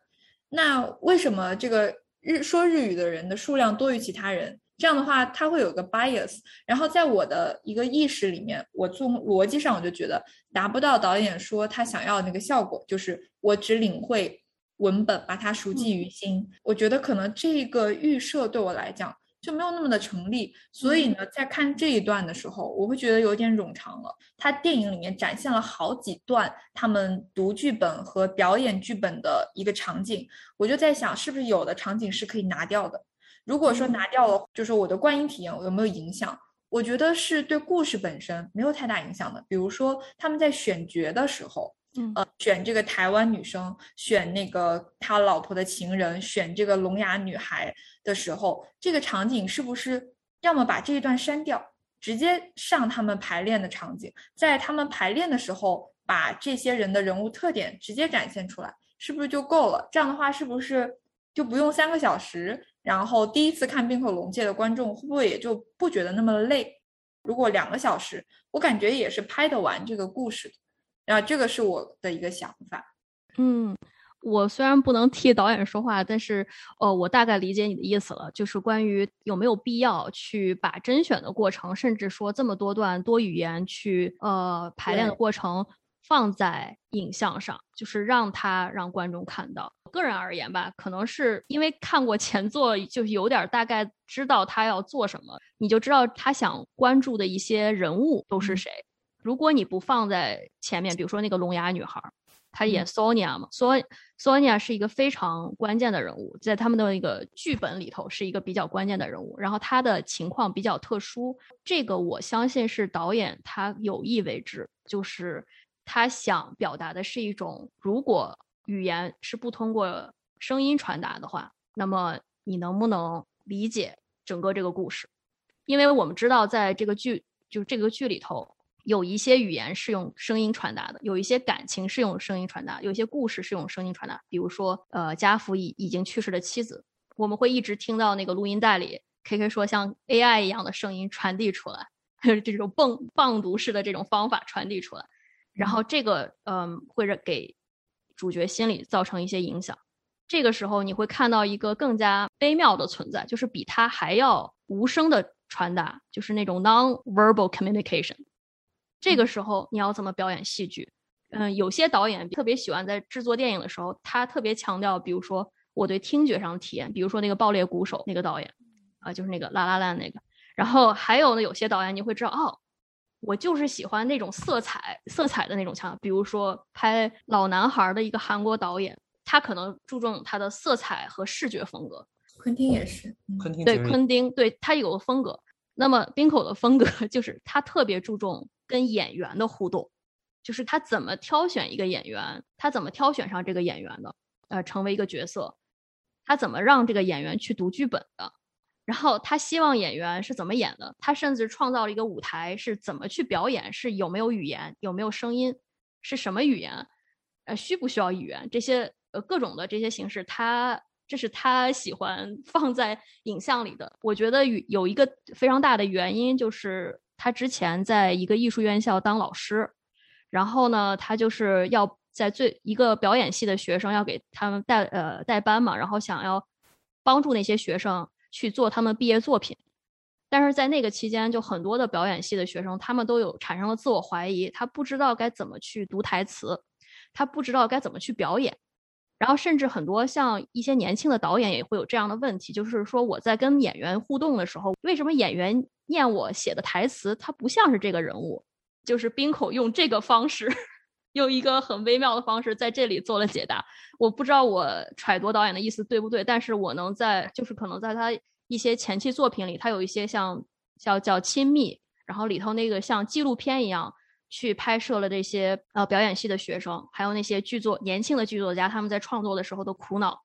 Speaker 2: 那为什么这个日说日语的人的数量多于其他人？这样的话，他会有个 bias。然后在我的一个意识里面，我从逻辑上我就觉得达不到导演说他想要那个效果，就是我只领会文本，把它熟记于心。我觉得可能这个预设对我来讲。就没有那么的成立，所以呢，在看这一段的时候，我会觉得有点冗长了。他电影里面展现了好几段他们读剧本和表演剧本的一个场景，我就在想，是不是有的场景是可以拿掉的？如果说拿掉了，就是我的观影体验有没有影响？我觉得是对故事本身没有太大影响的。比如说他们在选角的时候。呃，选这个台湾女生，选那个他老婆的情人，选这个聋哑女孩的时候，这个场景是不是要么把这一段删掉，直接上他们排练的场景，在他们排练的时候把这些人的人物特点直接展现出来，是不是就够了？这样的话，是不是就不用三个小时？然后第一次看《冰口龙界》的观众会不会也就不觉得那么累？如果两个小时，我感觉也是拍得完这个故事的。啊，这个是我的一个想法。
Speaker 3: 嗯，我虽然不能替导演说话，但是呃，我大概理解你的意思了，就是关于有没有必要去把甄选的过程，甚至说这么多段多语言去呃排练的过程放在影像上，就是让他让观众看到。个人而言吧，可能是因为看过前作，就有点大概知道他要做什么，你就知道他想关注的一些人物都是谁。如果你不放在前面，比如说那个聋哑女孩，她演 Sonia 嘛，So Sonia 是一个非常关键的人物，在他们的那个剧本里头是一个比较关键的人物。然后她的情况比较特殊，这个我相信是导演他有意为之，就是他想表达的是一种，如果语言是不通过声音传达的话，那么你能不能理解整个这个故事？因为我们知道，在这个剧就这个剧里头。有一些语言是用声音传达的，有一些感情是用声音传达，有一些故事是用声音传达。比如说，呃，家父已已经去世的妻子，我们会一直听到那个录音带里，K K 说像 A I 一样的声音传递出来，[LAUGHS] 这种棒棒读式的这种方法传递出来，然后这个嗯，会给主角心理造成一些影响。这个时候你会看到一个更加微妙的存在，就是比他还要无声的传达，就是那种 non-verbal communication。这个时候你要怎么表演戏剧？嗯，有些导演特别喜欢在制作电影的时候，他特别强调，比如说我对听觉上的体验，比如说那个爆裂鼓手那个导演，啊，就是那个拉拉烂那个。然后还有呢，有些导演你会知道，哦，我就是喜欢那种色彩色彩的那种强，比如说拍老男孩的一个韩国导演，他可能注重他的色彩和视觉风格。
Speaker 2: 昆汀也是，
Speaker 4: 昆汀
Speaker 3: 对昆汀，对他有个风格。那么冰口的风格 [LAUGHS] 就是他特别注重。跟演员的互动，就是他怎么挑选一个演员，他怎么挑选上这个演员的，呃，成为一个角色，他怎么让这个演员去读剧本的，然后他希望演员是怎么演的，他甚至创造了一个舞台是怎么去表演，是有没有语言，有没有声音，是什么语言，呃，需不需要语言，这些呃各种的这些形式，他这是他喜欢 [LAUGHS] 放在影像里的。我觉得有一个非常大的原因就是。他之前在一个艺术院校当老师，然后呢，他就是要在最一个表演系的学生要给他们带呃带班嘛，然后想要帮助那些学生去做他们毕业作品，但是在那个期间，就很多的表演系的学生他们都有产生了自我怀疑，他不知道该怎么去读台词，他不知道该怎么去表演。然后，甚至很多像一些年轻的导演也会有这样的问题，就是说我在跟演员互动的时候，为什么演员念我写的台词，他不像是这个人物？就是冰口用这个方式，[LAUGHS] 用一个很微妙的方式在这里做了解答。我不知道我揣度导演的意思对不对，但是我能在就是可能在他一些前期作品里，他有一些像叫叫亲密，然后里头那个像纪录片一样。去拍摄了这些呃表演系的学生，还有那些剧作年轻的剧作家，他们在创作的时候的苦恼，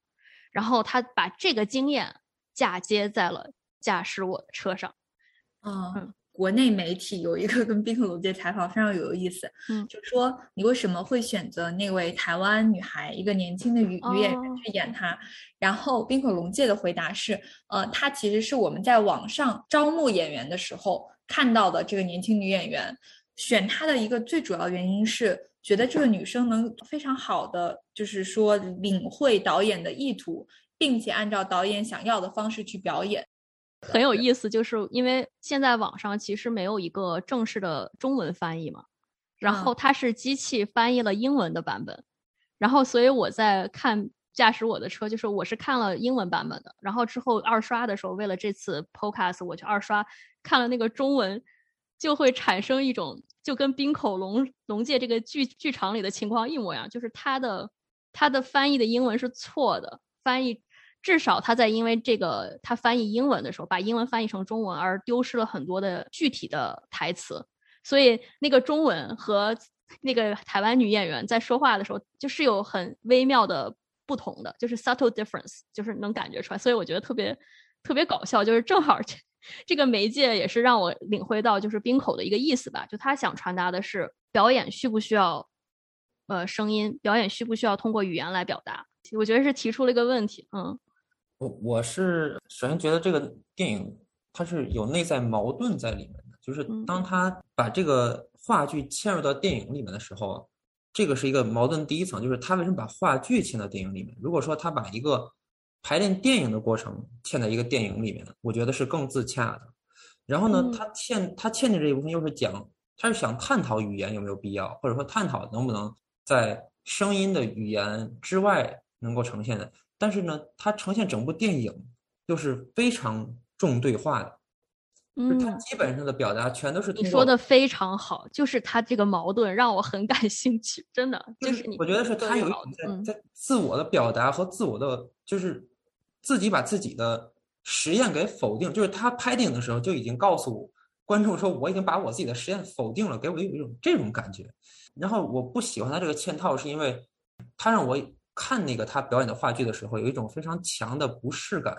Speaker 3: 然后他把这个经验嫁接在了驾驶我的车上。
Speaker 2: 嗯，国内媒体有一个跟冰可龙介采访非常有意思，嗯，就说你为什么会选择那位台湾女孩一个年轻的女女演员去演她？然后冰可龙介的回答是，呃，她其实是我们在网上招募演员的时候看到的这个年轻女演员。选她的一个最主要原因是觉得这个女生能非常好的，就是说领会导演的意图，并且按照导演想要的方式去表演。
Speaker 3: 很有意思，就是因为现在网上其实没有一个正式的中文翻译嘛，然后它是机器翻译了英文的版本，然后所以我在看驾驶我的车，就是我是看了英文版本的，然后之后二刷的时候，为了这次 podcast 我去二刷看了那个中文，就会产生一种就跟冰口龙龙界这个剧剧场里的情况一模一样，就是他的他的翻译的英文是错的，翻译。至少他在因为这个他翻译英文的时候，把英文翻译成中文而丢失了很多的具体的台词，所以那个中文和那个台湾女演员在说话的时候，就是有很微妙的不同的，就是 subtle difference，就是能感觉出来。所以我觉得特别特别搞笑，就是正好这这个媒介也是让我领会到就是冰口的一个意思吧，就他想传达的是表演需不需要呃声音，表演需不需要通过语言来表达？我觉得是提出了一个问题，嗯。
Speaker 4: 我我是首先觉得这个电影它是有内在矛盾在里面的，就是当他把这个话剧嵌入到电影里面的时候，这个是一个矛盾第一层，就是他为什么把话剧嵌到电影里面？如果说他把一个排练电影的过程嵌在一个电影里面，我觉得是更自洽的。然后呢，他嵌他嵌的这一部分又是讲，他是想探讨语言有没有必要，或者说探讨能不能在声音的语言之外能够呈现的。但是呢，它呈现整部电影又是非常重对话的，嗯，他基本上的表达全都是
Speaker 3: 你说的非常好，就是他这个矛盾让我很感兴趣，真的就是你，
Speaker 4: 我觉得是他有一种在在自我的表达和自我的就是自己把自己的实验给否定，就是他拍电影的时候就已经告诉观众说我已经把我自己的实验否定了，给我有一种这种感觉。然后我不喜欢他这个嵌套，是因为他让我。看那个他表演的话剧的时候，有一种非常强的不适感。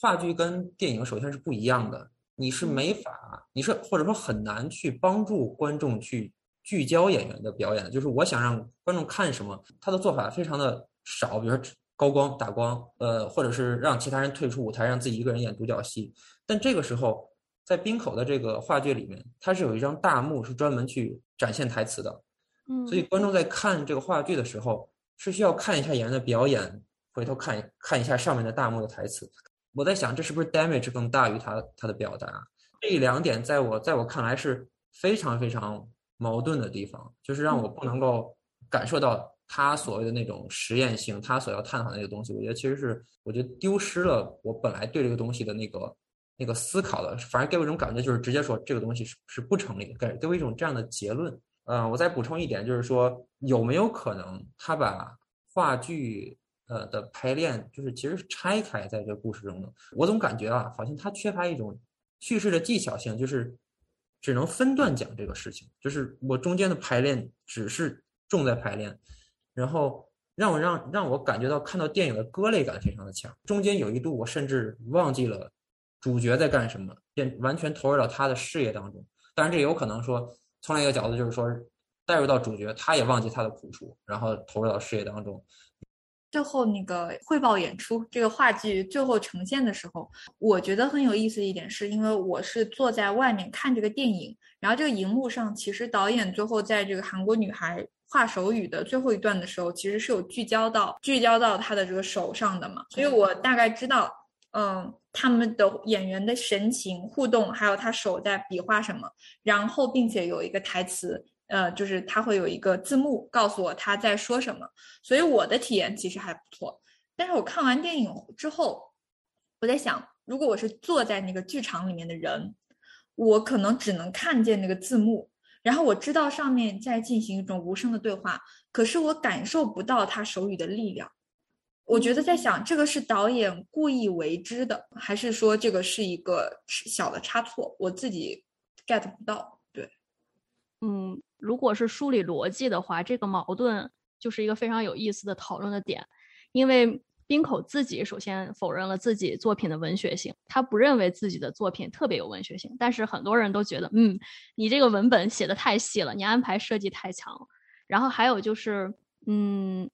Speaker 4: 话剧跟电影首先是不一样的，你是没法，你是或者说很难去帮助观众去聚焦演员的表演。就是我想让观众看什么，他的做法非常的少，比如说高光打光，呃，或者是让其他人退出舞台，让自己一个人演独角戏。但这个时候，在冰口的这个话剧里面，它是有一张大幕是专门去展现台词的，
Speaker 3: 嗯，
Speaker 4: 所以观众在看这个话剧的时候。是需要看一下演员的表演，回头看看一下上面的大幕的台词。我在想，这是不是 damage 更大于他他的表达？这两点在我在我看来是非常非常矛盾的地方，就是让我不能够感受到他所谓的那种实验性，他所要探讨的那个东西。我觉得其实是，我觉得丢失了我本来对这个东西的那个那个思考的，反而给我一种感觉，就是直接说这个东西是是不成立的，给给我一种这样的结论。嗯，我再补充一点，就是说有没有可能他把话剧呃的排练，就是其实是拆开在这个故事中的？我总感觉啊，好像他缺乏一种叙事的技巧性，就是只能分段讲这个事情，就是我中间的排练只是重在排练，然后让我让让我感觉到看到电影的割裂感非常的强。中间有一度我甚至忘记了主角在干什么，便完全投入到他的事业当中。当然，这有可能说。从另一个角度，就是说，带入到主角，他也忘记他的苦处，然后投入到事业当中。
Speaker 2: 最后那个汇报演出，这个话剧最后呈现的时候，我觉得很有意思一点，是因为我是坐在外面看这个电影，然后这个荧幕上，其实导演最后在这个韩国女孩画手语的最后一段的时候，其实是有聚焦到聚焦到他的这个手上的嘛，所以我大概知道。嗯，他们的演员的神情互动，还有他手在比划什么，然后并且有一个台词，呃，就是他会有一个字幕告诉我他在说什么，所以我的体验其实还不错。但是我看完电影之后，我在想，如果我是坐在那个剧场里面的人，我可能只能看见那个字幕，然后我知道上面在进行一种无声的对话，可是我感受不到他手语的力量。我觉得在想，这个是导演故意为之的，还是说这个是一个小的差错？我自己 get 不到。对，
Speaker 3: 嗯，如果是梳理逻辑的话，这个矛盾就是一个非常有意思的讨论的点。因为冰口自己首先否认了自己作品的文学性，他不认为自己的作品特别有文学性，但是很多人都觉得，嗯，你这个文本写的太细了，你安排设计太强。然后还有就是，嗯。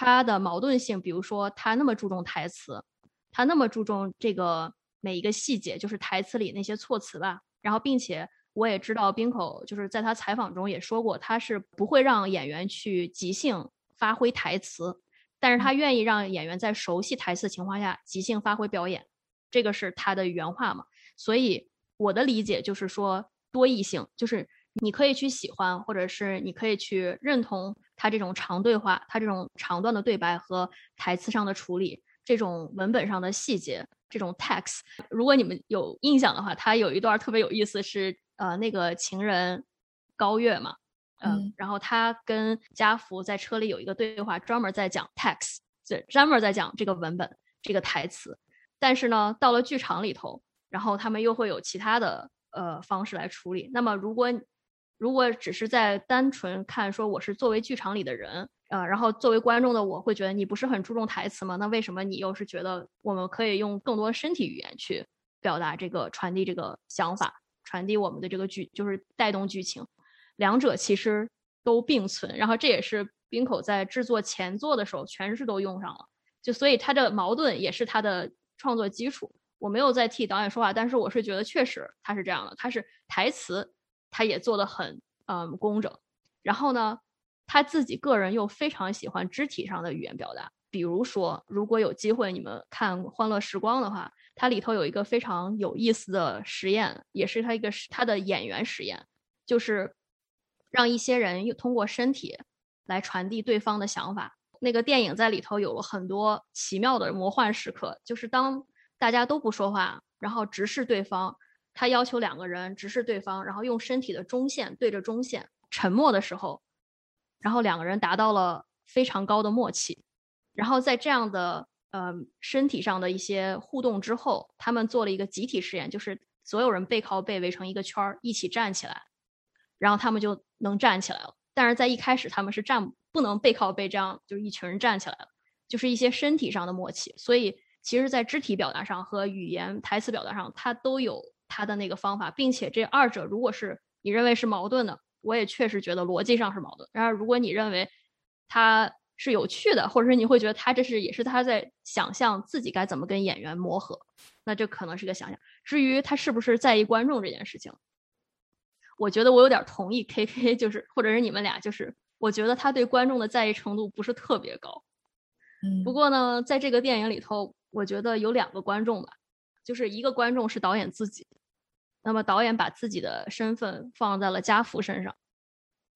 Speaker 3: 他的矛盾性，比如说他那么注重台词，他那么注重这个每一个细节，就是台词里那些措辞吧。然后，并且我也知道冰口就是在他采访中也说过，他是不会让演员去即兴发挥台词，但是他愿意让演员在熟悉台词情况下即兴发挥表演。这个是他的原话嘛。所以我的理解就是说多义性，就是你可以去喜欢，或者是你可以去认同他这种长对话，他这种长段的对白和台词上的处理，这种文本上的细节，这种 text。如果你们有印象的话，他有一段特别有意思，是呃那个情人高月嘛。嗯，然后他跟家福在车里有一个对话，专门在讲 text，专门在讲这个文本、这个台词。但是呢，到了剧场里头，然后他们又会有其他的呃方式来处理。那么，如果如果只是在单纯看说我是作为剧场里的人，呃，然后作为观众的我会觉得你不是很注重台词吗？那为什么你又是觉得我们可以用更多身体语言去表达这个传递这个想法，传递我们的这个剧，就是带动剧情？两者其实都并存，然后这也是冰口在制作前作的时候全是都用上了，就所以他的矛盾也是他的创作基础。我没有在替导演说话，但是我是觉得确实他是这样的，他是台词他也做的很嗯工整，然后呢他自己个人又非常喜欢肢体上的语言表达，比如说如果有机会你们看《欢乐时光》的话，它里头有一个非常有意思的实验，也是他一个他的演员实验，就是。让一些人又通过身体来传递对方的想法。那个电影在里头有了很多奇妙的魔幻时刻，就是当大家都不说话，然后直视对方，他要求两个人直视对方，然后用身体的中线对着中线沉默的时候，然后两个人达到了非常高的默契。然后在这样的呃身体上的一些互动之后，他们做了一个集体实验，就是所有人背靠背围成一个圈儿，一起站起来。然后他们就能站起来了，但是在一开始他们是站不能背靠背这样，就是一群人站起来了，就是一些身体上的默契。所以其实，在肢体表达上和语言台词表达上，它都有它的那个方法，并且这二者如果是你认为是矛盾的，我也确实觉得逻辑上是矛盾。然而，如果你认为它是有趣的，或者是你会觉得他这是也是他在想象自己该怎么跟演员磨合，那这可能是个想象。至于他是不是在意观众这件事情。我觉得我有点同意 [LAUGHS] K K，就是或者是你们俩，就是我觉得他对观众的在意程度不是特别高。
Speaker 2: 嗯，
Speaker 3: 不过呢，在这个电影里头，我觉得有两个观众吧，就是一个观众是导演自己，那么导演把自己的身份放在了家福身上，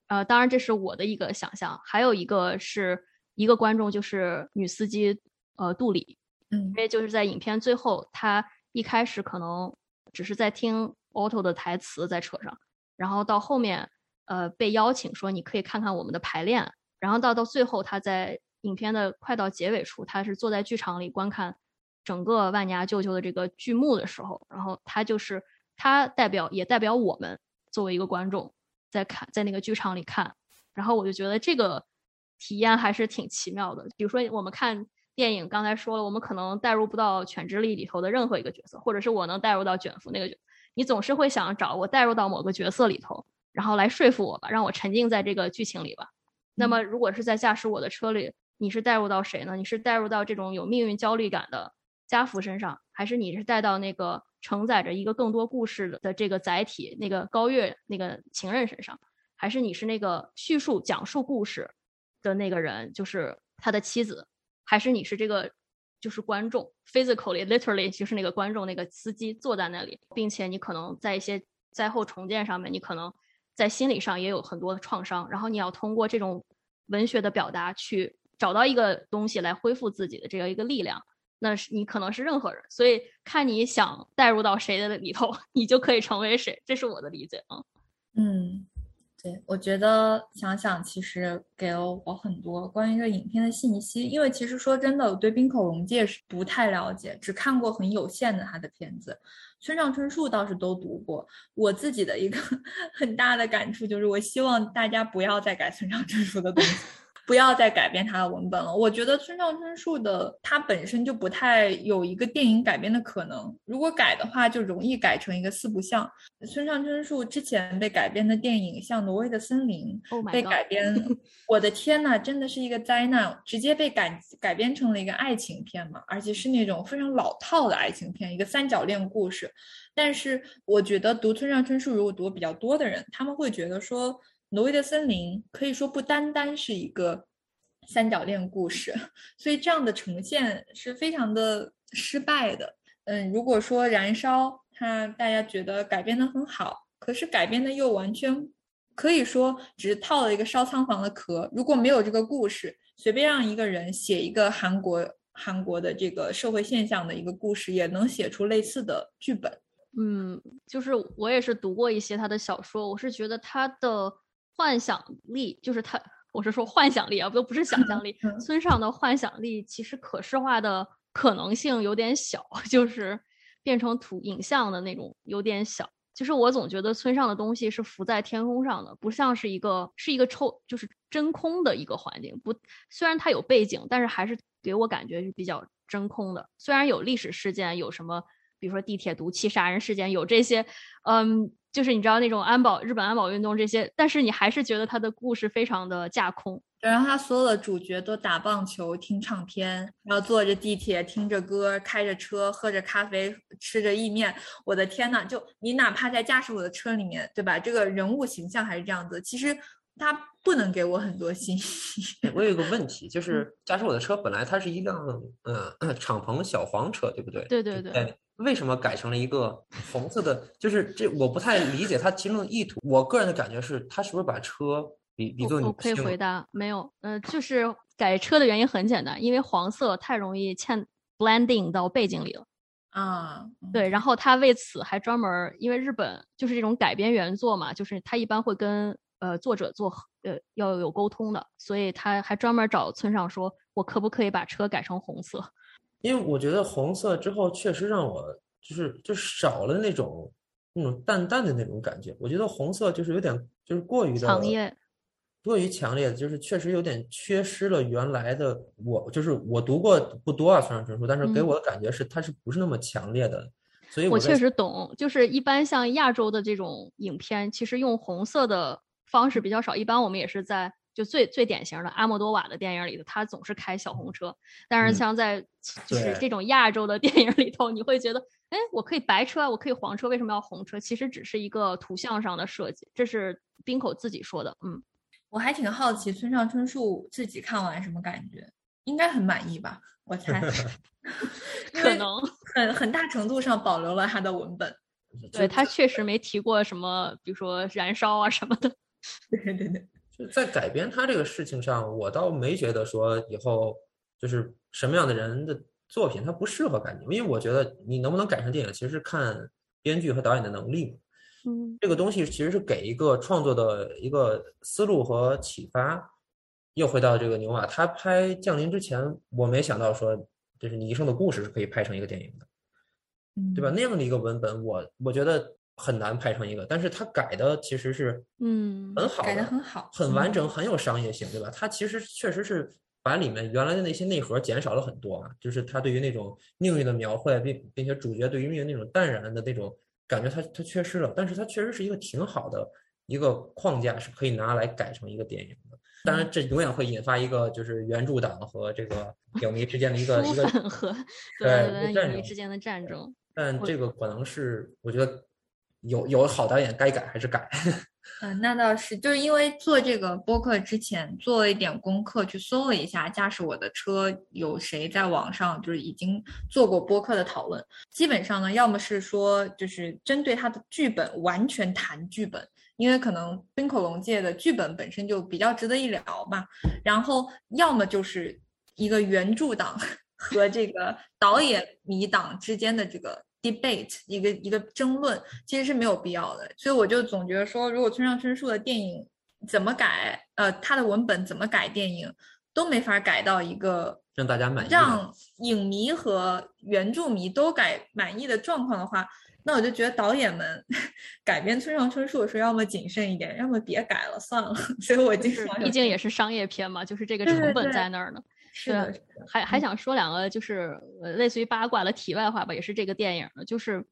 Speaker 3: 呃，当然这是我的一个想象，还有一个是一个观众就是女司机呃杜里，
Speaker 2: 嗯，
Speaker 3: 因为就是在影片最后，他一开始可能只是在听 Auto 的台词在车上。然后到后面，呃，被邀请说你可以看看我们的排练。然后到到最后，他在影片的快到结尾处，他是坐在剧场里观看整个万尼亚舅舅的这个剧目的时候，然后他就是他代表也代表我们作为一个观众在看在那个剧场里看。然后我就觉得这个体验还是挺奇妙的。比如说我们看电影，刚才说了，我们可能代入不到《犬之力》里头的任何一个角色，或者是我能代入到卷福那个角。你总是会想找我带入到某个角色里头，然后来说服我吧，让我沉浸在这个剧情里吧。那么，如果是在驾驶我的车里，你是带入到谁呢？你是带入到这种有命运焦虑感的家福身上，还是你是带到那个承载着一个更多故事的这个载体那个高月那个情人身上？还是你是那个叙述讲述故事的那个人，就是他的妻子？还是你是这个？就是观众，physically literally 就是那个观众，那个司机坐在那里，并且你可能在一些灾后重建上面，你可能在心理上也有很多的创伤，然后你要通过这种文学的表达去找到一个东西来恢复自己的这样一个力量。那是你可能是任何人，所以看你想带入到谁的里头，[LAUGHS] 你就可以成为谁。这是我的理解啊。
Speaker 2: 嗯。对，我觉得想想其实给了我很多关于这影片的信息，因为其实说真的，我对冰口龙介是不太了解，只看过很有限的他的片子。村上春树倒是都读过。我自己的一个 [LAUGHS] 很大的感触就是，我希望大家不要再改村上春树的东西。[LAUGHS] 不要再改变他的文本了。我觉得村上春树的他本身就不太有一个电影改编的可能。如果改的话，就容易改成一个四不像。村上春树之前被改编的电影，像《挪威的森林》被改编，[LAUGHS] 我的天呐，真的是一个灾难！直接被改改编成了一个爱情片嘛，而且是那种非常老套的爱情片，一个三角恋故事。但是我觉得读村上春树如果读比较多的人，他们会觉得说。挪威的森林可以说不单单是一个三角恋故事，[LAUGHS] 所以这样的呈现是非常的失败的。嗯，如果说《燃烧》它大家觉得改编的很好，可是改编的又完全可以说只是套了一个烧仓房的壳。如果没有这个故事，随便让一个人写一个韩国韩国的这个社会现象的一个故事，也能写出类似的剧本。
Speaker 3: 嗯，就是我也是读过一些他的小说，我是觉得他的幻想力，就是他，我是说幻想力啊，不不是想象力。村上的幻想力其实可视化的可能性有点小，[LAUGHS] 就是变成图影像的那种有点小。其实我总觉得村上的东西是浮在天空上的，不像是一个是一个抽就是真空的一个环境。不，虽然它有背景，但是还是给我感觉是比较真空的。虽然有历史事件，有什么。比如说地铁毒气杀人事件有这些，嗯，就是你知道那种安保日本安保运动这些，但是你还是觉得他的故事非常的架空。
Speaker 2: 然后他所有的主角都打棒球、听唱片，然后坐着地铁听着歌、开着车、喝着咖啡、吃着意面。我的天呐，就你哪怕在驾驶我的车里面，对吧？这个人物形象还是这样子。其实他不能给我很多信息。
Speaker 4: 我有一个 [LAUGHS] 问题，就是驾驶我的车本来它是一辆嗯 [COUGHS] 敞篷小黄车，对不对？
Speaker 3: 对对对。
Speaker 4: 为什么改成了一个红色的？就是这我不太理解他其中的意图。我个人的感觉是，他是不是把车比比作女性？
Speaker 3: 我可以回答，没有。呃，就是改车的原因很简单，因为黄色太容易嵌 blending 到背景里了。
Speaker 2: 啊，
Speaker 3: 对。然后他为此还专门，因为日本就是这种改编原作嘛，就是他一般会跟呃作者做呃要有沟通的，所以他还专门找村上说，我可不可以把车改成红色？
Speaker 4: 因为我觉得红色之后确实让我就是就少了那种那种淡淡的那种感觉。我觉得红色就是有点就是过于的
Speaker 3: 强烈，
Speaker 4: 过于强烈，就是确实有点缺失了原来的我。就是我读过不多啊，村上春树，但是给我的感觉是它是不是那么强烈的。所以
Speaker 3: 我确实懂，就是一般像亚洲的这种影片，其实用红色的方式比较少。一般我们也是在。就最最典型的阿莫多瓦的电影里头，他总是开小红车。但是像在就是这种亚洲的 [LAUGHS] 电影里头，你会觉得，哎，我可以白车，我可以黄车，为什么要红车？其实只是一个图像上的设计。这是冰口自己说的。嗯，
Speaker 2: 我还挺好奇村上春树自己看完什么感觉，应该很满意吧？我猜，[LAUGHS]
Speaker 3: 可能
Speaker 2: 很很大程度上保留了他的文本。
Speaker 3: 对他确实没提过什么，比如说燃烧啊什么的。
Speaker 2: 对 [LAUGHS] 对对。
Speaker 4: 在改编他这个事情上，我倒没觉得说以后就是什么样的人的作品他不适合改编，因为我觉得你能不能改成电影，其实是看编剧和导演的能力嘛。
Speaker 3: 嗯，
Speaker 4: 这个东西其实是给一个创作的一个思路和启发。又回到这个牛马，他拍《降临》之前，我没想到说就是你一生的故事是可以拍成一个电影的，对吧？那样的一个文本，我我觉得。很难拍成一个，但是它改的其实是，
Speaker 3: 嗯，
Speaker 4: 很好，
Speaker 2: 改的很好，
Speaker 4: 很完整，很有商业性，对吧？它其实确实是把里面原来的那些内核减少了很多啊，就是它对于那种命运的描绘，并并且主角对于命运那种淡然的那种感觉，它它缺失了。但是它确实是一个挺好的一个框架，是可以拿来改成一个电影的。当然，这永远会引发一个就是原著党和这个 [LAUGHS] 影迷之间的一个一个
Speaker 3: 和对影迷之间的战争。
Speaker 4: 但这个可能是我觉得。有有好导演该改还是改，[LAUGHS]
Speaker 2: 嗯，那倒是，就是因为做这个播客之前做了一点功课，去搜了一下驾驶我的车有谁在网上就是已经做过播客的讨论，基本上呢，要么是说就是针对他的剧本完全谈剧本，因为可能冰口龙介的剧本本身就比较值得一聊嘛，然后要么就是一个原著党 [LAUGHS] 和这个导演迷党之间的这个。Debate 一个一个争论其实是没有必要的，所以我就总觉得说，如果村上春树的电影怎么改，呃，他的文本怎么改，电影都没法改到一个
Speaker 4: 让大家满意、
Speaker 2: 让影迷和原著迷都改满意的状况的话，那我就觉得导演们 [LAUGHS] 改编村上春树的时候，要么谨慎一点，要么别改了，算了。[LAUGHS] 所以我经常，
Speaker 3: 毕竟也是商业片嘛，就是这个成本在那儿呢。
Speaker 2: 是的，
Speaker 3: 还还想说两个，就是类似于八卦的题外话吧，也是这个电影的，就是，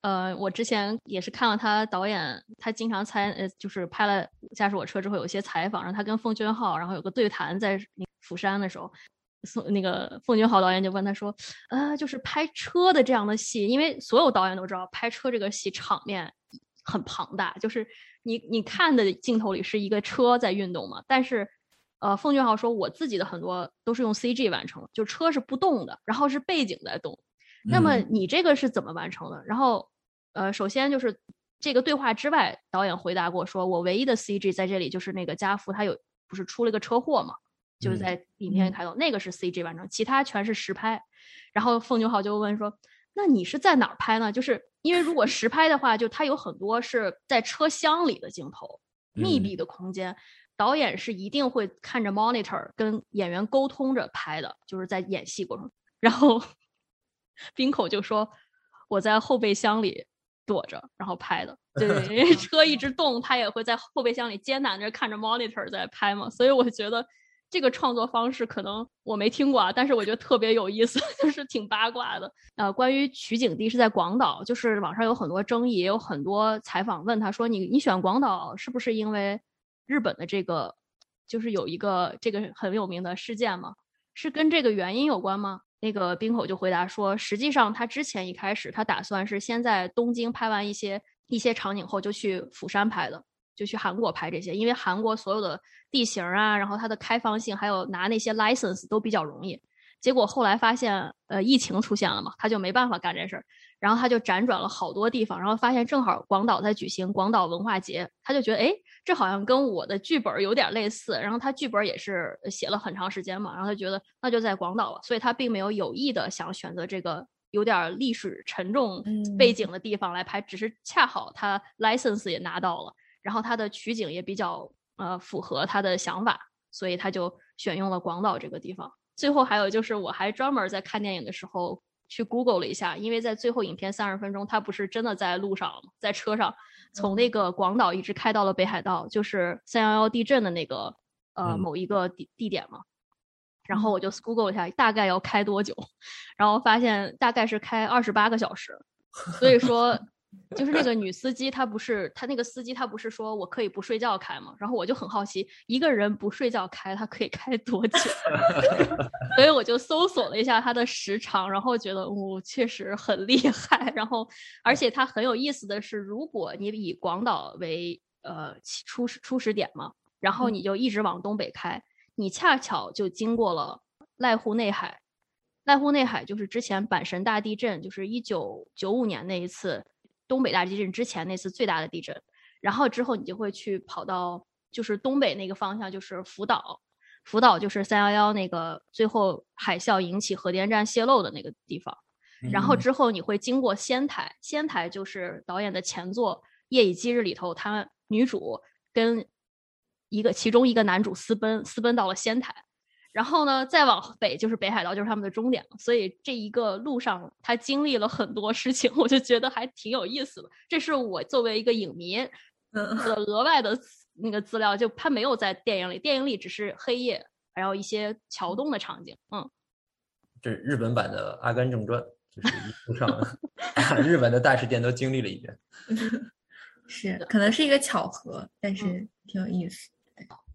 Speaker 3: 呃，我之前也是看了他导演，他经常参，呃，就是拍了《驾驶我车》之后有一些采访，然后他跟奉俊昊，然后有个对谈在釜山的时候，宋那个奉俊昊导演就问他说，呃，就是拍车的这样的戏，因为所有导演都知道拍车这个戏场面很庞大，就是你你看的镜头里是一个车在运动嘛，但是。呃，奉俊昊说，我自己的很多都是用 CG 完成，就车是不动的，然后是背景在动。那么你这个是怎么完成的？然后，呃，首先就是这个对话之外，导演回答过说，我唯一的 CG 在这里就是那个家福他有不是出了个车祸嘛，就是在影片开头那个是 CG 完成，其他全是实拍。然后奉俊昊就问说，那你是在哪儿拍呢？就是因为如果实拍的话，就它有很多是在车厢里的镜头，密闭的空间。导演是一定会看着 monitor 跟演员沟通着拍的，就是在演戏过程。然后冰口就说：“我在后备箱里躲着，然后拍的。对，因为车一直动，他也会在后备箱里艰难着看着 monitor 在拍嘛。所以我觉得这个创作方式可能我没听过啊，但是我觉得特别有意思，[LAUGHS] 就是挺八卦的。呃，关于取景地是在广岛，就是网上有很多争议，也有很多采访问他说：你你选广岛是不是因为？”日本的这个就是有一个这个很有名的事件嘛，是跟这个原因有关吗？那个冰口就回答说，实际上他之前一开始他打算是先在东京拍完一些一些场景后，就去釜山拍的，就去韩国拍这些，因为韩国所有的地形啊，然后它的开放性，还有拿那些 license 都比较容易。结果后来发现，呃，疫情出现了嘛，他就没办法干这事儿。然后他就辗转了好多地方，然后发现正好广岛在举行广岛文化节，他就觉得，哎，这好像跟我的剧本有点类似。然后他剧本也是写了很长时间嘛，然后他觉得那就在广岛了，所以他并没有有意的想选择这个有点历史沉重背景的地方来拍，只是恰好他 license 也拿到了，然后他的取景也比较呃符合他的想法，所以他就选用了广岛这个地方。最后还有就是，我还专门在看电影的时候。去 Google 了一下，因为在最后影片三十分钟，他不是真的在路上，在车上，从那个广岛一直开到了北海道，就是三幺幺地震的那个呃某一个地地点嘛。然后我就 Google 一下，大概要开多久，[LAUGHS] 然后发现大概是开二十八个小时，所以说。[LAUGHS] 就是那个女司机，她不是她那个司机，她不是说我可以不睡觉开吗？然后我就很好奇，一个人不睡觉开，他可以开多久？[LAUGHS] 所以我就搜索了一下它的时长，然后觉得哦，确实很厉害。然后，而且它很有意思的是，如果你以广岛为呃初始初始点嘛，然后你就一直往东北开，你恰巧就经过了濑户内海。濑户内海就是之前阪神大地震，就是一九九五年那一次。东北大地震之前那次最大的地震，然后之后你就会去跑到就是东北那个方向，就是福岛，福岛就是三幺幺那个最后海啸引起核电站泄漏的那个地方，然后之后你会经过仙台，仙台就是导演的前作《夜以继日》里头，他女主跟一个其中一个男主私奔，私奔到了仙台。然后呢，再往北就是北海道，就是他们的终点了。所以这一个路上，他经历了很多事情，[LAUGHS] 我就觉得还挺有意思的。这是我作为一个影迷的额外的那个资料，就他没有在电影里，电影里只是黑夜，还有一些桥洞的场景。嗯，
Speaker 4: 这是日本版的《阿甘正传》，就是一路上 [LAUGHS] 日本的大事件都经历了一遍。[LAUGHS]
Speaker 2: 是，可能是一个巧合，但是挺有意思。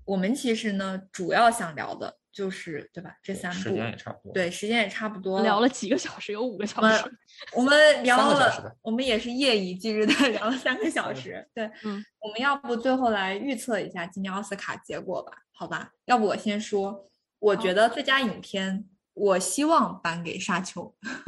Speaker 2: 我们其实呢，主要想聊的。就是对吧？这三部
Speaker 4: 时间也差不多。
Speaker 2: 对，时间也差不多。
Speaker 3: 聊了几个小时，有五个小时。
Speaker 2: 我们聊了，我们也是夜以继日的 [LAUGHS] 聊了三个小时。对，
Speaker 3: 嗯，
Speaker 2: 我们要不最后来预测一下今年奥斯卡结果吧？好吧，要不我先说，我觉得最佳影片，我希望颁给《沙丘》，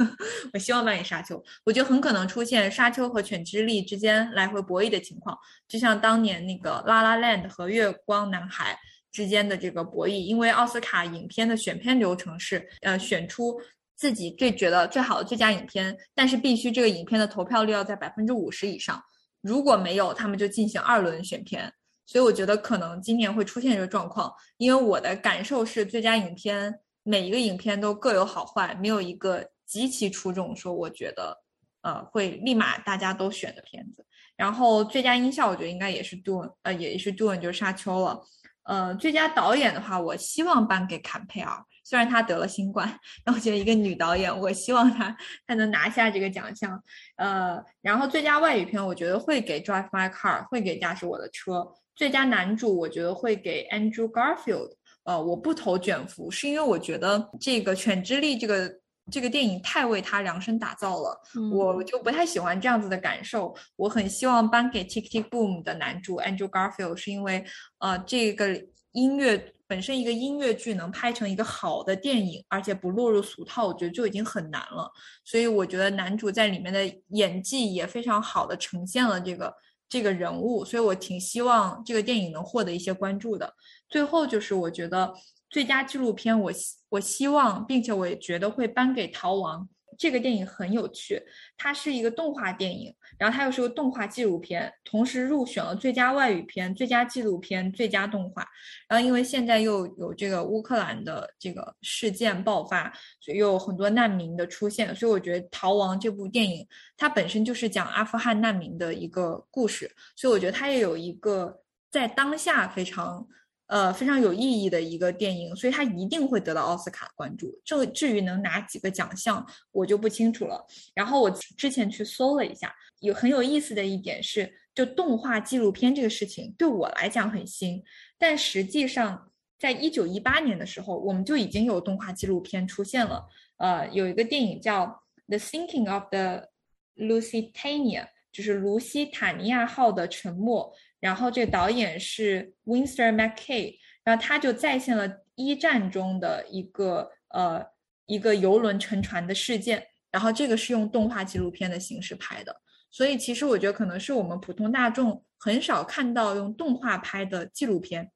Speaker 2: [LAUGHS] 我希望颁给《沙丘》。我觉得很可能出现《沙丘》和《犬之力》之间来回博弈的情况，就像当年那个《La La Land》和《月光男孩》。之间的这个博弈，因为奥斯卡影片的选片流程是，呃，选出自己最觉得最好的最佳影片，但是必须这个影片的投票率要在百分之五十以上，如果没有，他们就进行二轮选片。所以我觉得可能今年会出现这个状况，因为我的感受是，最佳影片每一个影片都各有好坏，没有一个极其出众，说我觉得，呃，会立马大家都选的片子。然后最佳音效，我觉得应该也是 Dune，呃，也是 Dune，就是沙丘了。呃，最佳导演的话，我希望颁给坎佩尔，虽然他得了新冠，但我觉得一个女导演，我希望她她能拿下这个奖项。呃，然后最佳外语片，我觉得会给《Drive My Car》，会给《驾驶我的车》。最佳男主，我觉得会给 Andrew Garfield。呃，我不投卷福，是因为我觉得这个《犬之力》这个。这个电影太为他量身打造了，我就不太喜欢这样子的感受。我很希望颁给《Tick Tick Boom》的男主 Andrew Garfield，是因为，呃，这个音乐。本身一个音乐剧能拍成一个好的电影，而且不落入俗套，我觉得就已经很难了。所以我觉得男主在里面的演技也非常好的呈现了这个这个人物，所以我挺希望这个电影能获得一些关注的。最后就是我觉得最佳纪录片，我我我希望，并且我也觉得会颁给《逃亡》。这个电影很有趣，它是一个动画电影，然后它又是个动画纪录片，同时入选了最佳外语片、最佳纪录片、最佳动画。然后因为现在又有这个乌克兰的这个事件爆发，所以又有很多难民的出现，所以我觉得《逃亡》这部电影它本身就是讲阿富汗难民的一个故事，所以我觉得它也有一个在当下非常。呃，非常有意义的一个电影，所以它一定会得到奥斯卡关注。这至于能拿几个奖项，我就不清楚了。然后我之前去搜了一下，有很有意思的一点是，就动画纪录片这个事情对我来讲很新，但实际上在一九一八年的时候，我们就已经有动画纪录片出现了。呃，有一个电影叫《The Sinking of the Lusitania》，就是卢西塔尼亚号的沉没。然后这个导演是 Winston Mackay，然后他就再现了一战中的一个呃一个游轮沉船的事件，然后这个是用动画纪录片的形式拍的，所以其实我觉得可能是我们普通大众很少看到用动画拍的纪录片，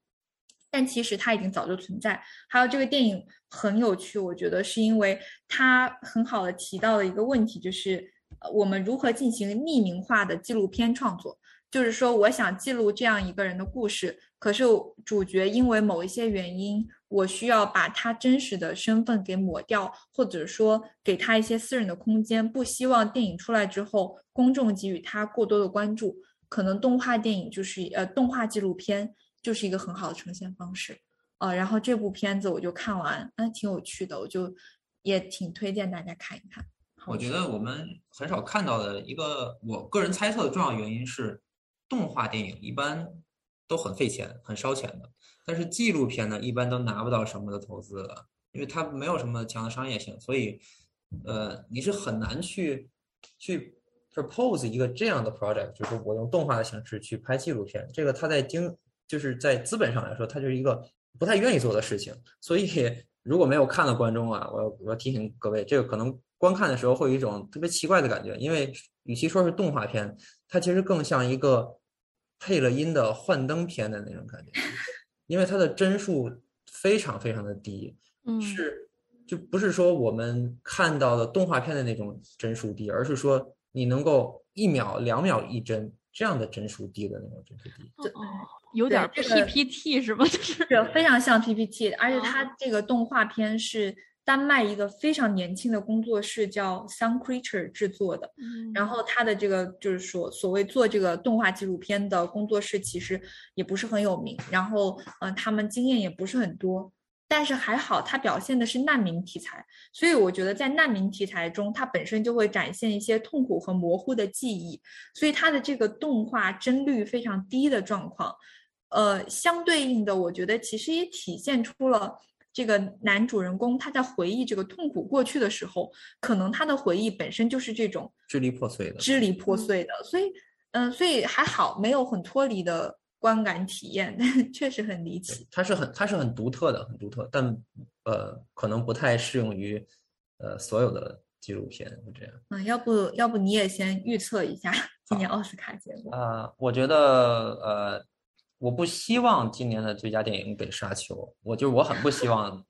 Speaker 2: 但其实它已经早就存在。还有这个电影很有趣，我觉得是因为它很好的提到了一个问题，就是呃我们如何进行匿名化的纪录片创作。就是说，我想记录这样一个人的故事，可是主角因为某一些原因，我需要把他真实的身份给抹掉，或者说给他一些私人的空间，不希望电影出来之后公众给予他过多的关注。可能动画电影就是呃，动画纪录片就是一个很好的呈现方式，呃，然后这部片子我就看完，嗯，挺有趣的，我就也挺推荐大家看一看。
Speaker 4: 我觉得我们很少看到的一个，我个人猜测的重要原因是。动画电影一般都很费钱、很烧钱的，但是纪录片呢，一般都拿不到什么的投资的，因为它没有什么强的商业性，所以，呃，你是很难去去 propose 一个这样的 project，就是我用动画的形式去拍纪录片，这个它在经就是在资本上来说，它就是一个不太愿意做的事情。所以，如果没有看的观众啊，我我要提醒各位，这个可能观看的时候会有一种特别奇怪的感觉，因为与其说是动画片，它其实更像一个。配了音的幻灯片的那种感觉，因为它的帧数非常非常的低，[LAUGHS]
Speaker 3: 嗯，
Speaker 4: 是就不是说我们看到的动画片的那种帧数低，而是说你能够一秒两秒一帧这样的帧数低的那种帧数低，
Speaker 3: 哦，有点 PPT 是吗？[LAUGHS] 就是
Speaker 2: 非常像 PPT，而且它这个动画片是。丹麦一个非常年轻的工作室叫 Sun Creature 制作的，然后他的这个就是说所谓做这个动画纪录片的工作室其实也不是很有名，然后嗯他们经验也不是很多，但是还好他表现的是难民题材，所以我觉得在难民题材中，它本身就会展现一些痛苦和模糊的记忆，所以它的这个动画帧率非常低的状况，呃相对应的我觉得其实也体现出了。这个男主人公他在回忆这个痛苦过去的时候，可能他的回忆本身就是这种
Speaker 4: 支离破碎的，
Speaker 2: 支离破碎的。所以，嗯，所以还好没有很脱离的观感体验，但 [LAUGHS] 确实很离奇。
Speaker 4: 它是很它是很独特的，很独特，但呃，可能不太适用于呃所有的纪录片，是这样。
Speaker 2: 嗯，要不要不你也先预测一下 [LAUGHS] 今年奥斯卡结果？
Speaker 4: 啊，我觉得呃。我不希望今年的最佳电影给《沙丘》，我就我很不希望，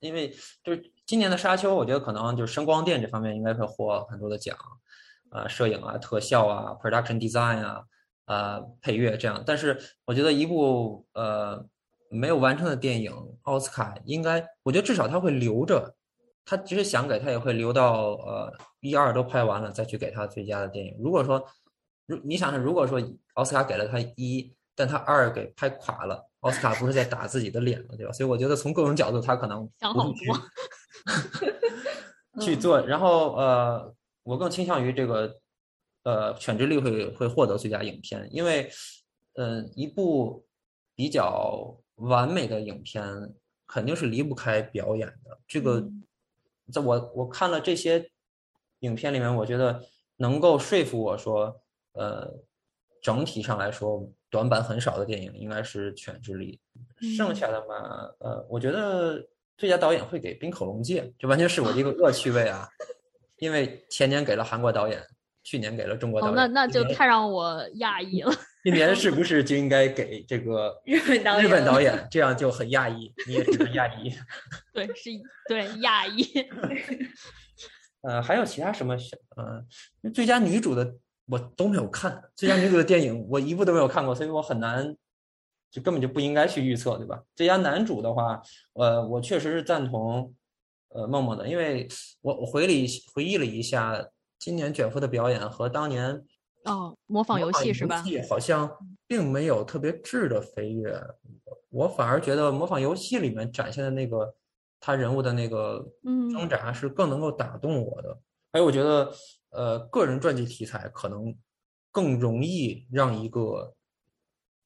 Speaker 4: 因为就是今年的《沙丘》，我觉得可能就是声光电这方面应该会获很多的奖，啊，摄影啊、特效啊、production design 啊、啊配乐这样。但是我觉得一部呃没有完成的电影，奥斯卡应该，我觉得至少他会留着，他其实想给他也会留到呃一二都拍完了再去给他最佳的电影。如果说，如你想想，如果说奥斯卡给了他一。但他二给拍垮了，奥斯卡不是在打自己的脸吗？对吧？所以我觉得从各种角度，他可能
Speaker 3: 想好 [LAUGHS]
Speaker 4: 去做。然后呃，我更倾向于这个呃，犬之力会会获得最佳影片，因为嗯，一部比较完美的影片肯定是离不开表演的。这个在我我看了这些影片里面，我觉得能够说服我说，呃，整体上来说。短板很少的电影应该是《犬之力》，剩下的嘛，呃，我觉得最佳导演会给冰口龙介，这完全是我的一个恶趣味啊，[LAUGHS] 因为前年给了韩国导演，去年给了中国导演，
Speaker 3: 那那就太让我讶异了。[LAUGHS]
Speaker 4: 今年是不是就应该 [LAUGHS] 给这个
Speaker 2: 日本导演？
Speaker 4: 日本导演这样就很讶异，你也是很讶异。
Speaker 3: 对，是，对，讶异。
Speaker 4: 呃，还有其他什么？呃，最佳女主的我都没有看，最佳女主的电影我一部都没有看过，所以我很难，就根本就不应该去预测，对吧？最佳男主的话，呃，我确实是赞同呃梦梦的，因为我我回忆回忆了一下今年卷福的表演和当年。
Speaker 3: 哦，模仿游戏是吧？
Speaker 4: 好像并没有特别质的飞跃，我反而觉得模仿游戏里面展现的那个他人物的那个挣扎是更能够打动我的。还有，我觉得呃，个人传记题材可能更容易让一个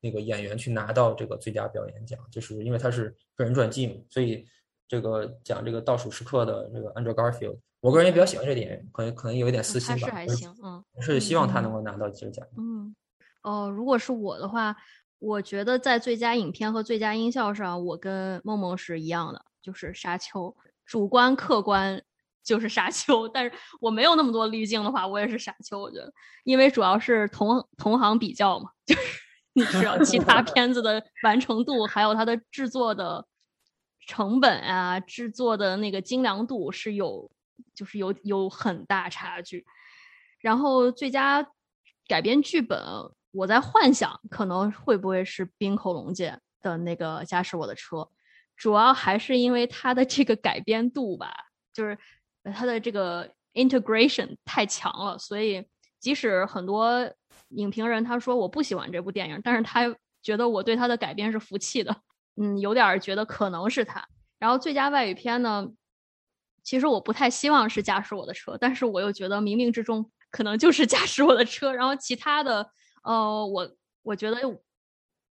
Speaker 4: 那个演员去拿到这个最佳表演奖，就是因为他是个人传记嘛，所以这个讲这个倒数时刻的这个 Andrew Garfield。我个人也比较喜欢这个演员，可能可能有一点私心吧。
Speaker 3: 是还行，嗯，
Speaker 4: 是希望他能够拿到这个奖。
Speaker 3: 嗯，哦，如果是我的话，我觉得在最佳影片和最佳音效上，我跟梦梦是一样的，就是《沙丘》。主观客观就是《沙丘》，但是我没有那么多滤镜的话，我也是《沙丘》。我觉得，因为主要是同同行比较嘛，[LAUGHS] 就是你知道其他片子的完成度，还有它的制作的成本啊，制作的那个精良度是有。就是有有很大差距，然后最佳改编剧本，我在幻想可能会不会是冰口龙介的那个《驾驶我的车》，主要还是因为它的这个改编度吧，就是它的这个 integration 太强了，所以即使很多影评人他说我不喜欢这部电影，但是他觉得我对他的改编是服气的，嗯，有点觉得可能是他。然后最佳外语片呢？其实我不太希望是驾驶我的车，但是我又觉得冥冥之中可能就是驾驶我的车。然后其他的，呃，我我觉得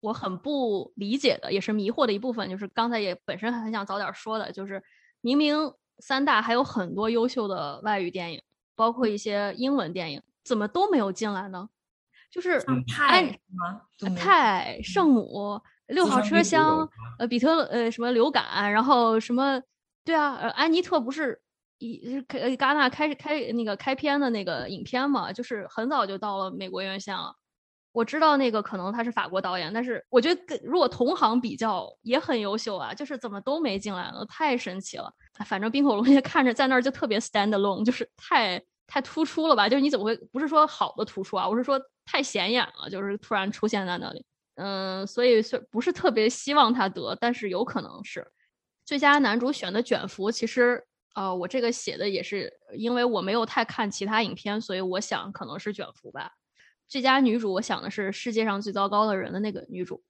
Speaker 3: 我很不理解的，也是迷惑的一部分，就是刚才也本身很想早点说的，就是明明三大还有很多优秀的外语电影，包括一些英文电影，怎么都没有进来呢？就是
Speaker 2: 泰
Speaker 3: 泰圣母六号车厢，呃，比特呃什么流感，然后什么。对啊，呃，安妮特不是一开戛纳开开那个开篇的那个影片嘛，就是很早就到了美国院线了。我知道那个可能他是法国导演，但是我觉得跟如果同行比较也很优秀啊，就是怎么都没进来呢？太神奇了。反正冰火龙也 [LAUGHS] 看着在那儿就特别 stand alone，就是太太突出了吧？就是你怎么会不是说好的突出啊？我是说太显眼了，就是突然出现在那里。嗯，所以是不是特别希望他得，但是有可能是。最佳男主选的卷福，其实呃，我这个写的也是因为我没有太看其他影片，所以我想可能是卷福吧。最佳女主，我想的是世界上最糟糕的人的那个女主，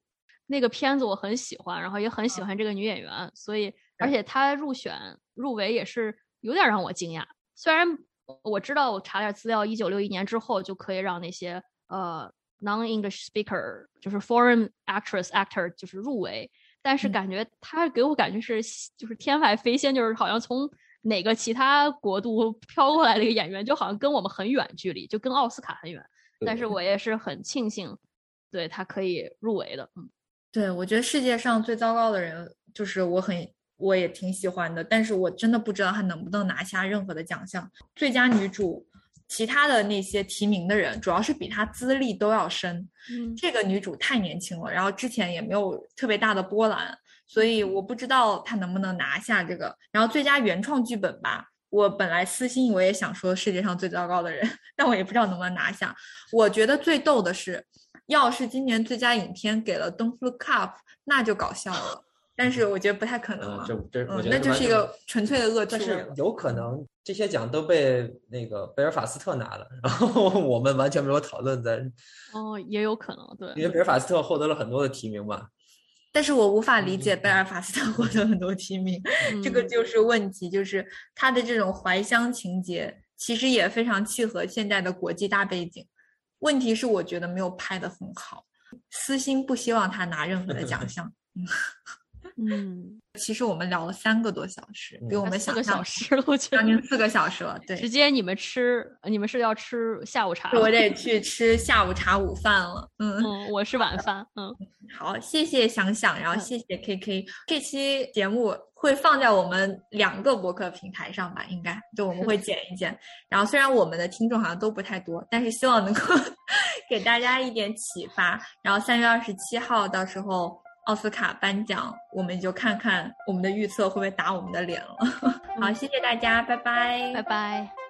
Speaker 3: 那个片子我很喜欢，然后也很喜欢这个女演员，所以而且她入选入围也是有点让我惊讶。虽然我知道我查点资料，一九六一年之后就可以让那些呃 non-English speaker 就是 foreign actress actor 就是入围。但是感觉她给我感觉是就是天外飞仙，就是好像从哪个其他国度飘过来的一个演员，就好像跟我们很远距离，就跟奥斯卡很远。但是我也是很庆幸，对他可以入围的。嗯，
Speaker 2: 对，我觉得世界上最糟糕的人，就是我很我也挺喜欢的，但是我真的不知道她能不能拿下任何的奖项，最佳女主。其他的那些提名的人，主要是比她资历都要深。
Speaker 3: 嗯，
Speaker 2: 这个女主太年轻了，然后之前也没有特别大的波澜，所以我不知道她能不能拿下这个。然后最佳原创剧本吧，我本来私心我也想说世界上最糟糕的人，[LAUGHS] 但我也不知道能不能拿下。我觉得最逗的是，要是今年最佳影片给了《Don't Look Up》，那就搞笑了。但是我觉得不太可能了，
Speaker 4: 这这，
Speaker 2: 嗯，那就是一个纯粹的恶趣
Speaker 4: 味但是有可能这些奖都被那个贝尔法斯特拿了，然后我们完全没有讨论在。
Speaker 3: 哦，也有可能，对。
Speaker 4: 因为贝尔法斯特获得了很多的提名嘛。
Speaker 2: 但是我无法理解贝尔法斯特获得很多提名，这个就是问题，就是他的这种怀乡情节其实也非常契合现在的国际大背景。问题是我觉得没有拍得很好，私心不希望他拿任何的奖项。
Speaker 3: 嗯，[LAUGHS]
Speaker 2: 其实我们聊了三个多小时，比我们
Speaker 3: 四个
Speaker 2: 想象
Speaker 3: 小时了，我觉得
Speaker 2: 将近四个小时了。对，
Speaker 3: 直接你们吃，你们是要吃下午茶？
Speaker 2: 我得去吃下午茶、午饭了。嗯
Speaker 3: 嗯，我是晚饭。嗯，[LAUGHS]
Speaker 2: 好，谢谢想想，然后
Speaker 3: 嗯
Speaker 2: 谢谢 KK。这期节目会放在我们两个博客平台上吧？应该，就我们会剪一剪。然后虽然我们的听众好像都不太多，但是希望能够 [LAUGHS] 给大家一点启发。然后三月二十七号到时候奥斯卡颁奖，我们就看看我们的预测会不会打我们的脸了。[LAUGHS] 好，谢谢大家，拜拜，
Speaker 3: 拜拜。